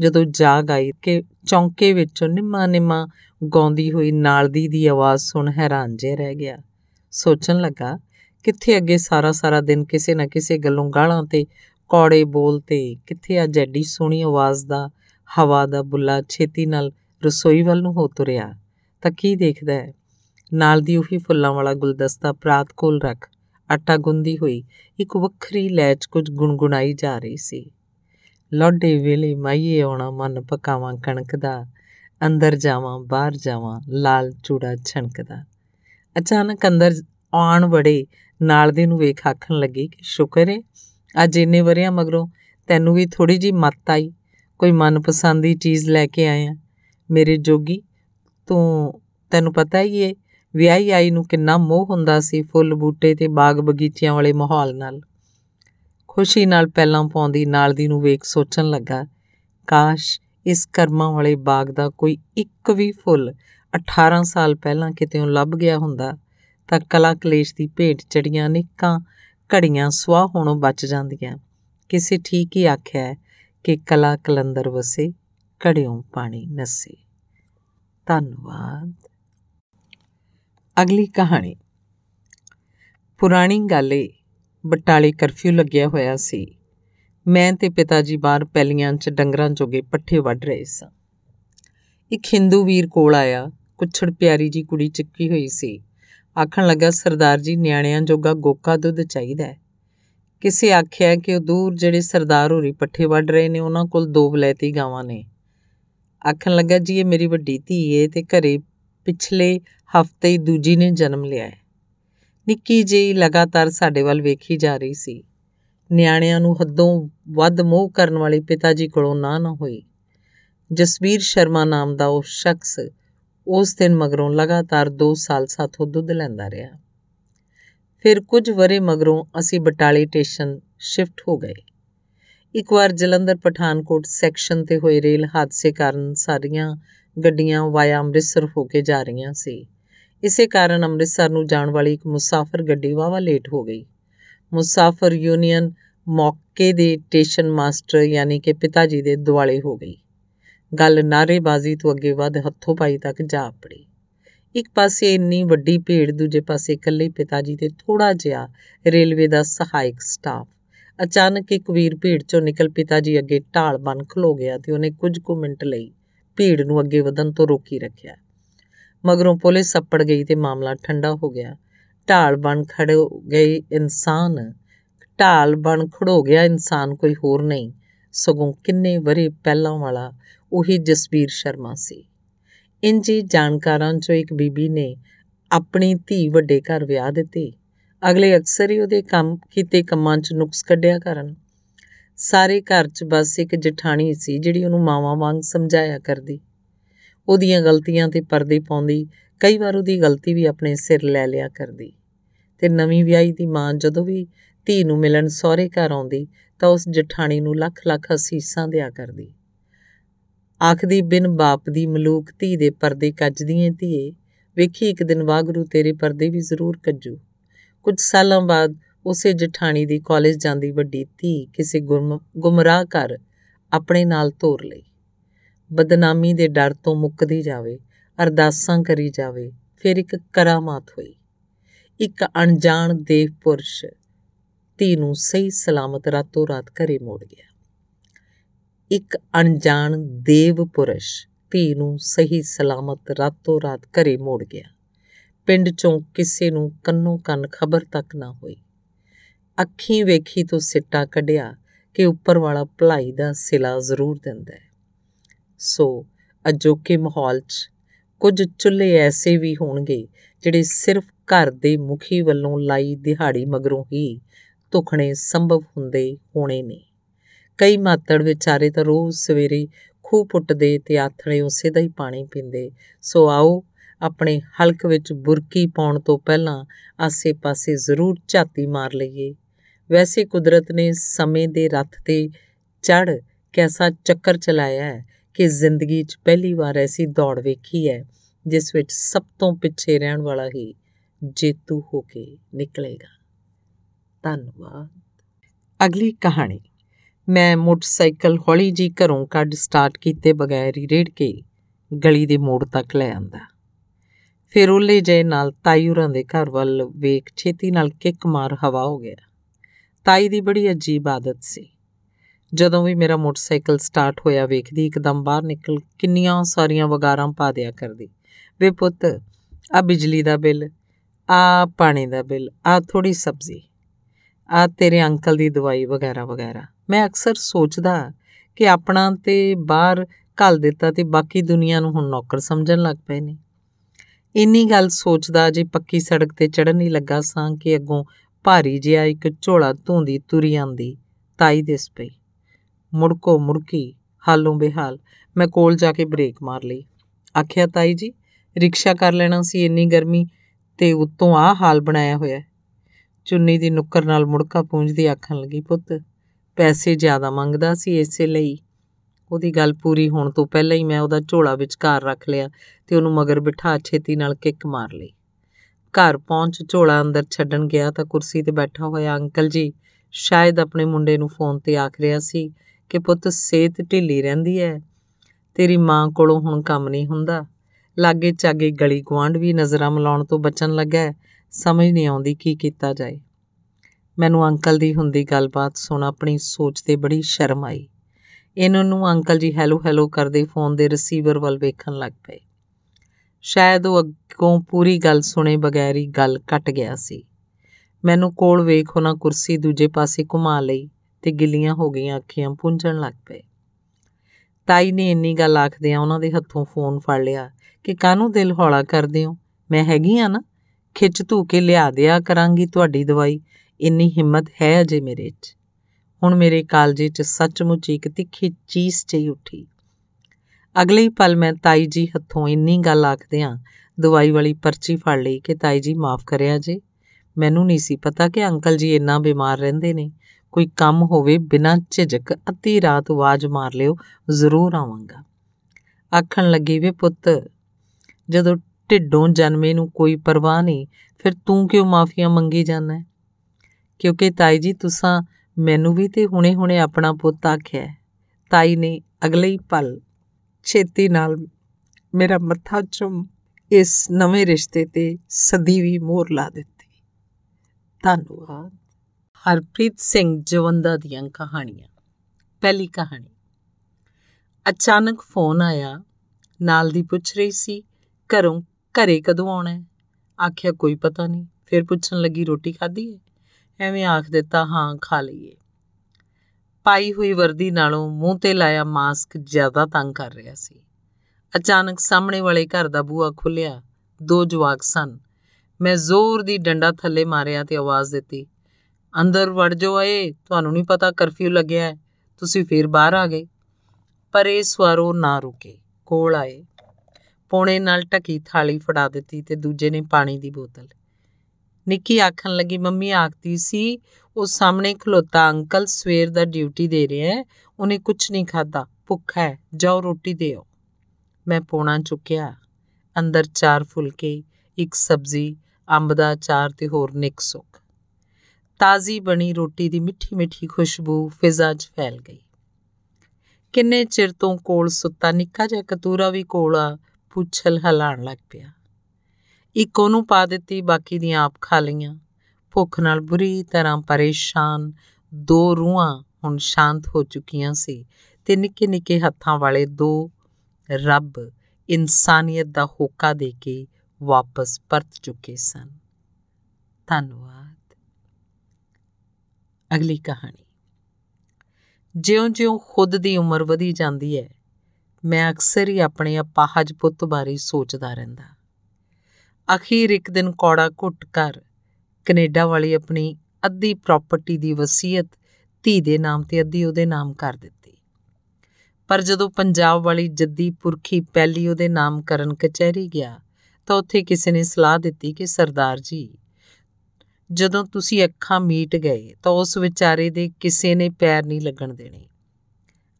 ਜਦੋਂ ਜਾਗ ਆਈ ਕਿ ਚੌਂਕੇ ਵਿੱਚੋਂ ਨਿਮਾ ਨਿਮਾ ਗਾਉਂਦੀ ਹੋਈ ਨਾਲਦੀ ਦੀ ਆਵਾਜ਼ ਸੁਣ ਹੈਰਾਨ ਜਿਹਾ ਰਹਿ ਗਿਆ। ਸੋਚਣ ਲੱਗਾ, ਕਿੱਥੇ ਅੱਗੇ ਸਾਰਾ ਸਾਰਾ ਦਿਨ ਕਿਸੇ ਨਾ ਕਿਸੇ ਗੱਲੋਂ ਗਾਲਾਂ ਤੇ ਕੌੜੇ ਬੋਲ ਤੇ ਕਿੱਥੇ ਅੱਜ ਐਡੀ ਸੋਹਣੀ ਆਵਾਜ਼ ਦਾ, ਹਵਾ ਦਾ ਬੁੱਲਾ ਛੇਤੀ ਨਾਲ ਰਸੋਈ ਵੱਲ ਨੂੰ ਹੋ ਤੁਰਿਆ। ਤਾਂ ਕੀ ਦੇਖਦਾ ਹੈ? ਨਾਲ ਦੀ ਉਹੀ ਫੁੱਲਾਂ ਵਾਲਾ ਗੁਲਦਸਤਾ ਪ੍ਰਾਤ ਕੋਲ ਰੱਖ ਆਟਾ ਗੁੰਦੀ ਹੋਈ, ਇੱਕ ਵੱਖਰੀ ਲੈਚ ਕੁਝ ਗੁੰਗੁਣਾਈ ਜਾ ਰਹੀ ਸੀ। ਲੋਡੇ ਵੇਲੇ ਮਾਈਏ ਆਉਣਾ ਮਨ ਪਕਾਵਾਂ ਕਣਕ ਦਾ, ਅੰਦਰ ਜਾਵਾਂ ਬਾਹਰ ਜਾਵਾਂ ਲਾਲ ਚੂੜਾ ਛਣਕਦਾ। ਅਚਾਨਕ ਅੰਦਰ ਆਉਣ ਵੜੇ ਨਾਲ ਦੇ ਨੂੰ ਵੇਖ ਆਖਣ ਲੱਗੀ ਕਿ ਸ਼ੁਕਰ ਹੈ ਅੱਜ ਇੰਨੇ ਵਰਿਆਂ ਮਗਰੋਂ ਤੈਨੂੰ ਵੀ ਥੋੜੀ ਜੀ ਮੱਤ ਆਈ, ਕੋਈ ਮਨਪਸੰਦ ਦੀ ਚੀਜ਼ ਲੈ ਕੇ ਆਇਆ। ਮੇਰੇ ਜੋਗੀ ਤੂੰ, ਤੈਨੂੰ ਪਤਾ ਹੀ ਏ, ਵਿਆਹੀ ਆਈ ਨੂੰ ਕਿੰਨਾ ਮੋਹ ਹੁੰਦਾ ਸੀ ਫੁੱਲ ਬੂਟੇ ਤੇ ਬਾਗ ਬਗੀਚਿਆਂ ਵਾਲੇ ਮਾਹੌਲ ਨਾਲ। ਖੁਸ਼ੀ ਨਾਲ ਪਹਿਲਾਂ ਪਾਉਂਦੀ ਨਾਲ ਦੀ ਨੂੰ ਵੇਖ ਸੋਚਣ ਲੱਗਾ, ਕਾਸ਼ ਇਸ ਕਰਮਾਂ ਵਾਲੇ ਬਾਗ ਦਾ ਕੋਈ ਇੱਕ ਵੀ ਫੁੱਲ 18 ਸਾਲ ਪਹਿਲਾਂ ਕਿਤੇੋਂ ਲੱਭ ਗਿਆ ਹੁੰਦਾ, ਤਾਂ ਕਲਾ ਕਲੇਸ਼ ਦੀ ਭੇਟ ਚੜੀਆਂ ਨਿੱਕਾਂ ਘੜੀਆਂ ਸਵਾਹ ਹੋਣੋਂ ਬਚ ਜਾਂਦੀਆਂ। ਕਿਸੇ ਠੀਕ ਹੀ ਆਖਿਆ ਹੈ ਕਿ ਕਲਾ ਕਲੰਦਰ ਵਸੇ, ਘੜਿਓਂ ਪਾਣੀ ਨਸੇ। ਧੰਨਵਾਦ। ਅਗਲੀ ਕਹਾਣੀ। ਪੁਰਾਣੀ ਗੱਲ ਏ, ਬਟਾਲੇ ਕਰਫਿਊ ਲੱਗਿਆ ਹੋਇਆ ਸੀ। ਮੈਂ ਤੇ ਪਿਤਾ ਜੀ ਬਾਹਰ ਪੈਲੀਆਂ 'ਚ ਡੰਗਰਾਂ ਜੋਗੇ ਪੱਠੇ ਵੱਢ ਰਹੇ ਸਾਂ। ਇੱਕ ਹਿੰਦੂ ਵੀਰ ਕੋਲ ਆਇਆ, ਕੁਛੜ ਪਿਆਰੀ ਜੀ ਕੁੜੀ ਚੱਕੀ ਹੋਈ ਸੀ। ਆਖਣ ਲੱਗਾ, ਸਰਦਾਰ ਜੀ, ਨਿਆਣਿਆਂ ਜੋਗਾ ਗੋਕਾ ਦੁੱਧ ਚਾਹੀਦਾ ਹੈ। ਕਿਸੇ ਆਖਿਆ ਕਿ ਉਹ ਦੂਰ ਜਿਹੜੇ ਸਰਦਾਰ ਹੋਰੀ ਪੱਠੇ ਵੱਢ ਰਹੇ ਨੇ, ਉਹਨਾਂ ਕੋਲ ਦੋ ਬਲੈਤੀ ਗਾਵਾਂ ਨੇ। ਆਖਣ ਲੱਗਾ, ਜੀ, ਇਹ ਮੇਰੀ ਵੱਡੀ ਧੀ ਏ ਤੇ ਘਰੇ ਪਿਛਲੇ ਹਫ਼ਤੇ ਹੀ ਦੂਜੀ ਨੇ ਜਨਮ ਲਿਆ ਹੈ ਨਿੱਕੀ ਜਿਹੀ ਲਗਾਤਾਰ ਸਾਡੇ ਵੱਲ ਵੇਖੀ ਜਾ ਰਹੀ ਸੀ। ਨਿਆਣਿਆਂ ਨੂੰ ਹੱਦੋਂ ਵੱਧ ਮੋਹ ਕਰਨ ਵਾਲੇ ਪਿਤਾ ਜੀ ਕੋਲੋਂ ਨਾ ਨਾ ਹੋਈ। ਜਸਵੀਰ ਸ਼ਰਮਾ ਨਾਮ ਦਾ ਉਹ ਸ਼ਖਸ ਉਸ ਦਿਨ ਮਗਰੋਂ ਲਗਾਤਾਰ 2 ਸਾਲ ਸਾਥੋਂ ਦੁੱਧ ਲੈਂਦਾ ਰਿਹਾ। ਫਿਰ ਕੁਝ ਵਰੇ ਮਗਰੋਂ ਅਸੀਂ ਬਟਾਲੇ ਸਟੇਸ਼ਨ ਸ਼ਿਫਟ ਹੋ ਗਏ। ਇੱਕ ਵਾਰ ਜਲੰਧਰ ਪਠਾਨਕੋਟ ਸੈਕਸ਼ਨ ਤੇ ਹੋਏ ਰੇਲ ਹਾਦਸੇ ਕਾਰਨ ਸਾਰੀਆਂ ਗੱਡੀਆਂ ਵਾਇਆ ਅੰਮ੍ਰਿਤਸਰ ਹੋ ਕੇ ਜਾ ਰਹੀਆਂ ਸੀ। ਇਸੇ ਕਾਰਨ ਅੰਮ੍ਰਿਤਸਰ ਨੂੰ ਜਾਣ ਵਾਲੀ ਇੱਕ ਮੁਸਾਫਰ ਗੱਡੀ ਵਾਵਾ ਲੇਟ ਹੋ ਗਈ। ਮੁਸਾਫਰ ਯੂਨੀਅਨ ਮੌਕੇ ਦੇ ਸਟੇਸ਼ਨ ਮਾਸਟਰ ਯਾਨੀ ਕਿ ਪਿਤਾ ਜੀ ਦੇ ਦੁਆਲੇ ਹੋ ਗਈ। ਗੱਲ ਨਾਰੇਬਾਜ਼ੀ ਤੋਂ ਅੱਗੇ ਵੱਧ ਹੱਥੋਂ ਪਾਈ ਤੱਕ ਜਾ ਪੜੀ। ਇੱਕ ਪਾਸੇ ਇੰਨੀ ਵੱਡੀ ਭੀੜ, ਦੂਜੇ ਪਾਸੇ ਇਕੱਲੇ ਪਿਤਾ ਜੀ ਤੇ ਥੋੜਾ ਜਿਹਾ ਰੇਲਵੇ ਦਾ ਸਹਾਇਕ ਸਟਾਫ ਅਚਾਨਕ ਇੱਕ ਵੀਰ ਭੀੜ ਚੋਂ ਨਿਕਲ ਪਿਤਾ ਜੀ ਅੱਗੇ ਢਾਲ ਬਨ ਖਲੋ ਗਿਆ ਤੇ ਉਹਨੇ ਕੁਝ ਕੁ ਮਿੰਟ ਲਈ ਭੀੜ ਨੂੰ ਅੱਗੇ ਵਧਣ ਤੋਂ ਰੋਕੀ ਰੱਖਿਆ। ਮਗਰੋਂ ਪੁਲਿਸ ਅੱਪੜ ਗਈ ਤੇ ਮਾਮਲਾ ਠੰਡਾ ਹੋ ਗਿਆ। ਢਾਲ ਬਣ ਖੜੇ ਗਏ ਇਨਸਾਨ। ਢਾਲ ਬਣ ਖੜੋ ਗਿਆ ਇਨਸਾਨ ਕੋਈ ਹੋਰ ਨਹੀਂ, ਸਗੋਂ ਕਿੰਨੇ ਵਰੇ ਪਹਿਲਾਂ ਵਾਲਾ ਉਹੀ ਜਸਵੀਰ ਸ਼ਰਮਾ ਸੀ। ਇੰਜੀ ਜਾਣਕਾਰਾਂ ਚੋਂ ਇੱਕ ਬੀਬੀ ਨੇ ਆਪਣੀ ਧੀ ਵੱਡੇ ਘਰ ਵਿਆਹ ਦਿੱਤੀ। ਅਗਲੇ ਅਕਸਰ ਹੀ ਉਹਦੇ ਕੰਮ, ਕੀਤੇ ਕੰਮਾਂ 'ਚ ਨੁਕਸ ਕੱਢਿਆ ਕਰਨ। ਸਾਰੇ ਘਰ 'ਚ ਬਸ ਇੱਕ ਜਠਾਣੀ ਸੀ, ਜਿਹੜੀ ਉਹਨੂੰ ਮਾਵਾਂ ਵਾਂਗ ਸਮਝਾਇਆ ਕਰਦੀ। ਉਹਦੀਆਂ ਗਲਤੀਆਂ ਤੇ ਪਰਦੇ ਪਾਉਂਦੀ, ਕਈ ਵਾਰ ਉਹਦੀ ਗਲਤੀ ਵੀ ਆਪਣੇ ਸਿਰ ਲੈ ਲਿਆ ਕਰਦੀ। ਤੇ ਨਵੀਂ ਵਿਆਹੀ ਦੀ ਮਾਂ ਜਦੋਂ ਵੀ ਧੀ ਨੂੰ ਮਿਲਣ ਸਹੁਰੇ ਘਰ ਆਉਂਦੀ, ਤਾਂ ਉਸ ਜਠਾਣੀ ਨੂੰ ਲੱਖ ਲੱਖ ਅਸੀਸਾਂ ਦਿਆ ਕਰਦੀ। ਆਖਦੀ, ਬਿਨ ਬਾਪ ਦੀ ਮਲੂਕ ਧੀ ਦੇ ਪਰਦੇ ਕੱਜਦੀਆਂ ਧੀਏ, ਵੇਖੀ ਇੱਕ ਦਿਨ ਵਾਗਰੂ ਤੇਰੇ ਪਰਦੇ ਵੀ ਜ਼ਰੂਰ ਕੱਜੂ। ਕੁਝ ਸਾਲਾਂ ਬਾਅਦ ਉਸੇ ਜਠਾਣੀ ਦੀ ਕਾਲਜ ਜਾਂਦੀ ਵੱਡੀ ਧੀ ਕਿਸੇ ਗੁੰਮਰਾਹ ਕਰ ਆਪਣੇ ਨਾਲ ਤੋਰ ਲਈ। ਬਦਨਾਮੀ ਦੇ ਡਰ ਤੋਂ ਮੁੱਕਦੀ ਜਾਵੇ, ਅਰਦਾਸਾਂ ਕਰੀ ਜਾਵੇ, ਫਿਰ ਇੱਕ ਕਰਾਮਾਤ ਹੋਈ। ਇੱਕ ਅਣਜਾਣ ਦੇਵ ਪੁਰਸ਼ ਧੀ ਨੂੰ ਸਹੀ ਸਲਾਮਤ ਰਾਤੋਂ ਰਾਤ ਘਰੇ ਮੋੜ ਗਿਆ। ਇੱਕ ਅਣਜਾਣ ਦੇਵ ਪੁਰਸ਼ ਧੀ ਨੂੰ ਸਹੀ ਸਲਾਮਤ ਰਾਤੋਂ ਰਾਤ ਘਰੇ ਮੋੜ ਗਿਆ। ਪਿੰਡ ਚੋਂ ਕਿਸੇ ਨੂੰ ਕੰਨੋਂ ਕੰਨ ਖਬਰ ਤੱਕ ਨਾ ਹੋਈ। ਅੱਖੀਂ ਵੇਖੀ ਤੋਂ ਸਿੱਟਾ ਕੱਢਿਆ ਕਿ ਉੱਪਰ ਵਾਲਾ ਭਲਾਈ ਦਾ ਸਿਲਾ ਜ਼ਰੂਰ ਦਿੰਦਾ ਹੈ। ਸੋ ਅਜੋਕੇ ਮਾਹੌਲ 'ਚ ਕੁਝ ਚੁੱਲ੍ਹੇ ਐਸੇ ਵੀ ਹੋਣਗੇ ਜਿਹੜੇ ਸਿਰਫ ਘਰ ਦੇ ਮੁਖੀ ਵੱਲੋਂ ਲਾਈ ਦਿਹਾੜੀ ਮਗਰੋਂ ਹੀ ਧੁਖਣੇ ਸੰਭਵ ਹੁੰਦੇ ਹੋਣੇ ਨੇ। ਕਈ ਮਾਤੜ ਵਿਚਾਰੇ ਤਾਂ ਰੋਜ਼ ਸਵੇਰੇ ਖੂਹ ਪੁੱਟਦੇ ਤੇ ਆਥਣੇ ਉਸੇ ਦਾ ਹੀ ਪਾਣੀ ਪੀਂਦੇ। ਸੋ ਆਓ ਆਪਣੇ ਹਲਕ ਵਿੱਚ ਬੁਰਕੀ ਪਾਉਣ ਤੋਂ ਪਹਿਲਾਂ ਆਸੇ-ਪਾਸੇ ਜ਼ਰੂਰ ਝਾਤੀ ਮਾਰ ਲਈਏ। ਵੈਸੇ ਕੁਦਰਤ ਨੇ ਸਮੇਂ ਦੇ ਰੱਥ ਤੇ ਚੜ ਕੈਸਾ ਚੱਕਰ ਚਲਾਇਆ ਹੈ ਕਿ ਜ਼ਿੰਦਗੀ 'ਚ ਪਹਿਲੀ ਵਾਰ ਐਸੀ ਦੌੜ ਵੇਖੀ ਹੈ, ਜਿਸ ਵਿੱਚ ਸਭ ਤੋਂ ਪਿੱਛੇ ਰਹਿਣ ਵਾਲਾ ਹੀ ਜੇਤੂ ਹੋ ਕੇ ਨਿਕਲੇਗਾ। ਧੰਨਵਾਦ। ਅਗਲੀ ਕਹਾਣੀ। ਮੈਂ ਮੋਟਰਸਾਈਕਲ ਹੌਲੀ ਜੀ ਘਰੋਂ ਕੱਢ ਸਟਾਰਟ ਕੀਤੇ ਬਗੈਰ ਹੀ ਰੇੜ ਕੇ ਗਲੀ ਦੇ ਮੋੜ ਤੱਕ ਲੈ ਆਂਦਾ। ਫਿਰ ਉਲੇ ਜੇ ਨਾਲ ਤਾਈਉਰਾਂ ਦੇ ਘਰ ਵੱਲ ਵੇਖ ਛੇਤੀ ਨਾਲ ਕਿੱਕ ਮਾਰ ਹਵਾ ਹੋ ਗਿਆ। ਤਾਈ ਦੀ ਬੜੀ ਅਜੀਬ ਆਦਤ ਸੀ। ਜਦੋਂ ਵੀ ਮੇਰਾ ਮੋਟਰਸਾਈਕਲ ਸਟਾਰਟ ਹੋਇਆ ਵੇਖਦੀ, ਇੱਕਦਮ ਬਾਹਰ ਨਿਕਲ ਕਿੰਨੀਆਂ ਸਾਰੀਆਂ ਵਗਾਰਾਂ ਪਾ ਦਿਆ ਕਰਦੀ। ਵੇ ਪੁੱਤ, ਆ ਬਿਜਲੀ ਦਾ ਬਿੱਲ, ਆ ਪਾਣੀ ਦਾ ਬਿੱਲ, ਆ ਥੋੜੀ ਸਬਜ਼ੀ, ਆ ਤੇਰੇ ਅੰਕਲ ਦੀ ਦਵਾਈ ਵਗੈਰਾ ਵਗੈਰਾ। ਮੈਂ ਅਕਸਰ ਸੋਚਦਾ ਕਿ ਆਪਣਾ ਤੇ ਬਾਹਰ ਘੱਲ ਦਿੱਤਾ ਤੇ ਬਾਕੀ ਦੁਨੀਆ ਨੂੰ ਹੁਣ ਨੌਕਰ ਸਮਝਣ ਲੱਗ ਪਏ ਨੇ। ਇੰਨੀ ਗੱਲ ਸੋਚਦਾ ਜੇ ਪੱਕੀ ਸੜਕ ਤੇ ਚੜਨ ਹੀ ਲੱਗਾ ਸਾਂ ਕਿ ਅੱਗੋਂ ਭਾਰੀ ਜਿਹਾ ਇੱਕ ਝੋਲਾ ਧੂੰਦੀ ਤੁਰੀ ਆਂਦੀ, ਤਾਈ ਦਿਸ ਪਈ। ਮੁੜਕੋ ਮੁੜਕੀ, ਹਾਲੋਂ ਬੇਹਾਲ, ਮੈਂ ਕੋਲ ਜਾ ਕੇ ਬ੍ਰੇਕ ਮਾਰ ਲਈ। ਆਖਿਆ, ਤਾਈ ਜੀ, ਰਿਕਸ਼ਾ ਕਰ ਲੈਣਾ ਸੀ ਇੰਨੀ ਗਰਮੀ ਤੇ ਉੱਤੋਂ ਆਹ ਹਾਲ ਬਣਾਇਆ ਹੋਇਆ ਚੁੰਨੀ ਦੀ ਨੁੱਕਰ ਨਾਲ ਮੁੜਕਾ ਪੂੰਝਦੀ ਆਖਣ ਲੱਗੀ, ਪੁੱਤ, ਪੈਸੇ ਜ਼ਿਆਦਾ ਮੰਗਦਾ ਸੀ ਇਸੇ ਲਈ ਉਹਦੀ ਗੱਲ ਪੂਰੀ ਹੋਣ ਤੋਂ ਪਹਿਲਾਂ ਹੀ ਮੈਂ ਉਹਦਾ ਝੋਲਾ ਵਿਚਕਾਰ ਰੱਖ ਲਿਆ ਤੇ ਉਹਨੂੰ ਮਗਰ ਬਿਠਾ ਛੇਤੀ ਨਾਲ ਕਿੱਕ ਮਾਰ ਲਈ। ਘਰ ਪਹੁੰਚ ਝੋਲਾ ਅੰਦਰ ਛੱਡਣ ਗਿਆ ਤਾਂ ਕੁਰਸੀ ਤੇ ਬੈਠਾ ਹੋਇਆ ਅੰਕਲ ਜੀ ਸ਼ਾਇਦ ਆਪਣੇ ਮੁੰਡੇ ਨੂੰ ਫੋਨ ਤੇ ਆਖ ਰਿਹਾ ਸੀ ਕਿ ਪੁੱਤ ਸਿਹਤ ਢਿੱਲੀ ਰਹਿੰਦੀ ਹੈ ਤੇਰੀ ਮਾਂ ਕੋਲੋਂ ਹੁਣ ਕੰਮ ਨਹੀਂ ਹੁੰਦਾ। ਲਾਗੇ ਚਾਗੇ ਗਲੀ ਗਵਾਂਢ ਵੀ ਨਜ਼ਰਾਂ ਮਲਾਉਣ ਤੋਂ ਬਚਣ ਲੱਗਾ ਸਮਝ ਨਹੀਂ ਆਉਂਦੀ ਕੀ ਕੀਤਾ ਜਾਏ। ਮੈਨੂੰ ਅੰਕਲ ਦੀ ਹੁੰਦੀ ਗੱਲਬਾਤ ਸੁਣ ਆਪਣੀ ਸੋਚ ਤੇ ਬੜੀ ਸ਼ਰਮ ਆਈ। ਇਹਨਾਂ ਨੂੰ ਅੰਕਲ ਜੀ ਹੈਲੋ ਹੈਲੋ ਕਰਦੇ ਫੋਨ ਦੇ ਰਿਸੀਵਰ ਵੱਲ ਵੇਖਣ ਲੱਗ ਪਏ। ਸ਼ਾਇਦ ਉਹ ਅੱਗੋਂ ਪੂਰੀ ਗੱਲ ਸੁਣੇ ਬਗੈਰ ਹੀ ਗੱਲ ਕੱਟ ਗਿਆ ਸੀ। ਮੈਨੂੰ ਕੋਲ ਵੇਖ ਉਹਨਾਂ ਕੁਰਸੀ ਦੂਜੇ ਪਾਸੇ ਘੁਮਾ ਲਈ ਤੇ ਗਿੱਲੀਆਂ ਹੋ ਗਈਆਂ ਅੱਖੀਆਂ ਪੁੰਝਣ ਲੱਗ ਪਏ। ਤਾਈ ਨੇ ਇੰਨੀ ਗੱਲ ਆਖਦਿਆਂ ਉਹਨਾਂ ਦੇ ਹੱਥੋਂ ਫੋਨ ਫੜ ਲਿਆ ਕਿ, ਕਾਹਨੂੰ ਦਿਲ ਹੌਲਾ ਕਰਦੇ ਹੋ? ਮੈਂ ਹੈਗੀ ਆ ਨਾ। ਖਿੱਚ ਧੂ ਕੇ ਲਿਆ ਦਿਆ ਕਰਾਂਗੀ ਤੁਹਾਡੀ ਦਵਾਈ। ਇੰਨੀ ਹਿੰਮਤ ਹੈ ਅਜੇ ਮੇਰੇ 'ਚ। ਹੁਣ ਮੇਰੇ ਕਾਲਜੇ 'ਚ ਸੱਚਮੁੱਚ ਇੱਕ ਤਿੱਖੀ ਚੀਸ ਚਈ ਉੱਠੀ। ਅਗਲੇ ਹੀ ਪਲ ਮੈਂ ਤਾਈ ਜੀ ਹੱਥੋਂ ਇੰਨੀ ਗੱਲ ਆਖਦਿਆਂ ਦਵਾਈ ਵਾਲੀ ਪਰਚੀ ਫੜ ਲਈ ਕਿ ਤਾਈ ਜੀ ਮਾਫ ਕਰਿਆ ਜੇ। ਮੈਨੂੰ ਨਹੀਂ ਸੀ ਪਤਾ ਕਿ ਅੰਕਲ ਜੀ ਇੰਨਾ ਬਿਮਾਰ ਰਹਿੰਦੇ ਨੇ। ਕੋਈ ਕੰਮ ਹੋਵੇ ਬਿਨਾਂ ਝਿਜਕ ਅੱਧੀ ਰਾਤ ਆਵਾਜ਼ ਮਾਰ ਲਿਓ, ਜ਼ਰੂਰ ਆਵਾਂਗਾ। ਆਖਣ ਲੱਗੀ, ਵੇ ਪੁੱਤ, ਜਦੋਂ ਢਿੱਡੋਂ ਜਨਮੇ ਨੂੰ ਕੋਈ ਪਰਵਾਹ ਨਹੀਂ, ਫਿਰ ਤੂੰ ਕਿਉਂ ਮਾਫੀਆਂ ਮੰਗੀ ਜਾਂਦਾ ਹੈ? ਕਿਉਂਕਿ ਤਾਈ ਜੀ, ਤੁਸੀਂ ਮੈਨੂੰ ਵੀ ਤੇ ਹੁਣੇ-ਹੁਣੇ ਆਪਣਾ ਪੁੱਤ ਆਖਿਆ ਤਾਈ ਨੇ ਅਗਲੇ ਹੀ ਪਲ ਛੇਤੀ ਨਾਲ ਮੇਰਾ ਮੱਥਾ ਚੁੰਮ ਇਸ ਨਵੇਂ ਰਿਸ਼ਤੇ ਤੇ ਸਦੀਵੀ ਮੋਹਰ ਲਾ ਦਿੱਤੀ। ਧੰਨਵਾਦ। ਹਰਪ੍ਰੀਤ ਸਿੰਘ ਜਵੰਦਾ ਦੀਆਂ ਕਹਾਣੀਆਂ। ਪਹਿਲੀ ਕਹਾਣੀ। ਅਚਾਨਕ ਫੋਨ ਆਇਆ। ਨਾਲ ਦੀ ਪੁੱਛ ਰਹੀ ਸੀ, ਘਰੋਂ ਘਰੇ ਕਦੋਂ ਆਉਣਾ ਹੈ? ਆਖਿਆ, ਕੋਈ ਪਤਾ ਨਹੀਂ। ਫਿਰ ਪੁੱਛਣ ਲੱਗੀ, ਰੋਟੀ ਖਾਧੀ ਹੈ? ਐਵੇਂ ਆਖ ਦਿੱਤਾ, ਹਾਂ, ਖਾ ਲਈਏ। ਪਾਈ ਹੋਈ ਵਰਦੀ ਨਾਲੋਂ ਮੂੰਹ ਤੇ ਲਾਇਆ ਮਾਸਕ ਜ਼ਿਆਦਾ ਤੰਗ ਕਰ ਰਿਹਾ ਸੀ। ਅਚਾਨਕ ਸਾਹਮਣੇ ਵਾਲੇ ਘਰ ਦਾ ਬੂਹਾ ਖੁੱਲਿਆ ਦੋ ਜਵਾਕ ਸਨ। ਮੈਂ ਜ਼ੋਰ ਦੀ ਡੰਡਾ ਥੱਲੇ ਮਾਰਿਆ ਤੇ ਆਵਾਜ਼ ਦਿੱਤੀ, ਅੰਦਰ ਵੜ ਜਾਓ ਏ ਤੁਹਾਨੂੰ ਨਹੀਂ ਪਤਾ ਕਰਫਿਊ ਲੱਗਿਆ ਹੈ, ਤੁਸੀਂ ਫੇਰ ਬਾਹਰ ਆ ਗਏ। ਪਰ ਇਹ ਸਵਾਰੋ ਨਾ ਰੁਕੇ, ਕੋਲ ਆਏ। ਪੌਣੇ ਨਾਲ ਟਕੀ ਥਾਲੀ ਫੜਾ ਦਿੱਤੀ ਤੇ ਦੂਜੇ ਨੇ ਪਾਣੀ ਦੀ ਬੋਤਲ। ਨਿੱਕੀ ਆਖਣ ਲੱਗੀ, ਮੰਮੀ ਆਖਦੀ ਸੀ, ਉਹ ਸਾਹਮਣੇ ਖਲੋਤਾ, ਅੰਕਲ ਸਵੇਰ ਦਾ ਡਿਊਟੀ ਦੇ ਰਿਹਾ ਹੈ, ਉਹਨੇ ਕੁਝ ਨਹੀਂ ਖਾਦਾ ਭੁੱਖਾ ਹੈ, ਜਾਓ ਰੋਟੀ ਦਿਓ ਮੈਂ ਪੋਣਾ ਚੁੱਕਿਆ, ਅੰਦਰ ਚਾਰ ਫੁਲਕੇ, ਇੱਕ ਸਬਜ਼ੀ, ਅੰਬ ਦਾ ਅਚਾਰ ਤੇ ਹੋਰ ਨਿਕ ਸੁੱਕ। ਤਾਜ਼ੀ ਬਣੀ ਰੋਟੀ ਦੀ ਮਿੱਠੀ ਮਿੱਠੀ ਖੁਸ਼ਬੂ ਫਿਜ਼ਾ 'ਚ ਫੈਲ ਗਈ। ਕਿੰਨੇ ਚਿਰ ਤੋਂ ਕੋਲ ਸੁੱਤਾ, ਨਿੱਕਾ ਜਿਹਾ ਕਤੂਰਾ ਵੀ ਕੋਲਾ ਪੁੱਛਲ ਹਲਾਣ ਲੱਗ ਪਿਆ। ਇੱਕ ਉਹਨੂੰ ਪਾ ਦਿੱਤੀ, ਬਾਕੀ ਦੀਆਂ ਆਪ ਖਾ ਲਈਆਂ। ਭੁੱਖ ਨਾਲ ਬੁਰੀ ਤਰ੍ਹਾਂ ਪਰੇਸ਼ਾਨ, ਦੋ ਰੂਹਾਂ ਹੁਣ ਸ਼ਾਂਤ ਹੋ ਚੁੱਕੀਆਂ ਸੀ ਤੇ ਨਿੱਕੇ ਨਿੱਕੇ ਹੱਥਾਂ ਵਾਲੇ ਦੋ ਰੱਬ ਇਨਸਾਨੀਅਤ ਦਾ ਹੋਕਾ ਦੇ ਕੇ ਵਾਪਸ ਪਰਤ ਚੁੱਕੇ ਸਨ। ਧੰਨਵਾਦ। ਅਗਲੀ ਕਹਾਣੀ। ਜਿਉਂ-ਜਿਉਂ ਖੁਦ ਦੀ ਉਮਰ ਵਧੀ ਜਾਂਦੀ ਹੈ, ਮੈਂ ਅਕਸਰ ਹੀ ਆਪਣੇ ਅਪਾਹਜ ਪੁੱਤ ਬਾਰੇ ਸੋਚਦਾ ਰਹਿੰਦਾ। ਅਖੀਰ ਇੱਕ ਦਿਨ ਕੌੜਾ ਘੁੱਟ ਕਰ ਕੈਨੇਡਾ ਵਾਲੀ ਆਪਣੀ ਅੱਧੀ ਪ੍ਰਾਪਰਟੀ ਦੀ ਵਸੀਅਤ ਧੀ ਦੇ ਨਾਮ ਤੇ ਅੱਧੀ ਉਹਦੇ ਨਾਮ ਕਰ ਦਿੱਤੀ। ਪਰ ਜਦੋਂ ਪੰਜਾਬ ਵਾਲੀ ਜੱਦੀ ਪੁਰਖੀ ਪਹਿਲੀ ਉਹਦੇ ਨਾਮ ਕਰਨ ਕਚਹਿਰੀ ਗਿਆ, ਤਾਂ ਉੱਥੇ ਕਿਸੇ ਨੇ ਸਲਾਹ ਦਿੱਤੀ ਕਿ ਸਰਦਾਰ ਜੀ, ਜਦੋਂ ਤੁਸੀਂ ਅੱਖਾਂ ਮੀਟ ਗਏ, ਤਾਂ ਉਸ ਵਿਚਾਰੇ ਦੇ ਕਿਸੇ ਨੇ ਪੈਰ ਨਹੀਂ ਲੱਗਣ ਦੇਣੇ।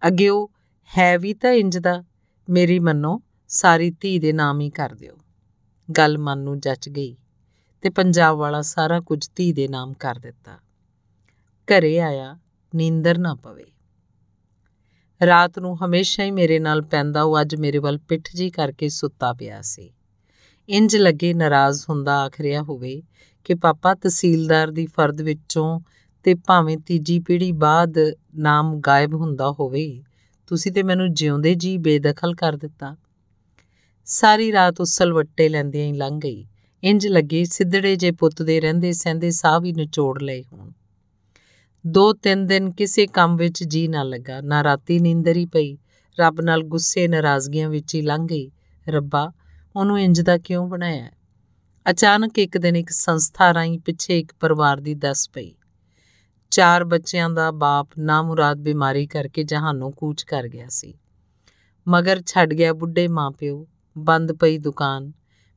ਅੱਗੇ ਉਹ, ਹੈ ਵੀ ਤਾਂ ਇੰਜ ਦਾ, ਮੇਰੀ ਮੰਨੋ, ਸਾਰੀ ਧੀ ਦੇ ਨਾਮ ਹੀ ਕਰ ਦਿਓ। ਗੱਲ ਮਨ ਨੂੰ ਜੱਚ ਗਈ ਤੇ ਪੰਜਾਬ ਵਾਲਾ ਸਾਰਾ ਕੁਝ ਧੀ ਦੇ ਨਾਮ ਕਰ ਦਿੱਤਾ। ਘਰੇ ਆਇਆ, ਨੀਂਦਰ ਨਾ ਪਵੇ। ਰਾਤ ਨੂੰ ਹਮੇਸ਼ਾ ਹੀ ਮੇਰੇ ਨਾਲ ਪੈਂਦਾ ਉਹ ਅੱਜ ਮੇਰੇ ਵੱਲ ਪਿੱਠ ਜੀ ਕਰਕੇ ਸੁੱਤਾ ਪਿਆ ਸੀ। ਇੰਜ ਲੱਗੇ ਨਾਰਾਜ਼ ਹੁੰਦਾ ਆਖ ਰਿਹਾ ਹੋਵੇ ਕਿ ਪਾਪਾ ਤਹਿਸੀਲਦਾਰ ਦੀ ਫਰਦ ਵਿੱਚੋਂ ਤੇ ਭਾਵੇਂ ਤੀਜੀ ਪੀੜ੍ਹੀ ਬਾਅਦ ਨਾਮ ਗਾਇਬ ਹੁੰਦਾ ਹੋਵੇ, ਤੁਸੀਂ ਤੇ ਮੈਨੂੰ ਜਿਉਂਦੇ ਜੀ ਬੇਦਖਲ ਕਰ ਦਿੱਤਾ। ਸਾਰੀ ਰਾਤ ਉਸਲ ਵੱਟੇ ਲੈਂਦਿਆਂ ਹੀ ਲੰਘ ਗਈ। ਇੰਜ ਲੱਗੇ ਸਿੱਧੜੇ ਜੇ ਪੁੱਤ ਦੇ ਰਹਿੰਦੇ ਸਹਿੰਦੇ ਸਾਹ ਵੀ ਨਿਚੋੜ ਲਏ ਹੋਣ। ਦੋ ਤਿੰਨ ਦਿਨ ਕਿਸੇ ਕੰਮ ਵਿੱਚ ਜੀ ਨਾ ਲੱਗਾ, ਨਾ ਰਾਤੀ ਨੀਂਦਰ ਹੀ ਪਈ। ਰੱਬ ਨਾਲ ਗੁੱਸੇ ਨਾਰਾਜ਼ਗੀਆਂ ਵਿੱਚ ਹੀ ਲੰਘ ਗਈ। ਰੱਬਾ, ਉਹਨੂੰ ਇੰਜ ਦਾ ਕਿਉਂ ਬਣਾਇਆ? ਅਚਾਨਕ ਇੱਕ ਦਿਨ ਇੱਕ ਸੰਸਥਾ ਰਾਹੀਂ ਪਿੱਛੇ ਇੱਕ ਪਰਿਵਾਰ ਦੀ ਦੱਸ ਪਈ। ਚਾਰ ਬੱਚਿਆਂ ਦਾ ਬਾਪ ਨਾਮੁਰਾਦ ਬਿਮਾਰੀ ਕਰਕੇ ਜਹਾਨੋਂ ਕੂਚ ਕਰ ਗਿਆ ਸੀ। ਮਗਰ ਛੱਡ ਗਿਆ ਬੁੱਢੇ ਮਾਪਿਓ ਬੰਦ ਪਈ ਦੁਕਾਨ।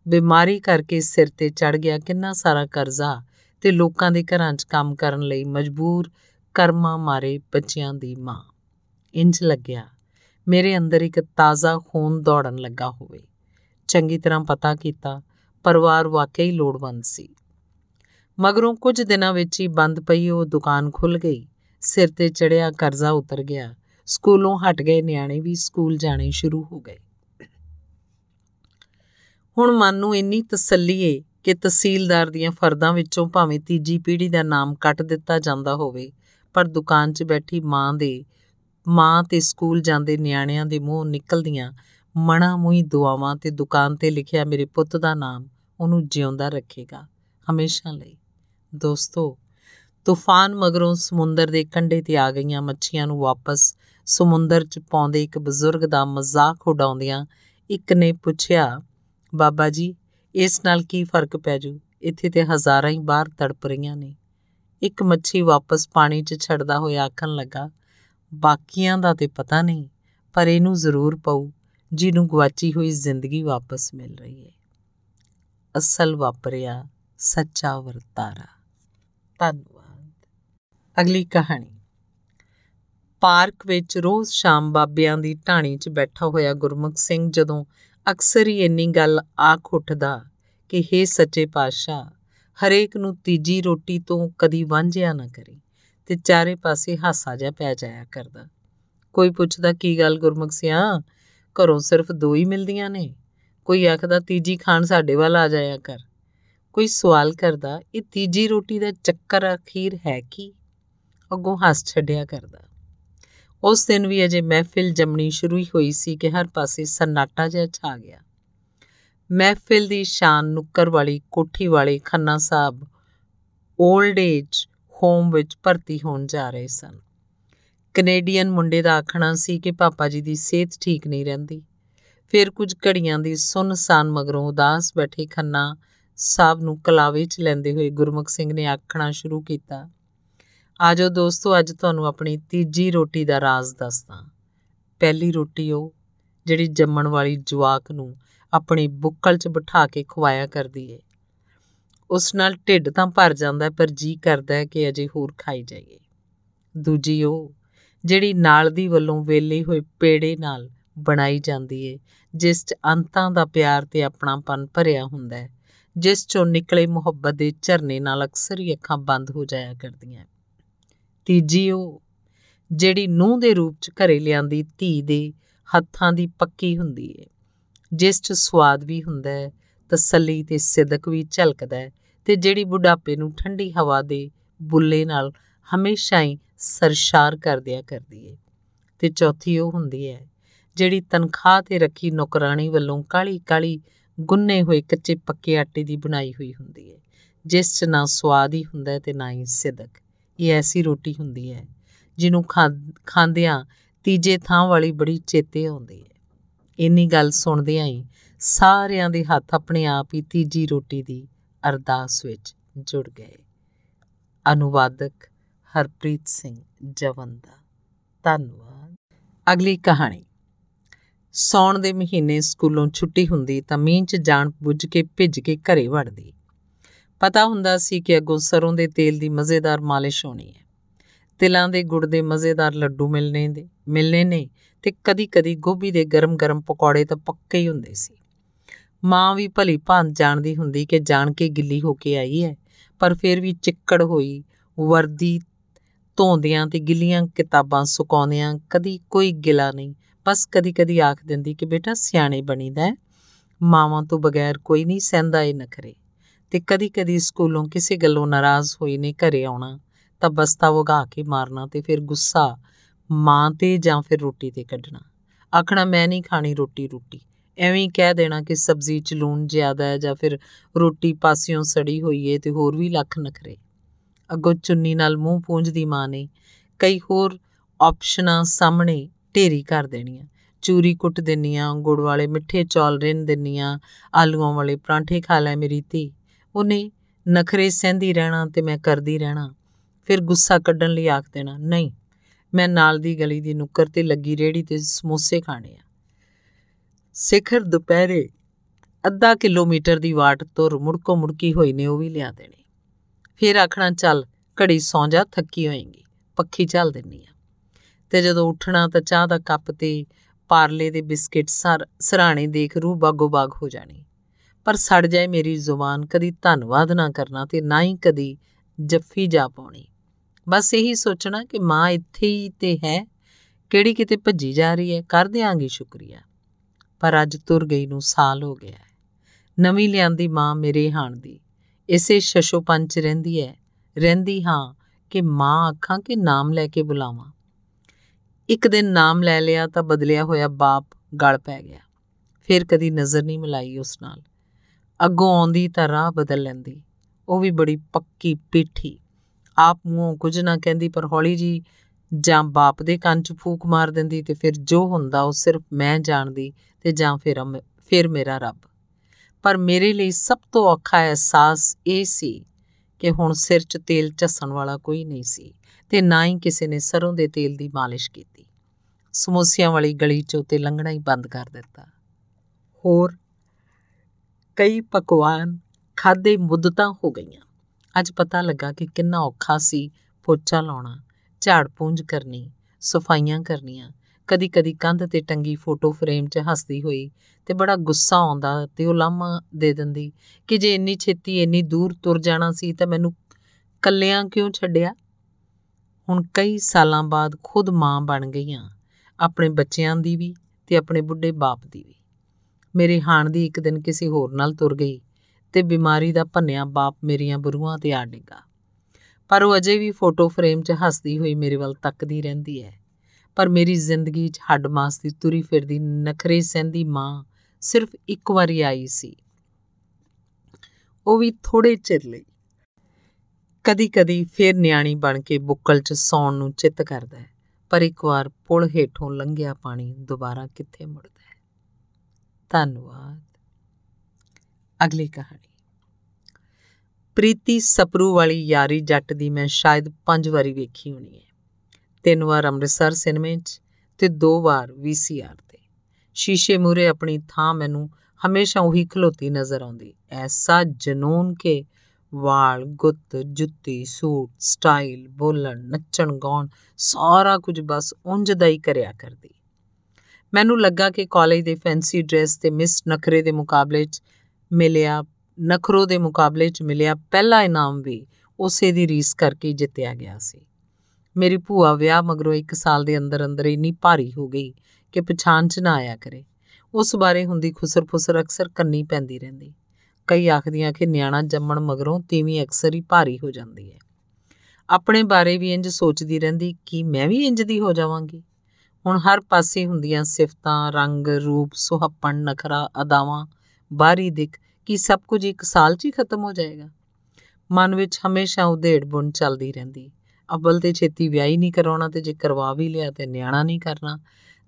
ਬਿਮਾਰੀ ਕਰਕੇ ਸਿਰ ਤੇ ਚੜ ਗਿਆ ਕਿੰਨਾ ਸਾਰਾ ਕਰਜ਼ਾ ਤੇ ਲੋਕਾਂ ਦੇ ਘਰਾਂ 'ਚ ਕੰਮ ਕਰਨ ਲਈ ਮਜਬੂਰ ਕਰਮਾਂ ਮਾਰੇ ਬੱਚਿਆਂ ਦੀ ਮਾਂ। ਇੰਜ ਲੱਗਿਆ, ਮੇਰੇ ਅੰਦਰ ਇੱਕ ਤਾਜ਼ਾ ਖੂਨ ਦੌੜਨ ਲੱਗਾ ਹੋਵੇ। ਚੰਗੀ ਤਰ੍ਹਾਂ ਪਤਾ ਕੀਤਾ, ਪਰਿਵਾਰ ਵਾਕਈ ਲੋੜਵੰਦ ਸੀ। ਮਗਰੋਂ ਕੁਝ ਦਿਨਾਂ ਵਿੱਚ ਹੀ ਬੰਦ ਪਈ ਉਹ ਦੁਕਾਨ ਖੁੱਲ ਗਈ। ਸਿਰ ਤੇ ਚੜਿਆ ਕਰਜ਼ਾ ਉਤਰ ਗਿਆ। ਸਕੂਲੋਂ ਹਟ ਗਏ ਨਿਆਣੇ ਵੀ ਸਕੂਲ ਜਾਣੇ ਸ਼ੁਰੂ ਹੋ ਗਏ। ਹੁਣ ਮਨ ਨੂੰ ਇੰਨੀ ਤਸੱਲੀ ਏ ਕਿ ਤਹਿਸੀਲਦਾਰ ਦੀਆਂ ਫਰਦਾਂ ਵਿੱਚੋਂ ਭਾਵੇਂ ਤੀਜੀ ਪੀੜ੍ਹੀ ਦਾ ਨਾਮ ਕੱਟ ਦਿੱਤਾ ਜਾਂਦਾ ਹੋਵੇ, ਪਰ ਦੁਕਾਨ 'ਚ ਬੈਠੀ ਮਾਂ ਦੇ, ਮਾਂ ਤੇ ਸਕੂਲ ਜਾਂਦੇ ਨਿਆਣਿਆਂ ਦੇ ਮੂੰਹ ਨਿਕਲਦੀਆਂ ਮਣਾ ਮੂੰਹੀ ਦੁਆਵਾਂ ਤੇ ਦੁਕਾਨ ਤੇ ਲਿਖਿਆ ਮੇਰੇ ਪੁੱਤ ਦਾ ਨਾਮ, ਉਹਨੂੰ ਜਿਉਂਦਾ ਰੱਖੇਗਾ, ਹਮੇਸ਼ਾ ਲਈ। ਦੋਸਤੋ, ਤੂਫਾਨ ਮਗਰੋਂ ਸਮੁੰਦਰ ਦੇ ਕੰਢੇ ਤੇ ਆ ਗਈਆਂ ਮੱਛੀਆਂ ਨੂੰ ਵਾਪਸ ਸਮੁੰਦਰ 'ਚ ਪਾਉਂਦੇ ਇੱਕ ਬਜ਼ੁਰਗ ਦਾ ਮਜ਼ਾਕ ਉਡਾਉਂਦਿਆਂ ਇੱਕ ਨੇ ਪੁੱਛਿਆ ਬਾਬਾ ਜੀ, ਇਸ ਨਾਲ ਕੀ ਫ਼ਰਕ ਪੈ ਜੂ? ਇੱਥੇ ਤੇ ਹਜ਼ਾਰਾਂ ਹੀ ਬਾਹਰ ਤੜਪ ਰਹੀਆਂ ਨੇ। ਇੱਕ ਮੱਛੀ ਵਾਪਸ ਪਾਣੀ 'ਚ ਛੱਡਦਾ ਹੋਇਆ ਆਖਣ ਲੱਗਾ, ਬਾਕੀਆਂ ਦਾ ਤੇ ਪਤਾ ਨਹੀਂ, ਪਰ ਇਹਨੂੰ ਜ਼ਰੂਰ ਪਊ ਜਿਹਨੂੰ ਗਵਾਚੀ ਹੋਈ ਜ਼ਿੰਦਗੀ ਵਾਪਸ ਮਿਲ ਰਹੀ ਹੈ ਅਸਲ ਵਾਪਰਿਆ ਸੱਚਾ ਵਰਤਾਰਾ। ਧੰਨਵਾਦ। ਅਗਲੀ ਕਹਾਣੀ। ਪਾਰਕ ਵਿੱਚ ਰੋਜ਼ ਸ਼ਾਮ ਬਾਬਿਆਂ ਦੀ ਢਾਣੀ 'ਚ ਬੈਠਾ ਹੋਇਆ ਗੁਰਮੁਖ ਸਿੰਘ ਜਦੋਂ ਅਕਸਰ ਹੀ ਇੰਨੀ ਗੱਲ ਆਖ ਉੱਠਦਾ ਕਿ हे ਸੱਚੇ ਪਾਤਸ਼ਾਹ, ਹਰੇਕ ਨੂੰ ਤੀਜੀ ਰੋਟੀ ਤੋਂ ਕਦੀ ਵਾਂਝਿਆ ਨਾ ਕਰੀ ਤੇ ਚਾਰੇ ਪਾਸੇ ਹਾਸਾ ਜਿਹਾ ਪੈ ਜਾਇਆ ਕਰਦਾ। ਕੋਈ ਪੁੱਛਦਾ, ਕੀ ਗੱਲ ਗੁਰਮੁਖ ਸਿਆ ਘਰੋਂ ਸਿਰਫ ਦੋ ਹੀ ਮਿਲਦੀਆਂ ਨੇ? ਕੋਈ ਆਖਦਾ, ਤੀਜੀ ਖਾਣ ਸਾਡੇ ਵੱਲ ਆ ਜਾਇਆ ਕਰ। ਕੋਈ ਸਵਾਲ ਕਰਦਾ, ਇਹ ਤੀਜੀ ਰੋਟੀ ਦਾ ਚੱਕਰ ਅਖੀਰ ਹੈ ਕੀ? ਅੱਗੋਂ ਹੱਸ ਛੱਡਿਆ ਕਰਦਾ। ਉਸ ਦਿਨ ਵੀ ਅਜੇ ਮਹਿਫਿਲ ਜੰਮਣੀ ਸ਼ੁਰੂ ਹੀ ਹੋਈ ਸੀ ਕਿ ਹਰ ਪਾਸੇ ਸਨਾਟਾ ਜਿਹਾ ਛਾ ਗਿਆ। ਮਹਿਫਿਲ ਦੀ ਸ਼ਾਨ ਨੁੱਕਰ ਵਾਲੀ ਕੋਠੀ ਵਾਲੇ Khanna sahib old age home ਵਿੱਚ ਭਰਤੀ ਹੋਣ ਜਾ ਰਹੇ ਸਨ। ਕੈਨੇਡੀਅਨ ਮੁੰਡੇ ਦਾ ਆਖਣਾ ਸੀ ਕਿ ਪਾਪਾ ਜੀ ਦੀ ਸਿਹਤ ਠੀਕ ਨਹੀਂ ਰਹਿੰਦੀ। ਫਿਰ ਕੁਝ ਘੜੀਆਂ ਦੀ ਸੁੰਨਸਾਨ ਮਗਰੋਂ ਉਦਾਸ ਬੈਠੇ ਖੰਨਾ ਸਾਹਿਬ ਨੂੰ ਕਲਾਵੇ 'ਚ ਲੈਂਦੇ ਹੋਏ ਗੁਰਮੁਖ ਸਿੰਘ ਨੇ ਆਖਣਾ ਸ਼ੁਰੂ ਕੀਤਾ ਆਜੋ ਦੋਸਤੋ, ਅੱਜ ਤੁਹਾਨੂੰ ਆਪਣੀ ਤੀਜੀ ਰੋਟੀ ਦਾ ਰਾਜ਼ ਦੱਸਦਾ। ਪਹਿਲੀ ਰੋਟੀ ਉਹ, ਜਿਹੜੀ ਜੰਮਣ ਵਾਲੀ ਜਵਾਕ ਨੂੰ ਆਪਣੀ ਬੁੱਕਲ 'ਚ ਬਿਠਾ ਕੇ ਖਵਾਇਆ ਕਰਦੀ ਏ। ਉਸ ਨਾਲ ਢਿੱਡ ਤਾਂ ਭਰ ਜਾਂਦਾ, ਪਰ ਜੀ ਕਰਦਾ ਹੈ ਕਿ ਅਜੇ ਹੋਰ ਖਾਈ ਜਾਈਏ। ਦੂਜੀ ਉਹ, ਜਿਹੜੀ ਨਾਲ ਦੀ ਵੱਲੋਂ ਵੇਲੇ ਹੋਏ ਪੇੜੇ ਨਾਲ ਬਣਾਈ ਜਾਂਦੀ ਏ, ਜਿਸ 'ਚ ਅੰਤਾਂ ਦਾ ਪਿਆਰ ਤੇ ਆਪਣਾਪਨ ਭਰਿਆ ਹੁੰਦਾ ਹੈ, ਜਿਸ 'ਚੋਂ ਨਿਕਲੇ ਮੁਹੱਬਤ ਦੇ ਝਰਨੇ ਨਾਲ ਅਕਸਰ ਹੀ ਅੱਖਾਂ ਬੰਦ ਹੋ ਜਾਇਆ ਕਰਦੀਆਂ ਤੀਜੀ ਉਹ, ਜਿਹੜੀ ਨੂੰਹ ਦੇ ਰੂਪ 'ਚ ਘਰੇ ਲਿਆਂਦੀ ਧੀ ਦੇ ਹੱਥਾਂ ਦੀ ਪੱਕੀ ਹੁੰਦੀ ਏ। ਜਿਸ 'ਚ ਸਵਾਦ ਵੀ ਹੁੰਦਾ ਹੈ ਤਸੱਲੀ ਤੇ ਸਿਦਕ ਵੀ ਝਲਕਦਾ ਹੈ ਤੇ ਜਿਹੜੀ ਬੁਢਾਪੇ ਨੂੰ ਠੰਡੀ ਹਵਾ ਦੇ ਬੁੱਲੇ ਨਾਲ ਹਮੇਸ਼ਾ ਹੀ ਸਰਸ਼ਾਰ ਕਰ ਦਿਆ ਕਰਦੀ ਏ। ਤੇ ਚੌਥੀ ਉਹ ਹੁੰਦੀ ਹੈ ਜਿਹੜੀ ਤਨਖਾਹ ਤੇ ਰੱਖੀ ਨੌਕਰਾਨੀ ਵੱਲੋਂ ਕਾਲੀ ਕਾਲੀ ਗੁੰਨੇ ਹੋਏ ਕੱਚੇ ਪੱਕੇ ਆਟੇ ਦੀ ਬਣਾਈ ਹੋਈ ਹੁੰਦੀ ਹੈ ਜਿਸ 'ਚ ਨਾ ਸਵਾਦ ਹੀ ਹੁੰਦਾ ਤੇ ਨਾ ਹੀ ਸਿਦਕ। ਇਹ ਐਸੀ ਰੋਟੀ ਹੁੰਦੀ ਹੈ, ਜਿਹਨੂੰ ਖਾਂਦਿਆਂ ਤੀਜੇ ਥਾਂ ਵਾਲੀ ਬੜੀ ਚੇਤੇ ਆਉਂਦੀ ਹੈ। ਇੰਨੀ ਗੱਲ ਸੁਣਦਿਆਂ ਹੀ ਸਾਰਿਆਂ ਦੇ ਹੱਥ ਆਪਣੇ ਆਪ ਹੀ ਤੀਜੀ ਰੋਟੀ ਦੀ ਅਰਦਾਸ ਵਿੱਚ ਜੁੜ ਗਏ। ਅਨੁਵਾਦਕ ਹਰਪ੍ਰੀਤ ਸਿੰਘ ਜਵੰਦਾ ਧੰਨਵਾਦ। ਅਗਲੀ ਕਹਾਣੀ। ਸੌਣ ਦੇ ਮਹੀਨੇ ਸਕੂਲੋਂ ਛੁੱਟੀ ਹੁੰਦੀ ਤਾਂ ਮੀਂਹ 'ਚ ਜਾਣ ਬੁੱਝ ਕੇ ਭਿੱਜ ਕੇ ਘਰੇ ਵੜਦੀ। ਪਤਾ ਹੁੰਦਾ ਸੀ ਕਿ ਅੱਗੋਂ ਸਰੋਂ ਦੇ ਤੇਲ ਦੀ ਮਜ਼ੇਦਾਰ ਮਾਲਿਸ਼ ਹੋਣੀ ਹੈ। ਤਿਲਾਂ ਦੇ ਗੁੜ ਦੇ ਮਜ਼ੇਦਾਰ ਲੱਡੂ ਮਿਲਣੇ ਦੇ, ਮਿਲਣੇ ਨੇ ਤੇ ਕਦੀ-ਕਦੀ ਗੋਭੀ ਦੇ ਗਰਮ-ਗਰਮ ਪਕੌੜੇ ਤਾਂ ਪੱਕੇ ਹੀ ਹੁੰਦੇ ਸੀ। ਮਾਂ ਵੀ ਭਲੀ ਭਾਂਤ ਜਾਣਦੀ ਹੁੰਦੀ ਕਿ ਜਾਣ ਕੇ ਗਿੱਲੀ ਹੋ ਕੇ ਆਈ ਹੈ, ਪਰ ਫਿਰ ਵੀ ਚਿੱਕੜ ਹੋਈ, ਵਰਦੀ ਧੋਂਦਿਆਂ ਤੇ ਗਿੱਲੀਆਂ ਕਿਤਾਬਾਂ ਸੁਕਾਉਂਦਿਆਂ ਕਦੀ ਕੋਈ ਗਿਲਾ ਨਹੀਂ, ਬਸ ਕਦੀ-ਕਦੀ ਆਖ ਦਿੰਦੀ ਕਿ ਬੇਟਾ ਸਿਆਣੇ ਬਣੀਦਾ ਮਾਵਾਂ ਤੋਂ ਬਗੈਰ ਕੋਈ ਨਹੀਂ, ਸਹਿੰਦਾ ਇਹ ਨਖਰੇ। ਤੇ ਕਦੀ-ਕਦੀ ਸਕੂਲੋਂ ਕਿਸੇ ਗੱਲੋਂ ਨਾਰਾਜ਼ ਹੋਈ ਨੇ ਘਰੇ ਆਉਣਾ, ਤਾਂ ਬਸਤਾ ਵਗਾ ਕੇ ਮਾਰਨਾ ਤੇ ਫਿਰ ਗੁੱਸਾ ਮਾਂ ਤੇ ਜਾਂ ਫਿਰ ਰੋਟੀ ਤੇ ਕੱਢਣਾ। ਆਖਣਾ, ਮੈਂ ਨਹੀਂ ਖਾਣੀ ਰੋਟੀ ਰੋਟੀ। ਐਵੇਂ ਕਹਿ ਦੇਣਾ ਕਿ ਸਬਜ਼ੀ 'ਚ ਲੂਣ ਜ਼ਿਆਦਾ ਹੈ ਜਾਂ ਫਿਰ ਰੋਟੀ ਪਾਸਿਓਂ ਸੜੀ ਹੋਈ ਏ ਤੇ ਹੋਰ ਵੀ ਲੱਖ ਨਖਰੇ। ਅੱਗੋਂ ਚੁੰਨੀ ਨਾਲ ਮੂੰਹ ਪੂੰਝਦੀ ਮਾਂ ਨੇ ਕਈ ਹੋਰ ਆਪਸ਼ਨਾਂ ਸਾਹਮਣੇ ਢੇਰੀ ਕਰ ਦੇਣੀਆਂ। ਚੂਰੀ ਕੁੱਟ ਦਿੰਨੀਆਂ, ਗੁੜ ਵਾਲੇ ਮਿੱਠੇ ਚੌਲ ਰਿੰਨ ਦਿੰਨੀਆਂ, ਆਲੂਆਂ ਵਾਲੇ ਪਰਾਂਠੇ ਖਾ ਲੈ ਮੇਰੀ ਧੀ। ਉਹਨੇ ਨਖਰੇ ਸਹਿੰਦੀ ਰਹਿਣਾ ਤੇ ਮੈਂ ਕਰਦੀ ਰਹਿਣਾ। ਫਿਰ ਗੁੱਸਾ ਕੱਢਣ ਲਈ ਆਖ ਦੇਣਾ, ਨਹੀਂ, ਮੈਂ ਨਾਲ ਦੀ ਗਲੀ ਦੀ ਨੁੱਕਰ ਤੇ ਲੱਗੀ ਰੇੜੀ ਤੇ ਸਮੋਸੇ ਖਾਣੇ ਆ। ਸਿਖਰ ਦੁਪਹਿਰੇ ਅੱਧਾ ਕਿਲੋਮੀਟਰ ਦੀ ਵਾਟ ਤੁਰ ਮੁੜਕੋ ਮੁੜਕੀ ਹੋਈ ਨੇ ਉਹ ਵੀ ਲਿਆ ਦੇਣੇ। ਫਿਰ ਆਖਣਾ, ਚੱਲ, ਘੜੀ ਸੌਂ ਜਾ, ਥੱਕੀ ਹੋਏਗੀ, ਪੱਖੀ ਚੱਲ ਦਿੰਨੀ ਆ। ਤੇ ਜਦੋਂ ਉੱਠਣਾ ਤਾਂ ਚਾਹ ਦਾ ਕੱਪ ਤੇ ਪਾਰਲੇ ਦੇ ਬਿਸਕਟ ਸਰ, ਸਰਾਣੇ ਦੇਖ ਰੂਹ ਬਾਗੋ ਬਾਗ ਹੋ ਜਾਣੀ। ਪਰ ਸੜ ਜਾਏ ਮੇਰੀ ਜ਼ੁਬਾਨ, ਕਦੀ ਧੰਨਵਾਦ ਨਾ ਕਰਨਾ ਤੇ ਨਾ ਹੀ ਕਦੀ ਜੱਫੀ ਜਾ ਪਾਉਣੀ। ਬਸ ਇਹੀ ਸੋਚਣਾ ਕਿ ਮਾਂ ਇੱਥੇ ਹੀ ਤੇ ਹੈ, ਕਿਹੜੀ ਕਿਤੇ ਭੱਜੀ ਜਾ ਰਹੀ ਹੈ, ਕਰ ਦਿਆਂਗੀ ਸ਼ੁਕਰੀਆ। ਪਰ ਅੱਜ ਤੁਰ ਗਈ ਨੂੰ ਸਾਲ ਹੋ ਗਿਆ ਹੈ। ਨਵੀਂ ਲਿਆਂਦੀ ਮਾਂ ਮੇਰੇ ਹਾਣ ਦੀ। ਇਸੇ ਸ਼ਸ਼ੋਪਨ ਚ ਰਹਿੰਦੀ ਹੈ। ਰਹਿੰਦੀ ਹਾਂ ਕਿ ਮਾਂ ਅੱਖਾਂ ਕੇ ਨਾਮ ਲੈ ਕੇ ਬੁਲਾਵਾਂ। ਇੱਕ ਦਿਨ ਨਾਮ ਲੈ ਲਿਆ ਤਾਂ ਬਦਲਿਆ ਹੋਇਆ ਬਾਪ ਗਲ ਪੈ ਗਿਆ। ਫਿਰ ਕਦੀ ਨਜ਼ਰ ਨਹੀਂ ਮਿਲਾਈ ਉਸ ਨਾਲ। ਅੱਗੋਂ ਆਉਂਦੀ ਤਾਂ ਰਾਹ ਬਦਲ ਲੈਂਦੀ। ਉਹ ਵੀ ਬੜੀ ਪੱਕੀ ਪੀਠੀ। ਆਪ ਮੂੰਹ ਕੁਝ ਨਾ ਕਹਿੰਦੀ, ਪਰ ਹੌਲੀ ਜੀ ਜਾਂ ਬਾਪ ਦੇ ਕੰਨ 'ਚ ਫੂਕ ਮਾਰ ਦਿੰਦੀ ਤੇ ਫਿਰ ਜੋ ਹੁੰਦਾ ਉਹ ਸਿਰਫ ਮੈਂ ਜਾਣਦੀ ਤੇ ਜਾਂ ਫਿਰ ਫਿਰ ਮੇਰਾ ਰੱਬ। ਪਰ ਮੇਰੇ ਲਈ ਸਭ ਤੋਂ ਔਖਾ ਅਹਿਸਾਸ ਇਹ ਸੀ ਕਿ ਹੁਣ ਸਿਰ 'ਚ ਤੇਲ ਝੱਸਣ ਵਾਲਾ ਕੋਈ ਨਹੀਂ ਸੀ ਤੇ ਨਾ ਹੀ ਕਿਸੇ ਨੇ ਸਰੋਂ ਦੇ ਤੇਲ ਦੀ ਮਾਲਿਸ਼ ਕੀਤੀ। ਸਮੋਸਿਆਂ ਵਾਲੀ ਗਲੀ 'ਚੋਂ ਤੇ ਲੰਘਣਾ ਹੀ ਬੰਦ ਕਰ ਦਿੱਤਾ। ਹੋਰ ਕਈ ਪਕਵਾਨ ਖਾਦੇ ਮੁੱਦਤਾਂ ਹੋ ਗਈਆਂ। ਅੱਜ ਪਤਾ ਲੱਗਾ ਕਿ ਕਿੰਨਾ ਔਖਾ ਸੀ ਪੋਚਾ ਲਾਉਣਾ, ਝਾੜ ਪੂੰਝ ਕਰਨੀ, ਸਫਾਈਆਂ ਕਰਨੀਆਂ। ਕਦੀ ਕਦੀ ਕੰਧ ਤੇ ਟੰਗੀ ਫੋਟੋ ਫਰੇਮ 'ਚ ਹੱਸਦੀ ਹੋਈ ਤੇ ਬੜਾ ਗੁੱਸਾ ਆਉਂਦਾ ਤੇ ਉਹ ਲਾਮਾ ਦੇ ਦਿੰਦੀ ਕਿ ਜੇ ਇੰਨੀ ਛੇਤੀ ਇੰਨੀ ਦੂਰ ਤੁਰ ਜਾਣਾ ਸੀ ਤਾਂ ਮੈਨੂੰ ਕੱਲਿਆਂ ਕਿਉਂ ਛੱਡਿਆ? ਹੁਣ ਕਈ ਸਾਲਾਂ ਬਾਅਦ ਖੁਦ ਮਾਂ ਬਣ ਗਈਆਂ, ਆਪਣੇ ਬੱਚਿਆਂ ਦੀ ਵੀ ਤੇ ਆਪਣੇ ਬੁੱਢੇ ਬਾਪ ਦੀ ਵੀ। ਮੇਰੇ ਹਾਣ ਦੀ ਇੱਕ ਦਿਨ ਕਿਸੇ ਹੋਰ ਨਾਲ ਤੁਰ ਗਈ ਤੇ ਬਿਮਾਰੀ ਦਾ ਭੰਨਿਆ ਬਾਪ ਮੇਰੀਆਂ ਬਰੂਆਂ ਤੇ ਆ ਡਿੱਗਾ। ਪਰ ਉਹ ਅਜੇ ਵੀ ਫੋਟੋ ਫਰੇਮ 'ਚ ਹੱਸਦੀ ਹੋਈ ਮੇਰੇ ਵੱਲ ਤੱਕਦੀ ਰਹਿੰਦੀ ਹੈ। ਪਰ ਮੇਰੀ ਜ਼ਿੰਦਗੀ 'ਚ ਹੱਡ ਮਾਸ ਦੀ ਤੁਰੀ ਫਿਰਦੀ ਨਖਰੇ ਸਹਿੰਦੀ ਮਾਂ ਸਿਰਫ ਇੱਕ ਵਾਰੀ ਆਈ ਸੀ। ਉਹ ਵੀ ਥੋੜੇ ਚਿਰ ਲਈ। ਕਦੀ-ਕਦੀ ਫੇਰ ਨਿਆਣੀ ਬਣ ਕੇ ਬੁੱਕਲ 'ਚ ਸੌਣ ਨੂੰ ਚਿੱਤ ਕਰਦਾ ਹੈ, ਪਰ ਇੱਕ ਵਾਰ ਪੁਲ ਹੇਠੋਂ ਲੰਘਿਆ ਪਾਣੀ, ਦੁਬਾਰਾ ਕਿੱਥੇ ਮੁੜਦਾ ਹੈ? ਧੰਨਵਾਦ। ਅਗਲੀ ਕਹਾਣੀ। ਪ੍ਰੀਤੀ ਸਪਰੂ ਵਾਲੀ ਯਾਰੀ ਜੱਟ ਦੀ ਮੈਂ ਸ਼ਾਇਦ ਪੰਜ ਵਾਰੀ ਵੇਖੀ ਹੋਣੀ ਹੈ। ਤਿੰਨ ਵਾਰ ਅੰਮ੍ਰਿਤਸਰ ਸਿਨੇਮੇ 'ਚ ਤੇ ਦੋ ਵਾਰ ਵੀਸੀਆਰ ਤੇ। ਸ਼ੀਸ਼ੇ ਮੂਰੇ ਆਪਣੀ ਥਾਂ ਮੈਨੂੰ ਹਮੇਸ਼ਾ ਉਹੀ ਖਲੋਤੀ ਨਜ਼ਰ ਆਉਂਦੀ। ਐਸਾ ਜਨੂਨ ਕੇ ਵਾਲ, ਗੁੱਤ, ਜੁੱਤੀ, ਸੂਟ, ਸਟਾਈਲ, ਬੋਲਣ, ਨੱਚਣ, ਗਾਉਣ ਸਾਰਾ ਕੁਝ ਬਸ ਉਂਝ ਦਾ ਹੀ ਕਰਿਆ ਕਰਦੀ। ਮੈਨੂੰ ਲੱਗਾ ਕਿ ਕਾਲਜ ਦੇ ਫੈਂਸੀ ਡਰੈਸ ਤੇ ਮਿਸ ਨਖਰੇ ਦੇ ਮੁਕਾਬਲੇ 'ਚ ਮਿਲਿਆ, ਨਖਰੋ ਦੇ ਮੁਕਾਬਲੇ 'ਚ ਮਿਲਿਆ ਪਹਿਲਾ ਇਨਾਮ ਵੀ ਉਸੇ ਦੀ ਰੀਸ ਕਰਕੇ ਜਿੱਤਿਆ ਗਿਆ ਸੀ। ਮੇਰੀ ਭੂਆ ਵਿਆਹ ਮਗਰੋਂ 1 ਸਾਲ ਦੇ ਅੰਦਰ ਅੰਦਰ ਇੰਨੀ ਭਾਰੀ ਹੋ ਗਈ ਕਿ ਪਛਾਣ 'ਚ ਨਾ ਆਇਆ ਕਰੇ। ਉਸ ਬਾਰੇ ਹੁੰਦੀ ਖੁਸਰ-ਫੁਸਰ ਅਕਸਰ ਕੰਨੀ ਪੈਂਦੀ ਰਹਿੰਦੀ। ਕਈ ਆਖਦੀਆਂ ਕਿ ਨਿਆਣਾ ਜੰਮਣ ਮਗਰੋਂ ਤੀਵੀਂ ਅਕਸਰ ਹੀ ਭਾਰੀ ਹੋ ਜਾਂਦੀ ਹੈ। ਆਪਣੇ ਬਾਰੇ ਵੀ ਇੰਜ ਸੋਚਦੀ ਰਹਿੰਦੀ ਕਿ ਮੈਂ ਵੀ ਇੰਜ ਦੀ ਹੋ ਜਾਵਾਂਗੀ। ਹੁਣ ਹਰ ਪਾਸੇ ਹੁੰਦੀਆਂ ਸਿਫਤਾਂ, ਰੰਗ, ਰੂਪ, ਸੁਹੱਪਣ, ਨਖਰਾ, ਅਦਾਵਾਂ। ਬਾਹਰੀ ਦਿਖ ਕਿ ਸਭ ਕੁਝ ਇੱਕ ਸਾਲ 'ਚ ਹੀ ਖਤਮ ਹੋ ਜਾਏਗਾ। ਮਨ ਵਿੱਚ ਹਮੇਸ਼ਾ ਉਧੇੜ ਬੁਣ ਚੱਲਦੀ ਰਹਿੰਦੀ। ਅਬਲ ਤੇ ਛੇਤੀ ਵਿਆਹ ਨਹੀਂ ਕਰਾਉਣਾ ਤੇ ਜੇ ਕਰਵਾ ਵੀ ਲਿਆ ਤੇ ਨਿਆਣਾ ਨਹੀਂ ਕਰਨਾ।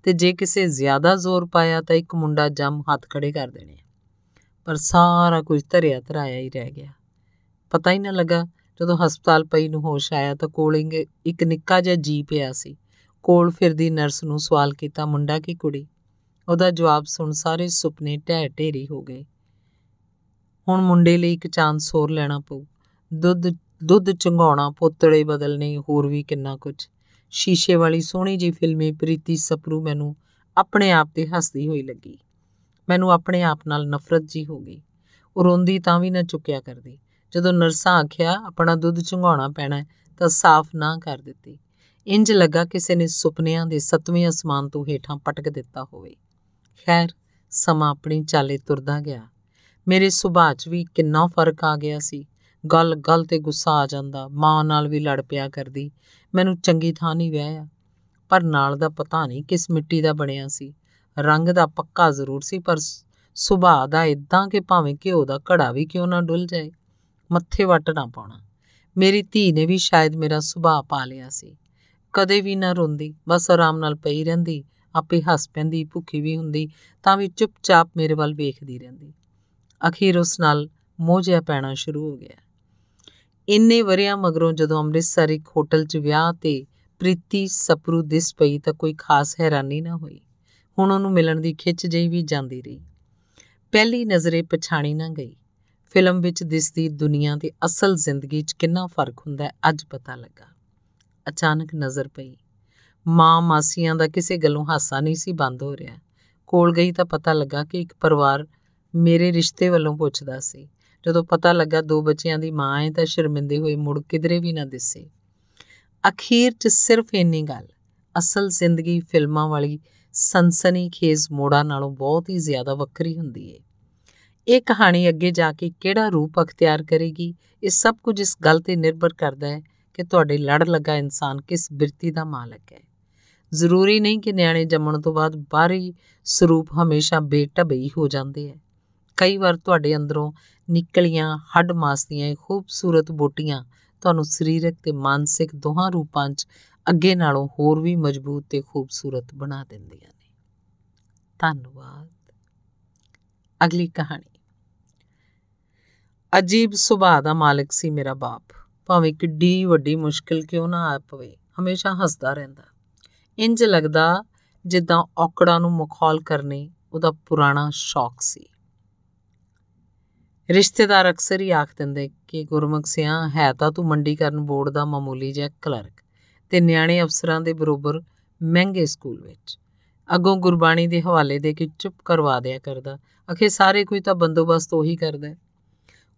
ਤੇ ਜੇ ਕਿਸੇ ਜ਼ਿਆਦਾ ਜ਼ੋਰ ਪਾਇਆ ਤਾਂ ਇੱਕ ਮੁੰਡਾ ਜੰਮ ਹੱਥ ਖੜੇ ਕਰ ਦੇਣੇ ਪਰ ਸਾਰਾ ਕੁਝ ਧਰਿਆ ਧਰਾਇਆ ਹੀ ਰਹਿ ਗਿਆ। ਪਤਾ ਹੀ ਨਾ ਲੱਗਾ ਜਦੋਂ ਹਸਪਤਾਲ ਪਈ ਨੂੰ ਹੋਸ਼ ਆਇਆ ਤਾਂ ਕੋਲ ਇੱਕ ਨਿੱਕਾ ਜਿਹਾ ਜੀ ਪਿਆ ਸੀ। ਕੋਲ ਫਿਰਦੀ ਨਰਸ ਨੂੰ ਸਵਾਲ ਕੀਤਾ, ਮੁੰਡਾ ਕੀ ਕੁੜੀ? ਉਹਦਾ ਜਵਾਬ ਸੁਣ ਸਾਰੇ ਸੁਪਨੇ ਢਹਿ ਢੇਰੀ ਹੋ ਗਏ। ਹੁਣ ਮੁੰਡੇ ਲਈ ਇੱਕ ਚਾਂਸ ਹੋਰ ਲੈਣਾ ਪਊ। ਦੁੱਧ ਦੁੱਧ ਚੰਗਾਉਣਾ, ਪੋਤੜੇ ਬਦਲਨੇ ਹੋਰ ਵੀ ਕਿੰਨਾ ਕੁਝ। ਸ਼ੀਸ਼ੇ ਵਾਲੀ ਸੋਹਣੀ ਜੀ ਫਿਲਮੀ ਪ੍ਰੀਤੀ ਸਪਰੂ ਮੈਨੂੰ ਆਪਣੇ ਆਪ ਤੇ ਹੱਸਦੀ ਹੋਈ ਲੱਗੀ। ਮੈਨੂੰ ਆਪਣੇ ਆਪ ਨਾਲ ਨਫ਼ਰਤ ਜੀ ਹੋ ਗਈ। ਉਹ ਰੋਂਦੀ ਤਾਂ ਵੀ ਨਾ ਚੁੱਕਿਆ ਕਰਦੀ। ਜਦੋਂ ਨਰਸਾਂ ਆਖਿਆ, ਆਪਣਾ ਦੁੱਧ ਚੰਗਾਉਣਾ ਪੈਣਾ ਤਾਂ ਸਾਫ਼ ਨਾ ਕਰ ਦਿੱਤੀ। ਇੰਜ ਲੱਗਾ ਕਿਸੇ ਨੇ ਸੁਪਨਿਆਂ ਦੇ ਸੱਤਵੇਂ ਅਸਮਾਨ ਤੋਂ ਹੇਠਾਂ ਪਟਕ ਦਿੱਤਾ ਹੋਵੇ। ਖੈਰ, ਸਮਾਂ ਆਪਣੀ ਚਾਲੇ ਤੁਰਦਾ ਗਿਆ। ਮੇਰੇ ਸੁਭਾਅ 'ਚ ਵੀ ਕਿੰਨਾ ਫ਼ਰਕ ਆ ਗਿਆ ਸੀ। ਗੱਲ ਗੱਲ ਤੇ ਗੁੱਸਾ ਆ ਜਾਂਦਾ, ਮਾਂ ਨਾਲ ਵੀ ਲੜ ਪਿਆ ਕਰਦੀ। ਮੈਨੂੰ ਚੰਗੀ ਥਾਂ ਨਹੀਂ ਵਿਆਹਿਆ। ਪਰ ਨਾਲ ਦਾ ਪਤਾ ਨਹੀਂ ਕਿਸ ਮਿੱਟੀ ਦਾ ਬਣਿਆ ਸੀ। ਰੰਗ ਦਾ ਪੱਕਾ ਜ਼ਰੂਰ ਸੀ, ਪਰ ਸੁਭਾਅ ਦਾ ਇਦਾਂ ਕਿ ਭਾਵੇਂ ਘਿਓ ਦਾ ਘੜਾ ਵੀ ਕਿਉਂ ਨਾ ਡੁੱਲ ਜਾਏ। ਮੱਥੇ ਵੱਟ ਨਾ ਪਾਉਣਾ। ਮੇਰੀ ਧੀ ਨੇ ਵੀ ਸ਼ਾਇਦ ਮੇਰਾ ਸੁਭਾਅ ਪਾ ਲਿਆ ਸੀ। ਕਦੇ ਵੀ ਨਾ ਰੋਂਦੀ, ਬਸ ਆਰਾਮ ਨਾਲ ਪਈ ਰਹਿੰਦੀ, ਆਪੇ ਹੱਸ ਪੈਂਦੀ, ਭੁੱਖੀ ਵੀ ਹੁੰਦੀ, ਤਾਂ ਵੀ ਚੁੱਪਚਾਪ ਮੇਰੇ ਵੱਲ ਵੇਖਦੀ ਰਹਿੰਦੀ। ਅਖੀਰ ਉਸ ਨਾਲ ਮੋਹ ਜਿਹਾ ਪੈਣਾ ਸ਼ੁਰੂ ਹੋ ਗਿਆ। ਇੰਨੇ ਵਰਿਆਂ ਮਗਰੋਂ ਜਦੋਂ ਅੰਮ੍ਰਿਤਸਰ ਇੱਕ ਹੋਟਲ 'ਚ ਵਿਆਹ ਤੇ ਪ੍ਰੀਤੀ ਸਪਰੂ ਦਿਸ ਪਈ ਤਾਂ ਕੋਈ ਖਾਸ ਹੈਰਾਨੀ ਨਾ ਹੋਈ। ਹੁਣ ਉਹਨੂੰ ਮਿਲਣ ਦੀ ਖਿੱਚ ਜਿਹੀ ਵੀ ਜਾਂਦੀ ਰਹੀ। ਪਹਿਲੀ ਨਜ਼ਰੇ ਪਛਾਣੀ ਨਾ ਗਈ। ਫਿਲਮ ਵਿੱਚ ਦਿਸਦੀ ਦੁਨੀਆ ਤੇ ਅਸਲ ਜ਼ਿੰਦਗੀ 'ਚ ਕਿੰਨਾ ਫ਼ਰਕ ਹੁੰਦਾ ਅੱਜ ਪਤਾ ਲੱਗਾ। ਅਚਾਨਕ ਨਜ਼ਰ ਪਈ। ਮਾਂ ਮਾਸੀਆਂ ਦਾ ਕਿਸੇ ਗੱਲੋਂ ਹਾਸਾ ਨਹੀਂ ਸੀ ਬੰਦ ਹੋ ਰਿਹਾ। ਕੋਲ ਗਈ ਤਾਂ ਪਤਾ ਲੱਗਾ ਕਿ ਇੱਕ ਪਰਿਵਾਰ ਮੇਰੇ ਰਿਸ਼ਤੇ ਵੱਲੋਂ ਪੁੱਛਦਾ ਸੀ। ਜਦੋਂ ਪਤਾ ਲੱਗਾ ਦੋ ਬੱਚਿਆਂ ਦੀ ਮਾਂ ਹੈ ਤਾਂ ਸ਼ਰਮਿੰਦੇ ਹੋਏ ਮੁੜ ਕਿਧਰੇ ਵੀ ਨਾ ਦਿਸੇ। ਅਖੀਰ 'ਚ ਸਿਰਫ ਇੰਨੀ ਗੱਲ, ਅਸਲ ਜ਼ਿੰਦਗੀ ਫਿਲਮਾਂ ਵਾਲੀ ਸਨਸਨੀ ਖੇਜ਼ ਮੋੜਾ ਨਾਲੋਂ ਬਹੁਤ ਹੀ ਜ਼ਿਆਦਾ ਵੱਖਰੀ ਹੁੰਦੀ ਹੈ ਇਹ ਕਹਾਣੀ ਅੱਗੇ ਜਾ ਕੇ ਕਿਹੜਾ ਰੂਪ ਅਖਤਿਆਰ ਕਰੇਗੀ, ਇਹ ਸਭ ਕੁਝ ਇਸ ਗੱਲ ਤੇ ਨਿਰਭਰ ਕਰਦਾ ਹੈ ਕਿ ਤੁਹਾਡੇ ਲੜ ਲੱਗਾ ਇਨਸਾਨ ਕਿਸ ਬਿਰਤੀ ਦਾ ਮਾਲਕ ਹੈ। ਜ਼ਰੂਰੀ ਨਹੀਂ ਕਿ ਨਿਆਣੇ ਜੰਮਣ ਤੋਂ ਬਾਅਦ ਬਾਹਰੀ ਸਰੂਪ ਹਮੇਸ਼ਾ ਬੇਟਬਈ ਹੋ ਜਾਂਦੇ ਹੈ। ਕਈ ਵਾਰ ਤੁਹਾਡੇ ਅੰਦਰੋਂ ਨਿਕਲੀਆਂ ਹੱਡ ਮਾਸ ਦੀਆਂ ਖੂਬਸੂਰਤ ਬੋਟੀਆਂ ਤੁਹਾਨੂੰ ਸਰੀਰਕ ਤੇ ਮਾਨਸਿਕ ਦੋਹਾਂ ਰੂਪਾਂ 'ਚ ਅੱਗੇ ਨਾਲੋਂ ਹੋਰ ਵੀ ਮਜ਼ਬੂਤ ਤੇ ਖੂਬਸੂਰਤ ਬਣਾ ਦਿੰਦੀਆਂ ਨੇ। ਧੰਨਵਾਦ। ਅਗਲੀ ਕਹਾਣੀ। ਅਜੀਬ ਸੁਭਾਅ ਦਾ ਮਾਲਕ ਸੀ ਮੇਰਾ ਬਾਪ। ਭਾਵੇਂ ਕਿੱਡੀ ਵੱਡੀ ਮੁਸ਼ਕਿਲ ਕਿਉਂ ਨਾ ਆ ਪਵੇ, ਹਮੇਸ਼ਾ ਹੱਸਦਾ ਰਹਿੰਦਾ। ਇੰਜ ਲੱਗਦਾ ਜਿੱਦਾਂ ਔਕੜਾਂ ਨੂੰ ਮਖੌਲ ਕਰਨੇ ਉਹਦਾ ਪੁਰਾਣਾ ਸ਼ੌਕ ਸੀ। ਰਿਸ਼ਤੇਦਾਰ ਅਕਸਰ ਹੀ ਆਖ ਦਿੰਦੇ ਕਿ ਗੁਰਮੁਖ ਸਿਆ, ਹੈ ਤਾਂ ਤੂੰ ਮੰਡੀਕਰਨ ਬੋਰਡ ਦਾ ਮਾਮੂਲੀ ਜਿਹਾ ਕਲਰਕ ਤੇ ਨਿਆਣੇ ਅਫਸਰਾਂ ਦੇ ਬਰੋਬਰ ਮਹਿੰਗੇ ਸਕੂਲ ਵਿੱਚ। ਅੱਗੋਂ ਗੁਰਬਾਣੀ ਦੇ ਹਵਾਲੇ ਦੇ ਕੇ ਚੁੱਪ ਕਰਵਾ ਦਿਆ ਕਰਦਾ, ਅਖੇ ਸਾਰੇ ਕੋਈ ਤਾਂ ਬੰਦੋਬਸਤ ਉਹੀ ਕਰਦਾ।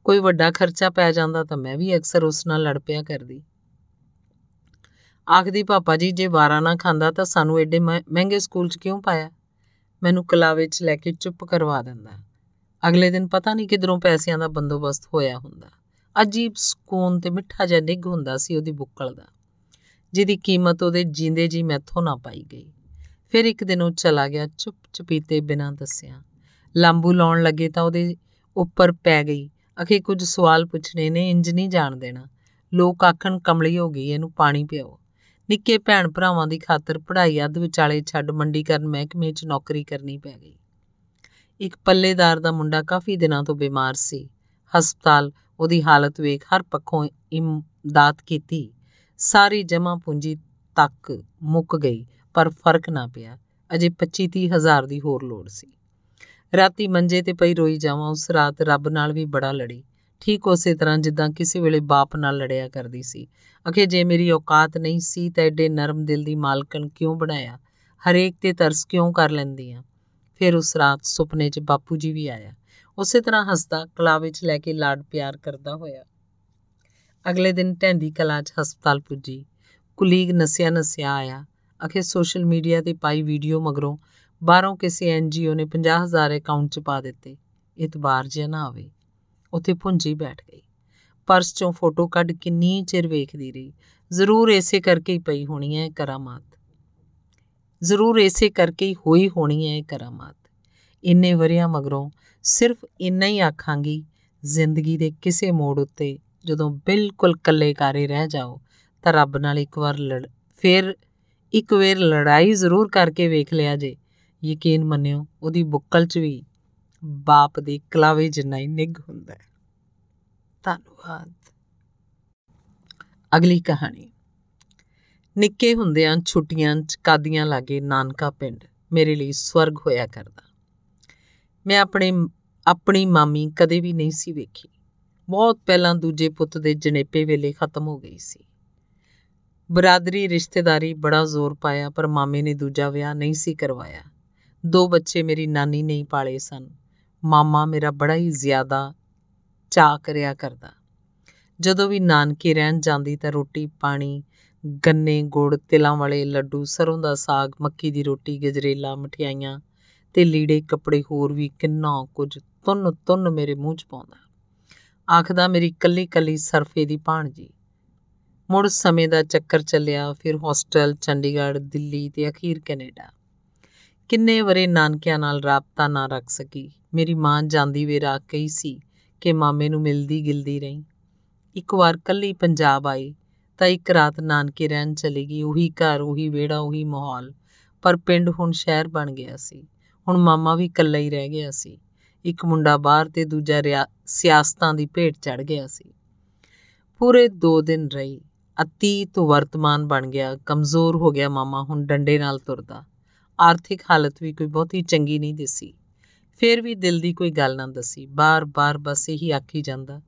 ਕੋਈ ਵੱਡਾ ਖਰਚਾ ਪੈ ਜਾਂਦਾ ਤਾਂ ਮੈਂ ਵੀ ਅਕਸਰ ਉਸ ਨਾਲ ਲੜ ਪਿਆ ਕਰਦੀ। ਆਖਦੀ, ਪਾਪਾ ਜੀ, ਜੇ ਵਾਰਾ ਨਾ ਖਾਂਦਾ ਤਾਂ ਸਾਨੂੰ ਐਡੇ ਮਹਿੰਗੇ ਸਕੂਲ 'ਚ ਕਿਉਂ ਪਾਇਆ? ਮੈਨੂੰ ਕਲਾਵੇ 'ਚ ਲੈ ਕੇ ਚੁੱਪ ਕਰਵਾ ਦਿੰਦਾ। ਅਗਲੇ ਦਿਨ ਪਤਾ ਨਹੀਂ ਕਿਧਰੋਂ ਪੈਸਿਆਂ ਦਾ ਬੰਦੋਬਸਤ ਹੋਇਆ ਹੁੰਦਾ। ਅਜੀਬ ਸਕੂਨ ਤੇ ਮਿੱਠਾ ਜਿਹਾ ਨਿੱਘ ਹੁੰਦਾ ਸੀ ਉਹਦੀ ਬੁੱਕਲ ਦਾ, ਜਿਹਦੀ ਕੀਮਤ ਉਹਦੇ ਜਿੰਦੇ ਜੀ ਮੈਥੋਂ ਨਾ ਪਾਈ ਗਈ। ਫਿਰ ਇੱਕ ਦਿਨ ਉਹ ਚਲਾ ਗਿਆ ਚੁੱਪ ਚਪੀਤੇ ਬਿਨਾਂ ਦੱਸਿਆ। ਲਾਂਬੂ ਲਾਉਣ ਲੱਗੇ ਤਾਂ ਉਹਦੇ ਉੱਪਰ ਪੈ ਗਈ। ਅਖੇ ਕੁਝ ਸਵਾਲ ਪੁੱਛਣੇ ਨੇ ਇੰਜ ਨਹੀਂ ਜਾਣ ਦੇਣਾ। ਲੋਕ ਆਖਣ, ਕਮਲੀ ਹੋ ਗਈ, ਇਹਨੂੰ ਪਾਣੀ ਪਿਓ ਨਿੱਕੇ ਭੈਣ ਭਰਾਵਾਂ ਦੀ ਖਾਤਰ ਪੜ੍ਹਾਈ ਅੱਧ ਵਿਚਾਲੇ ਛੱਡ ਮੰਡੀ ਕਰਨ ਮਹਿਕਮੇ 'ਚ ਨੌਕਰੀ ਕਰਨੀ ਪੈ ਗਈ। ਇੱਕ ਪੱਲੇਦਾਰ ਦਾ ਮੁੰਡਾ ਕਾਫੀ ਦਿਨਾਂ ਤੋਂ ਬਿਮਾਰ ਸੀ। ਹਸਪਤਾਲ, ਉਹਦੀ ਹਾਲਤ ਵੇਖ ਹਰ ਪੱਖੋਂ ਇਮਦਾਦ ਕੀਤੀ। ਸਾਰੀ ਜਮਾ ਪੂੰਜੀ ਤੱਕ ਮੁੱਕ ਗਈ, ਪਰ ਫ਼ਰਕ ਨਾ ਪਿਆ। ਅਜੇ 25-30 ਹਜ਼ਾਰ ਦੀ ਹੋਰ ਲੋੜ ਸੀ। ਰਾਤੀ ਮੰਜੇ ਤੇ ਪਈ ਰੋਈ ਜਾਵਾਂ, ਉਸ ਰਾਤ ਰੱਬ ਨਾਲ ਵੀ ਬੜਾ ਲੜੀ। ਠੀਕ ਉਸੇ ਤਰ੍ਹਾਂ ਜਿੱਦਾਂ ਕਿਸੇ ਵੇਲੇ ਬਾਪ ਨਾਲ ਲੜਿਆ ਕਰਦੀ ਸੀ। ਅਖੇ, ਜੇ ਮੇਰੀ ਔਕਾਤ ਨਹੀਂ ਸੀ ਤਾਂ ਐਡੇ ਨਰਮ ਦਿਲ ਦੀ ਮਾਲਕਨ ਕਿਉਂ ਬਣਾਇਆ? ਹਰੇਕ ਤੇ ਤਰਸ ਕਿਉਂ ਕਰ ਲੈਂਦੀ ਆ ਫਿਰ ਉਸ ਰਾਤ ਸੁਪਨੇ 'ਚ ਬਾਪੂ ਜੀ ਵੀ ਆਇਆ। ਉਸੇ ਤਰ੍ਹਾਂ ਹੱਸਦਾ ਕਲਾਵੇ 'ਚ ਲੈ ਕੇ ਲਾਡ ਪਿਆਰ ਕਰਦਾ ਹੋਇਆ। ਅਗਲੇ ਦਿਨ ਟੈਂਦੀ ਕਲਾ 'ਚ ਹਸਪਤਾਲ ਪੁੱਜੀ। ਕੁਲੀਗ ਨਸਿਆ ਨਸਿਆ ਆਇਆ। ਅਖੇ, ਸੋਸ਼ਲ ਮੀਡੀਆ ਤੇ ਪਾਈ ਵੀਡੀਓ ਮਗਰੋਂ ਬਾਹਰੋਂ ਕਿਸੇ ਐਨਜੀਓ ਨੇ 50000 ਅਕਾਊਂਟ 'ਚ ਪਾ ਦਿੱਤੇ। ਇਤਬਾਰ ਜਿਹਾ ਨਾ ਆਵੇ, ਉੱਥੇ ਪੁੰਜੀ ਬੈਠ ਗਈ। ਪਰਸ ਚੋਂ ਫੋਟੋ ਕੱਢ ਕਿੰਨੀ ਚਿਰ ਵੇਖਦੀ ਰਹੀ। ਜ਼ਰੂਰ ਇਸੇ ਕਰਕੇ ਹੀ ਪਈ ਹੋਣੀ ਹੈ ਕਰਾਮਾਤ। ਜ਼ਰੂਰ ਇਸੇ ਕਰਕੇ ਹੀ ਹੋਈ ਹੋਣੀ ਹੈ ਕਰਾਮਾਤ। ਇੰਨੇ ਵਰਿਆਂ ਮਗਰੋਂ ਸਿਰਫ ਇੰਨਾ ਹੀ ਆਖਾਂਗੀ, ਜ਼ਿੰਦਗੀ ਦੇ ਕਿਸੇ ਮੋੜ ਉੱਤੇ ਜਦੋਂ ਬਿਲਕੁਲ ਇਕੱਲੇ ਕਾਰੇ ਰਹਿ ਜਾਓ, ਤਾਂ ਰੱਬ ਨਾਲ ਇੱਕ ਵਾਰ ਲੜ, ਫਿਰ ਇੱਕ ਵਾਰ ਲੜਾਈ ਜ਼ਰੂਰ ਕਰਕੇ ਵੇਖ ਲਿਆ ਜੇ। ਯਕੀਨ ਮੰਨਿਓ, ਉਹਦੀ ਬੁੱਕਲ 'ਚ ਵੀ ਬਾਪ ਦੇ ਕਲਾਵੇ ਜਿੰਨਾ ਹੀ ਨਿੱਘ ਹੁੰਦਾ ਹੈ। ਧੰਨਵਾਦ। ਅਗਲੀ ਕਹਾਣੀ। ਨਿੱਕੇ ਹੁੰਦਿਆਂ ਛੁੱਟੀਆਂ 'ਚ ਕਾਦੀਆਂ ਲਾਗੇ ਨਾਨਕਾ ਪਿੰਡ ਮੇਰੇ ਲਈ ਸਵਰਗ ਹੋਇਆ ਕਰਦਾ। ਮੈਂ ਆਪਣੇ, ਆਪਣੀ ਮਾਮੀ ਕਦੇ ਵੀ ਨਹੀਂ ਸੀ ਵੇਖੀ। ਬਹੁਤ ਪਹਿਲਾਂ ਦੂਜੇ ਪੁੱਤ ਦੇ ਜਣੇਪੇ ਵੇਲੇ ਖਤਮ ਹੋ ਗਈ ਸੀ। ਬਰਾਦਰੀ ਰਿਸ਼ਤੇਦਾਰੀ ਬੜਾ ਜ਼ੋਰ ਪਾਇਆ, ਪਰ ਮਾਮੇ ਨੇ ਦੂਜਾ ਵਿਆਹ ਨਹੀਂ ਸੀ ਕਰਵਾਇਆ। ਦੋ ਬੱਚੇ ਮੇਰੀ ਨਾਨੀ ਨੇ ਪਾਲੇ ਸਨ। ਮਾਮਾ ਮੇਰਾ ਬੜਾ ਹੀ ਜ਼ਿਆਦਾ ਚਾਹ ਕਰਿਆ ਕਰਦਾ। ਜਦੋਂ ਵੀ ਨਾਨਕੇ ਰਹਿਣ ਜਾਂਦੀ ਤਾਂ ਰੋਟੀ, ਪਾਣੀ, ਗੰਨੇ, ਗੁੜ, ਤਿਲਾਂ ਵਾਲੇ ਲੱਡੂ, ਸਰੋਂ ਦਾ ਸਾਗ, ਮੱਕੀ ਦੀ ਰੋਟੀ, ਗਜਰੇਲਾ, ਮਠਿਆਈਆਂ ਤੇ ਲੀੜੇ, ਕੱਪੜੇ ਹੋਰ ਵੀ ਕਿੰਨਾ ਕੁਝ ਤੁੰਨ ਤੁੰਨ ਮੇਰੇ ਮੂੰਹ 'ਚ ਪਾਉਂਦਾ। ਆਖਦਾ, ਮੇਰੀ ਕੱਲੀ ਕੱਲੀ ਸਰਫੇ ਦੀ ਭਾਣਜੀ। ਮੁੜ ਸਮੇਂ ਦਾ ਚੱਕਰ ਚੱਲਿਆ, ਫਿਰ ਹੋਸਟਲ, ਚੰਡੀਗੜ੍ਹ, ਦਿੱਲੀ ਤੇ ਅਖੀਰ ਕੈਨੇਡਾ। ਕਿੰਨੇ ਵਰੇ ਨਾਨਕਿਆਂ ਨਾਲ ਰਾਬਤਾ ਨਾ ਰੱਖ ਸਕੀ। ਮੇਰੀ ਮਾਂ ਜਾਂਦੀ ਵੇ ਰਾਖ ਗਈ ਸੀ ਕਿ ਮਾਮੇ ਨੂੰ ਮਿਲਦੀ ਗਿਲਦੀ ਰਹੀ। ਇੱਕ ਵਾਰ ਕੱਲੀ ਪੰਜਾਬ ਆਈ ਤਾਂ ਇੱਕ ਰਾਤ ਨਾਨਕੇ ਰਹਿਣ ਚਲੀ ਗਈ। ਉਹੀ ਘਰ, ਉਹੀ ਵਿਹੜਾ, ਉਹੀ ਮਾਹੌਲ। ਪਰ ਪਿੰਡ ਹੁਣ ਸ਼ਹਿਰ ਬਣ ਗਿਆ ਸੀ। ਹੁਣ ਮਾਮਾ ਵੀ ਇਕੱਲਾ ਹੀ ਰਹਿ ਗਿਆ ਸੀ। ਇੱਕ ਮੁੰਡਾ ਬਾਹਰ ਤੇ ਦੂਜਾ ਸਿਆਸਤਾਂ ਦੀ ਭੇਟ ਚੜ ਗਿਆ ਸੀ। ਪੂਰੇ 2 ਦਿਨ ਰਹੀ। ਅਤੀਤ ਵਰਤਮਾਨ ਬਣ ਗਿਆ। ਕਮਜ਼ੋਰ ਹੋ ਗਿਆ ਮਾਮਾ ਹੁਣ ਡੰਡੇ ਨਾਲ ਤੁਰਦਾ। ਆਰਥਿਕ ਹਾਲਤ ਵੀ ਕੋਈ ਬਹੁਤੀ ਚੰਗੀ ਨਹੀਂ ਦਿਸੀ। ਫੇਰ ਵੀ ਦਿਲ ਦੀ ਕੋਈ ਗੱਲ ਨਾ ਦਸੀ। ਬਾਰ-ਬਾਰ ਬਸ ਇਹੀ ਆਖੀ ਜਾਂਦਾ,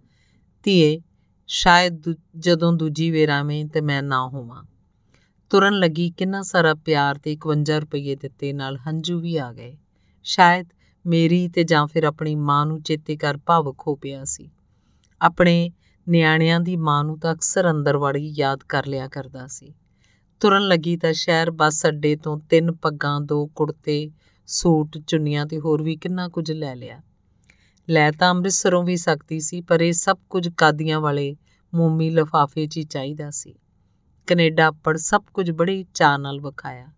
ਧੀਏ, ਸ਼ਾਇਦ ਜਦੋਂ ਦੂਜੀ ਵੇਰ ਆਵੇਂ ਤੇ ਮੈਂ ਨਾ ਹੋਵਾਂ। ਤੁਰਨ ਲੱਗੀ, ਕਿੰਨਾ ਸਾਰਾ ਪਿਆਰ ਤੇ 51 ਰੁਪਏ ਦਿੱਤੇ ਨਾਲ ਹੰਝੂ ਵੀ ਆ ਗਏ। ਸ਼ਾਇਦ ਮੇਰੀ ਤੇ ਜਾਂ ਫਿਰ ਆਪਣੀ ਮਾਂ ਨੂੰ ਚੇਤੇ ਕਰ ਭਾਵਕ ਹੋ ਪਿਆ ਸੀ। ਆਪਣੇ ਨਿਆਣਿਆਂ ਦੀ ਮਾਂ ਨੂੰ ਤਾਂ ਅਕਸਰ ਅੰਦਰ ਵੜੀ ਯਾਦ ਕਰ ਲਿਆ ਕਰਦਾ ਸੀ। ਤੁਰਨ ਲੱਗੀ ਤਾਂ ਸ਼ਹਿਰ ਬੱਸ ਅੱਡੇ ਤੋਂ ਤਿੰਨ ਪੱਗਾਂ, ਦੋ ਕੁੜਤੇ, ਸੂਟ, ਚੁੰਨੀਆਂ ਤੇ ਹੋਰ ਵੀ ਕਿੰਨਾ ਕੁਝ ਲੈ ਲਿਆ। ਲੈ ਤਾਂ ਅੰਮ੍ਰਿਤਸਰੋਂ ਵੀ ਸਕਦੀ ਸੀ, ਪਰ ਇਹ ਸਭ ਕੁਝ ਕਾਦੀਆਂ ਵਾਲੇ ਮੋਮੀ ਲਫਾਫੇ 'ਚ ਹੀ ਚਾਹੀਦਾ ਸੀ। ਕੈਨੇਡਾ ਪੜ ਸਭ ਕੁਝ ਬੜੀ ਚਾਹ ਨਾਲ ਵਿਖਾਇਆ।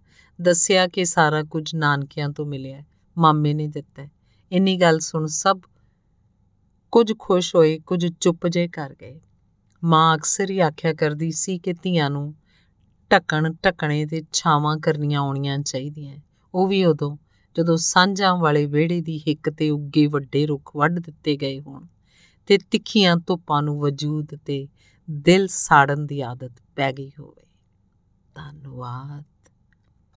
ਦੱਸਿਆ ਕਿ ਸਾਰਾ ਕੁਝ ਨਾਨਕਿਆਂ ਤੋਂ ਮਿਲਿਆ, ਮਾਮੇ ਨੇ ਦਿੱਤਾ। ਇੰਨੀ ਗੱਲ ਸੁਣ ਸਭ ਕੁਝ ਖੁਸ਼ ਹੋਏ, ਕੁਝ ਚੁੱਪ ਜੇ ਕਰ ਗਏ। ਮਾਂ ਅਕਸਰ ਹੀ ਆਖਿਆ ਕਰਦੀ ਸੀ ਕਿ ਧੀਆਂ ਨੂੰ ਟੱਕਣ ਟੱਕਣੇ ਤੇ ਛਾਵਾਂ ਕਰਨੀਆਂ ਆਉਣੀਆਂ ਚਾਹੀਦੀਆਂ। ਉਹ ਵੀ ਉਦੋਂ, ਜਦੋਂ ਸਾਂਝਾਂ ਵਾਲੇ ਵਿਹੜੇ ਦੀ ਹਿੱਕ ਤੇ ਉੱਗੇ ਵੱਡੇ ਰੁੱਖ ਵੱਢ ਦਿੱਤੇ ਗਏ ਹੋਣ ਤੇ ਤਿੱਖੀਆਂ ਧੁੱਪਾਂ ਨੂੰ ਵਜੂਦ ਤੇ ਦਿਲ ਸਾੜਨ ਦੀ ਆਦਤ ਪੈ ਗਈ ਹੋਵੇ। ਧੰਨਵਾਦ।